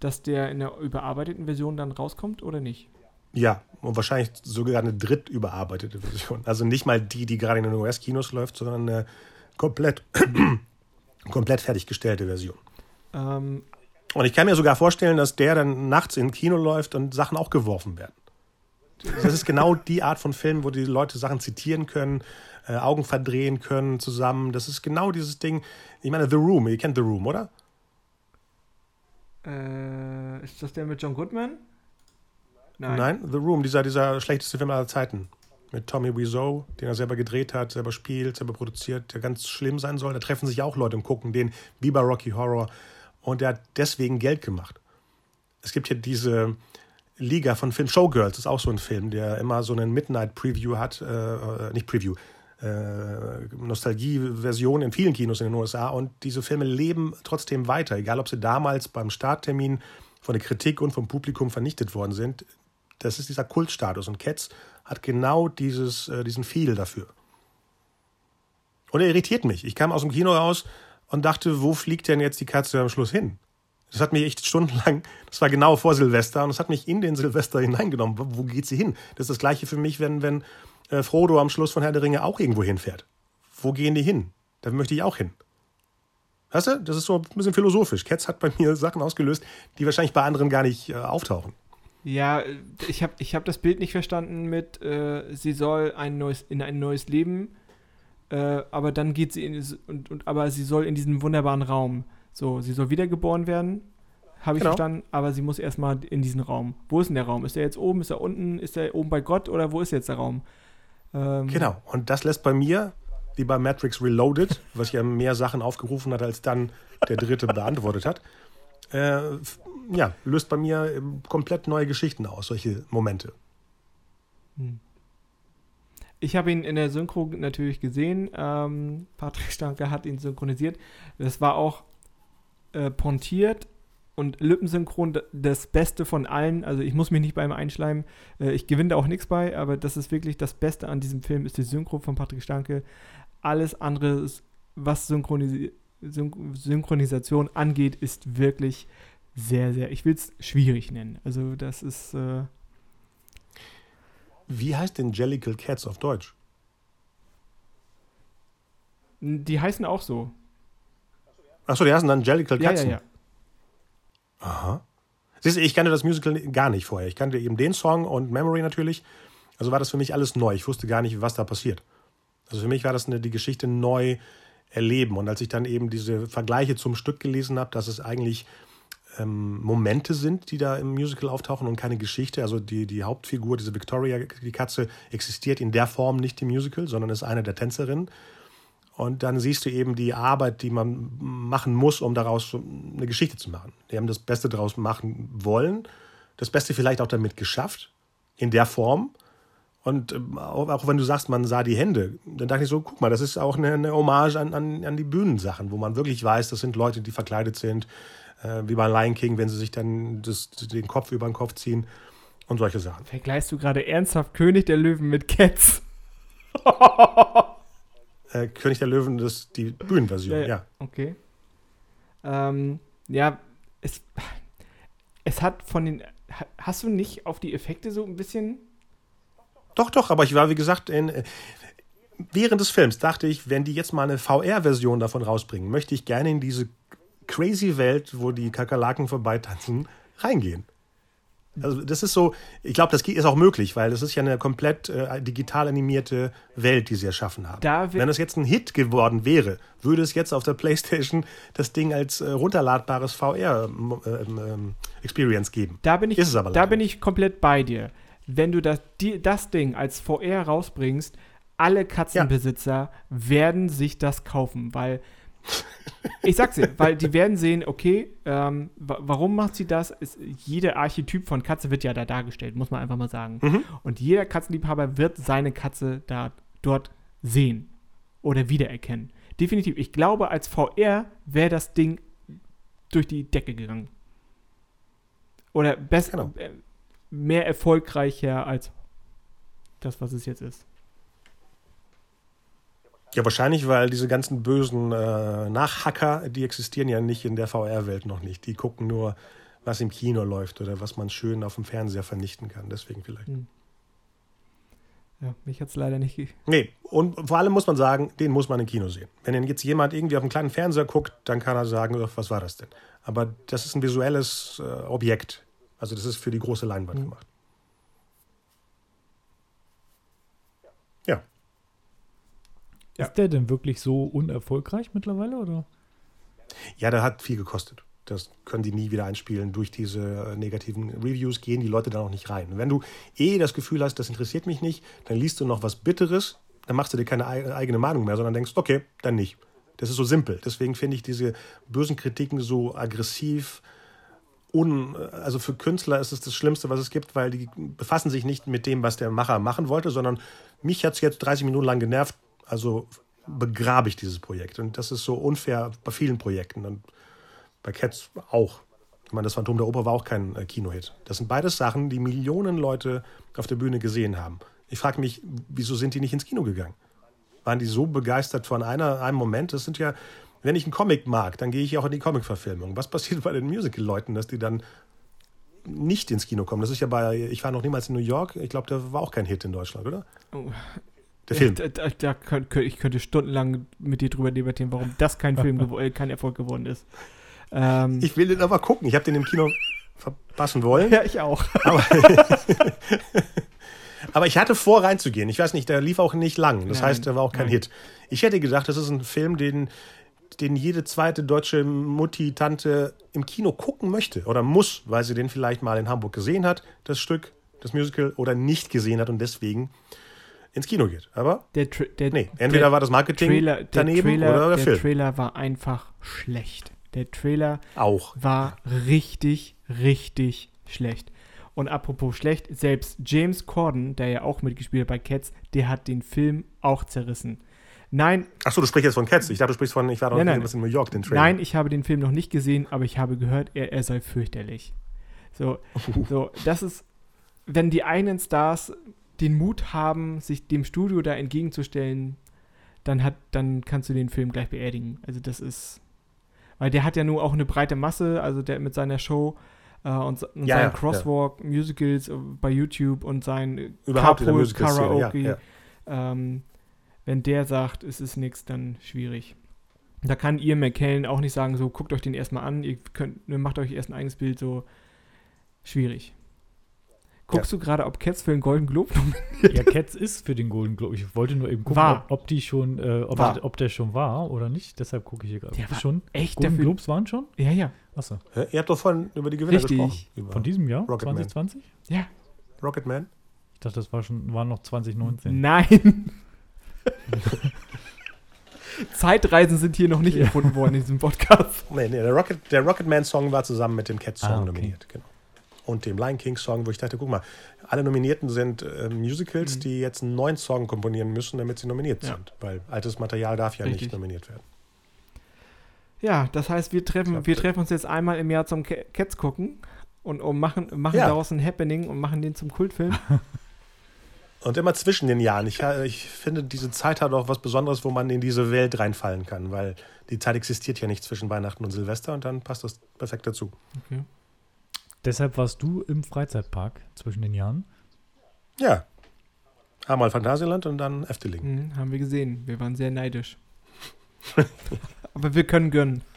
dass der in der überarbeiteten Version dann rauskommt oder nicht? Ja, und wahrscheinlich sogar eine dritt überarbeitete Version. Also nicht mal die, die gerade in den US-Kinos läuft, sondern eine komplett, komplett fertiggestellte Version. Ähm, Und ich kann mir sogar vorstellen, dass der dann nachts im Kino läuft und Sachen auch geworfen werden. Das ist genau die Art von Film, wo die Leute Sachen zitieren können, äh, Augen verdrehen können zusammen. Das ist genau dieses Ding. Ich meine, The Room, ihr kennt The Room, oder? Äh, ist das der mit John Goodman? Nein, The Room, dieser, dieser schlechteste Film aller Zeiten. Mit Tommy Wiseau, den er selber gedreht hat, selber spielt, selber produziert, der ganz schlimm sein soll. Da treffen sich auch Leute und gucken den, wie bei Rocky Horror. Und der hat deswegen Geld gemacht. Es gibt hier diese Liga von Film Showgirls, ist auch so ein Film, der immer so einen Midnight-Preview hat, äh, äh, nicht Preview, äh, Nostalgie-Version in vielen Kinos in den USA. Und diese Filme leben trotzdem weiter, egal ob sie damals beim Starttermin von der Kritik und vom Publikum vernichtet worden sind. Das ist dieser Kultstatus. Und Cats hat genau dieses, äh, diesen Feel dafür. Und er irritiert mich. Ich kam aus dem Kino raus und dachte, wo fliegt denn jetzt die Katze am Schluss hin? Das hat mich echt stundenlang, das war genau vor Silvester, und das hat mich in den Silvester hineingenommen. Wo, wo geht sie hin? Das ist das Gleiche für mich, wenn, wenn äh, Frodo am Schluss von Herr der Ringe auch irgendwo hinfährt. Wo gehen die hin? Da möchte ich auch hin. Weißt du, das ist so ein bisschen philosophisch. Cats hat bei mir Sachen ausgelöst, die wahrscheinlich bei anderen gar nicht äh, auftauchen. Ja, äh, ich habe ich hab das Bild nicht verstanden mit, äh, sie soll ein neues, in ein neues Leben, äh, aber dann geht sie in, und, und, aber sie soll in diesen wunderbaren Raum. So, sie soll wiedergeboren werden, habe ich Genau. verstanden, aber sie muss erstmal in diesen Raum. Wo ist denn der Raum? Ist der jetzt oben, ist er unten, ist er oben bei Gott oder wo ist jetzt der Raum? Ähm, Genau. Und das lässt bei mir, wie bei Matrix Reloaded, was ja mehr Sachen aufgerufen hat, als dann der dritte beantwortet hat, äh, ja, löst bei mir ähm, komplett neue Geschichten aus, solche Momente. Ich habe ihn in der Synchro natürlich gesehen. Ähm, Patrick Stanke hat ihn synchronisiert. Das war auch äh, pontiert und lippensynchron das Beste von allen. Also ich muss mich nicht bei ihm einschleimen. Äh, ich gewinne da auch nichts bei, aber das ist wirklich das Beste an diesem Film, ist die Synchro von Patrick Stanke. Alles andere, was Synchronisi Syn Synchronisation angeht, ist wirklich sehr, sehr, ich will es schwierig nennen. Also das ist, äh, Wie heißt denn Jellicle Cats auf Deutsch? die heißen auch so. Achso, die heißen dann Jellicle Ja, ja, Katzen. ja. Aha. Siehst du, ich kannte das Musical gar nicht vorher. Ich kannte eben den Song und Memory natürlich. Also war das für mich alles neu. Ich wusste gar nicht, was da passiert. Also für mich war das eine, die Geschichte neu erleben. Und als ich dann eben diese Vergleiche zum Stück gelesen habe, dass es eigentlich ähm, Momente sind, die da im Musical auftauchen und keine Geschichte. Also die, die Hauptfigur, diese Victoria, die Katze, existiert in der Form nicht im Musical, sondern ist eine der Tänzerinnen. Und dann siehst du eben die Arbeit, die man machen muss, um daraus eine Geschichte zu machen. Die haben das Beste daraus machen wollen, das Beste vielleicht auch damit geschafft, in der Form. Und ähm, auch, wenn du sagst, man sah die Hände, dann dachte ich so, guck mal, das ist auch eine, eine Hommage an, an, an die Bühnensachen, wo man wirklich weiß, das sind Leute, die verkleidet sind, äh, wie bei Lion King, wenn sie sich dann das, den Kopf über den Kopf ziehen und solche Sachen. Vergleichst du gerade ernsthaft König der Löwen mit Cats? Äh, König der Löwen, das ist die Bühnenversion, Ja, ja. Okay. Ähm, ja, es, es hat von den. ha- Hast du nicht auf die Effekte so ein bisschen. Doch, doch, aber ich war, wie gesagt, in, äh, während des Films dachte ich, wenn die jetzt mal eine VR-Version davon rausbringen, möchte ich gerne in diese crazy Welt, wo die Kakerlaken vorbeitanzen, reingehen. Also das ist so, ich glaube, das ist auch möglich, weil es ist ja eine komplett äh, digital animierte Welt, die sie erschaffen haben. Da Wenn es jetzt ein Hit geworden wäre, würde es jetzt auf der Playstation das Ding als äh, runterladbares VR-Experience geben. Da bin ich, Ist es aber da leider bin ich komplett bei dir. Wenn du das, die, das Ding als VR rausbringst, alle Katzenbesitzer werden sich das kaufen, weil ich sag's dir, weil die werden sehen, okay, ähm, wa warum macht sie das? Ist, jeder Archetyp von Katze wird ja da dargestellt, muss man einfach mal sagen. Mhm. Und jeder Katzenliebhaber wird seine Katze da dort sehen oder wiedererkennen. Definitiv. Ich glaube, als VR wäre das Ding durch die Decke gegangen. Oder besser, Genau. äh, mehr erfolgreicher als das, was es jetzt ist. Ja, wahrscheinlich, weil diese ganzen bösen äh, Nachhacker, die existieren ja nicht in der VR-Welt noch nicht. Die gucken nur, was im Kino läuft oder was man schön auf dem Fernseher vernichten kann. Deswegen vielleicht. Ja, mich hat es leider nicht. Nee, und vor allem muss man sagen, den muss man im Kino sehen. Wenn denn jetzt jemand irgendwie auf einem kleinen Fernseher guckt, dann kann er sagen, "Ach, was war das denn? Aber das ist ein visuelles äh, Objekt. Also das ist für die große Leinwand gemacht. Ja. Ja. Ist der denn wirklich so unerfolgreich mittlerweile, oder? Ja, der hat viel gekostet. Das können die nie wieder einspielen. Durch diese äh, negativen Reviews gehen die Leute da noch nicht rein. Und wenn du eh das Gefühl hast, das interessiert mich nicht, dann liest du noch was Bitteres, dann machst du dir keine ei- eigene Meinung mehr, sondern denkst, okay, dann nicht. Das ist so simpel. Deswegen finde ich diese bösen Kritiken so aggressiv. Un, also für Künstler ist es das Schlimmste, was es gibt, weil die befassen sich nicht mit dem, was der Macher machen wollte, sondern mich hat es jetzt 30 Minuten lang genervt, also begrabe ich dieses Projekt. Und das ist so unfair bei vielen Projekten. Und bei Cats auch. Ich meine, das Phantom der Oper war auch kein äh, Kinohit. Das sind beides Sachen, die Millionen Leute auf der Bühne gesehen haben. Ich frage mich, wieso sind die nicht ins Kino gegangen? Waren die so begeistert von einer, einem Moment? Das sind ja, wenn ich einen Comic mag, dann gehe ich auch in die Comic-Verfilmung. Was passiert bei den Musical-Leuten, dass die dann nicht ins Kino kommen? Das ist ja bei, ich war noch niemals in New York, ich glaube, der war auch kein Hit in Deutschland, oder? Oh. Der Film. Da, da, da könnt, ich könnte stundenlang mit dir drüber debattieren, warum das kein Film, äh, kein Erfolg geworden ist. Ähm, Ich will den aber gucken. Ich habe den im Kino verpassen wollen. ja, ich auch. Aber, aber ich hatte vor, reinzugehen. Ich weiß nicht, der lief auch nicht lang. Das Nein, heißt, der war auch kein nein. Hit. Ich hätte gedacht, das ist ein Film, den, den jede zweite deutsche Mutti, Tante im Kino gucken möchte oder muss, weil sie den vielleicht mal in Hamburg gesehen hat, das Stück, das Musical, oder nicht gesehen hat und deswegen ins Kino geht. Aber Der, Tra der, nee, entweder der war das Marketing Trailer, der daneben Trailer, oder der, der Film. Trailer war einfach schlecht. Der Trailer auch. war richtig, richtig schlecht. Und apropos schlecht, selbst James Corden, der ja auch mitgespielt hat bei Cats, der hat den Film auch zerrissen. Nein, Achso, du sprichst jetzt von Cats. Ich dachte, du sprichst von, ich war doch Nein, nein. was in New York, den Trailer. Nein, ich habe den Film noch nicht gesehen, aber ich habe gehört, er, er sei fürchterlich. So, so, das ist, wenn die einen Stars den Mut haben, sich dem Studio da entgegenzustellen, dann hat, dann kannst du den Film gleich beerdigen. Also das ist, weil der hat ja nur auch eine breite Masse, also der mit seiner Show äh, und, und Ja, seinen ja, Crosswalk Musicals äh, bei YouTube und sein Überhaupt Carpool ja, Karaoke. ja. Ähm, wenn der sagt, es ist nichts, dann schwierig. Da kann ihr McKellen auch nicht sagen, so guckt euch den erstmal an, ihr könnt, macht euch erst ein eigenes Bild, so schwierig. Guckst du gerade, ob Cats für den Golden Globe Ja, Cats ist für den Golden Globe. Ich wollte nur eben gucken, War. ob, ob die schon, äh, ob. Der, ob der schon war oder nicht. Deshalb gucke ich hier gerade. Der war schon? echt Golden dafür- Globes waren schon? Ja, ja. Achso. Hä? Ihr habt doch vorhin über die Gewinner Richtig. gesprochen. Über Von diesem Jahr? Rocketman. 2020? Ja. Rocketman? Ich dachte, das war schon, war noch 2019. Nein. Zeitreisen sind hier noch nicht erfunden worden in diesem Podcast. Nee, nee, der, Rocket, der Rocketman-Song war zusammen mit dem Cat-Song Ah, okay. nominiert. Genau. Und dem Lion King-Song, wo ich dachte, guck mal, alle Nominierten sind äh, Musicals, Mhm. die jetzt einen neuen Song komponieren müssen, damit sie nominiert Ja. sind. Weil altes Material darf ja Richtig. nicht nominiert werden. Ja, das heißt, wir treffen, Klappt. wir treffen uns jetzt einmal im Jahr zum Ca- Cats gucken und, und machen, machen Ja. daraus ein Happening und machen den zum Kultfilm. Und immer zwischen den Jahren. Ich, äh, ich finde, diese Zeit hat auch was Besonderes, wo man in diese Welt reinfallen kann, weil die Zeit existiert ja nicht zwischen Weihnachten und Silvester und dann passt das perfekt dazu. Okay. Deshalb warst du im Freizeitpark zwischen den Jahren. Ja. Einmal Phantasialand und dann Efteling. Mhm, haben wir gesehen. Wir waren sehr neidisch. Aber wir können gönnen.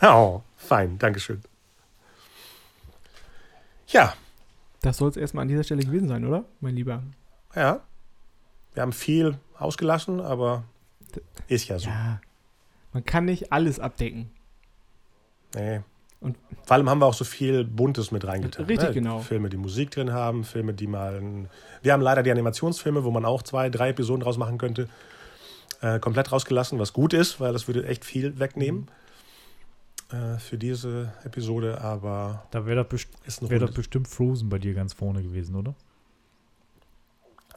Oh, fein, Dankeschön. Ja, Das soll es erstmal an dieser Stelle gewesen sein, oder? Mein Lieber. ja. Wir haben viel ausgelassen, aber ist ja so. Ja. Man kann nicht alles abdecken. Nee. Und- Vor allem haben wir auch so viel Buntes mit reingetan. Richtig, ne? genau. Filme, die Musik drin haben, Filme, die mal. Wir haben leider die Animationsfilme, wo man auch zwei, drei Episoden draus machen könnte, äh, komplett rausgelassen, was gut ist, weil das würde echt viel wegnehmen äh, für diese Episode, aber Da wäre ein wär doch rundes- bestimmt Frozen bei dir ganz vorne gewesen, oder?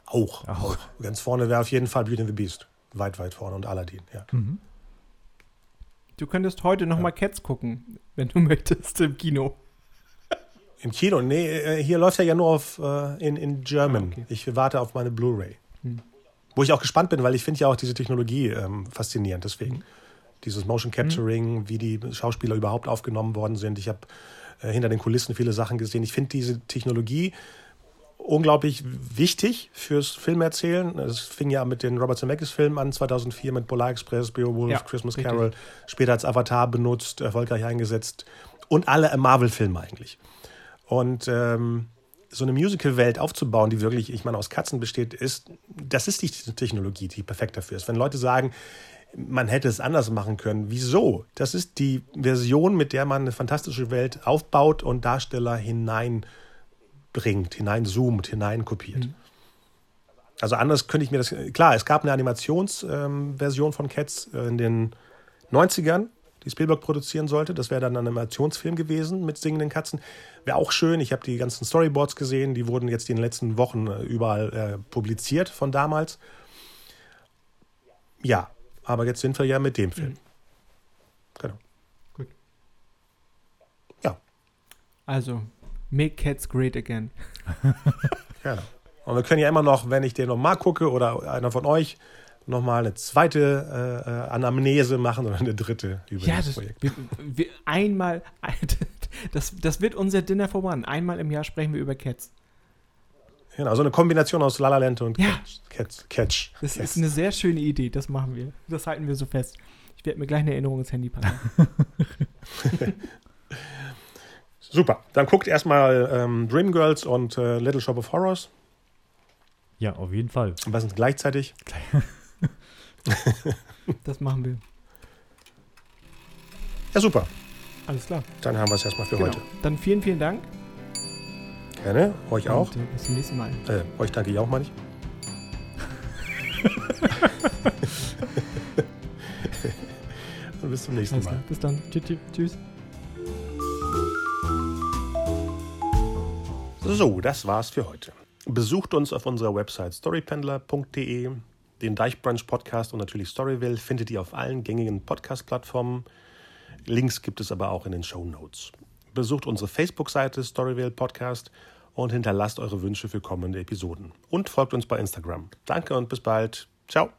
auch, Auch. Ganz vorne wäre auf jeden Fall Beauty and the Beast. Weit, weit vorne und Aladdin, ja. Mhm. Du könntest heute nochmal Cats gucken, wenn du möchtest, im Kino. Im Kino, nee, äh, hier läuft er ja nur auf, äh, in, in German. Ah, okay. Ich warte auf meine Blu-ray. Hm. Wo ich auch gespannt bin, weil ich finde ja auch diese Technologie ähm, faszinierend. Deswegen Hm. dieses Motion Capturing, wie die Schauspieler überhaupt aufgenommen worden sind. Ich habe äh, hinter den Kulissen viele Sachen gesehen. Ich finde diese Technologie unglaublich wichtig fürs Filmerzählen. Es fing ja mit den Robert Zemeckis-Filmen an, 2004 mit Polar Express, Beowulf, Ja, Christmas richtig. Carol, später als Avatar benutzt, erfolgreich eingesetzt und alle Marvel-Filme eigentlich. Und ähm, so eine Musical-Welt aufzubauen, die wirklich, ich meine, aus Katzen besteht, ist, das ist die Technologie, die perfekt dafür ist. Wenn Leute sagen, man hätte es anders machen können, wieso? Das ist die Version, mit der man eine fantastische Welt aufbaut und Darsteller hineinbringt, hineinzoomt, hineinkopiert. Mhm. Also anders könnte ich mir das. Klar, es gab eine Animationsversion ähm, von Cats äh, in den 90ern, die Spielberg produzieren sollte. Das wäre dann ein Animationsfilm gewesen mit singenden Katzen. Wäre auch schön. Ich habe die ganzen Storyboards gesehen. Die wurden jetzt in den letzten Wochen äh, überall äh, publiziert von damals. Ja, aber jetzt sind wir ja mit dem Film. Genau. Gut. Ja, Also, make Cats great again. genau. Und wir können ja immer noch, wenn ich den nochmal gucke oder einer von euch, nochmal eine zweite äh, äh, Anamnese machen oder eine dritte über Ja, das das, Projekt. wir, wir, einmal, das, das wird unser Dinner for One. Einmal im Jahr sprechen wir über Cats. Genau, so eine Kombination aus La La Land und Ja. Catch. Catch. Das Yes. ist eine sehr schöne Idee, das machen wir. Das halten wir so fest. Ich werde mir gleich eine Erinnerung ins Handy packen. Super. Dann guckt erstmal ähm, Dreamgirls und äh, Little Shop of Horrors. Ja, auf jeden Fall. Am besten gleichzeitig. Das machen wir. Ja, super. Alles klar. Dann haben wir es erstmal für Genau. heute. Dann vielen, vielen Dank. Gerne. Euch auch. Und, äh, bis zum nächsten Mal. Äh, euch danke ich auch mal nicht. Und bis zum nächsten Alles Mal. klar. Bis dann. Tschüss. Tschüss. So, das war's für heute. Besucht uns auf unserer Website storypendler.de. Den Deichbrunch Podcast und natürlich Storyville findet ihr auf allen gängigen Podcast-Plattformen. Links gibt es aber auch in den Show Notes. Besucht unsere Facebook-Seite Storyville Podcast und hinterlasst eure Wünsche für kommende Episoden. Und folgt uns bei Instagram. Danke und bis bald. Ciao.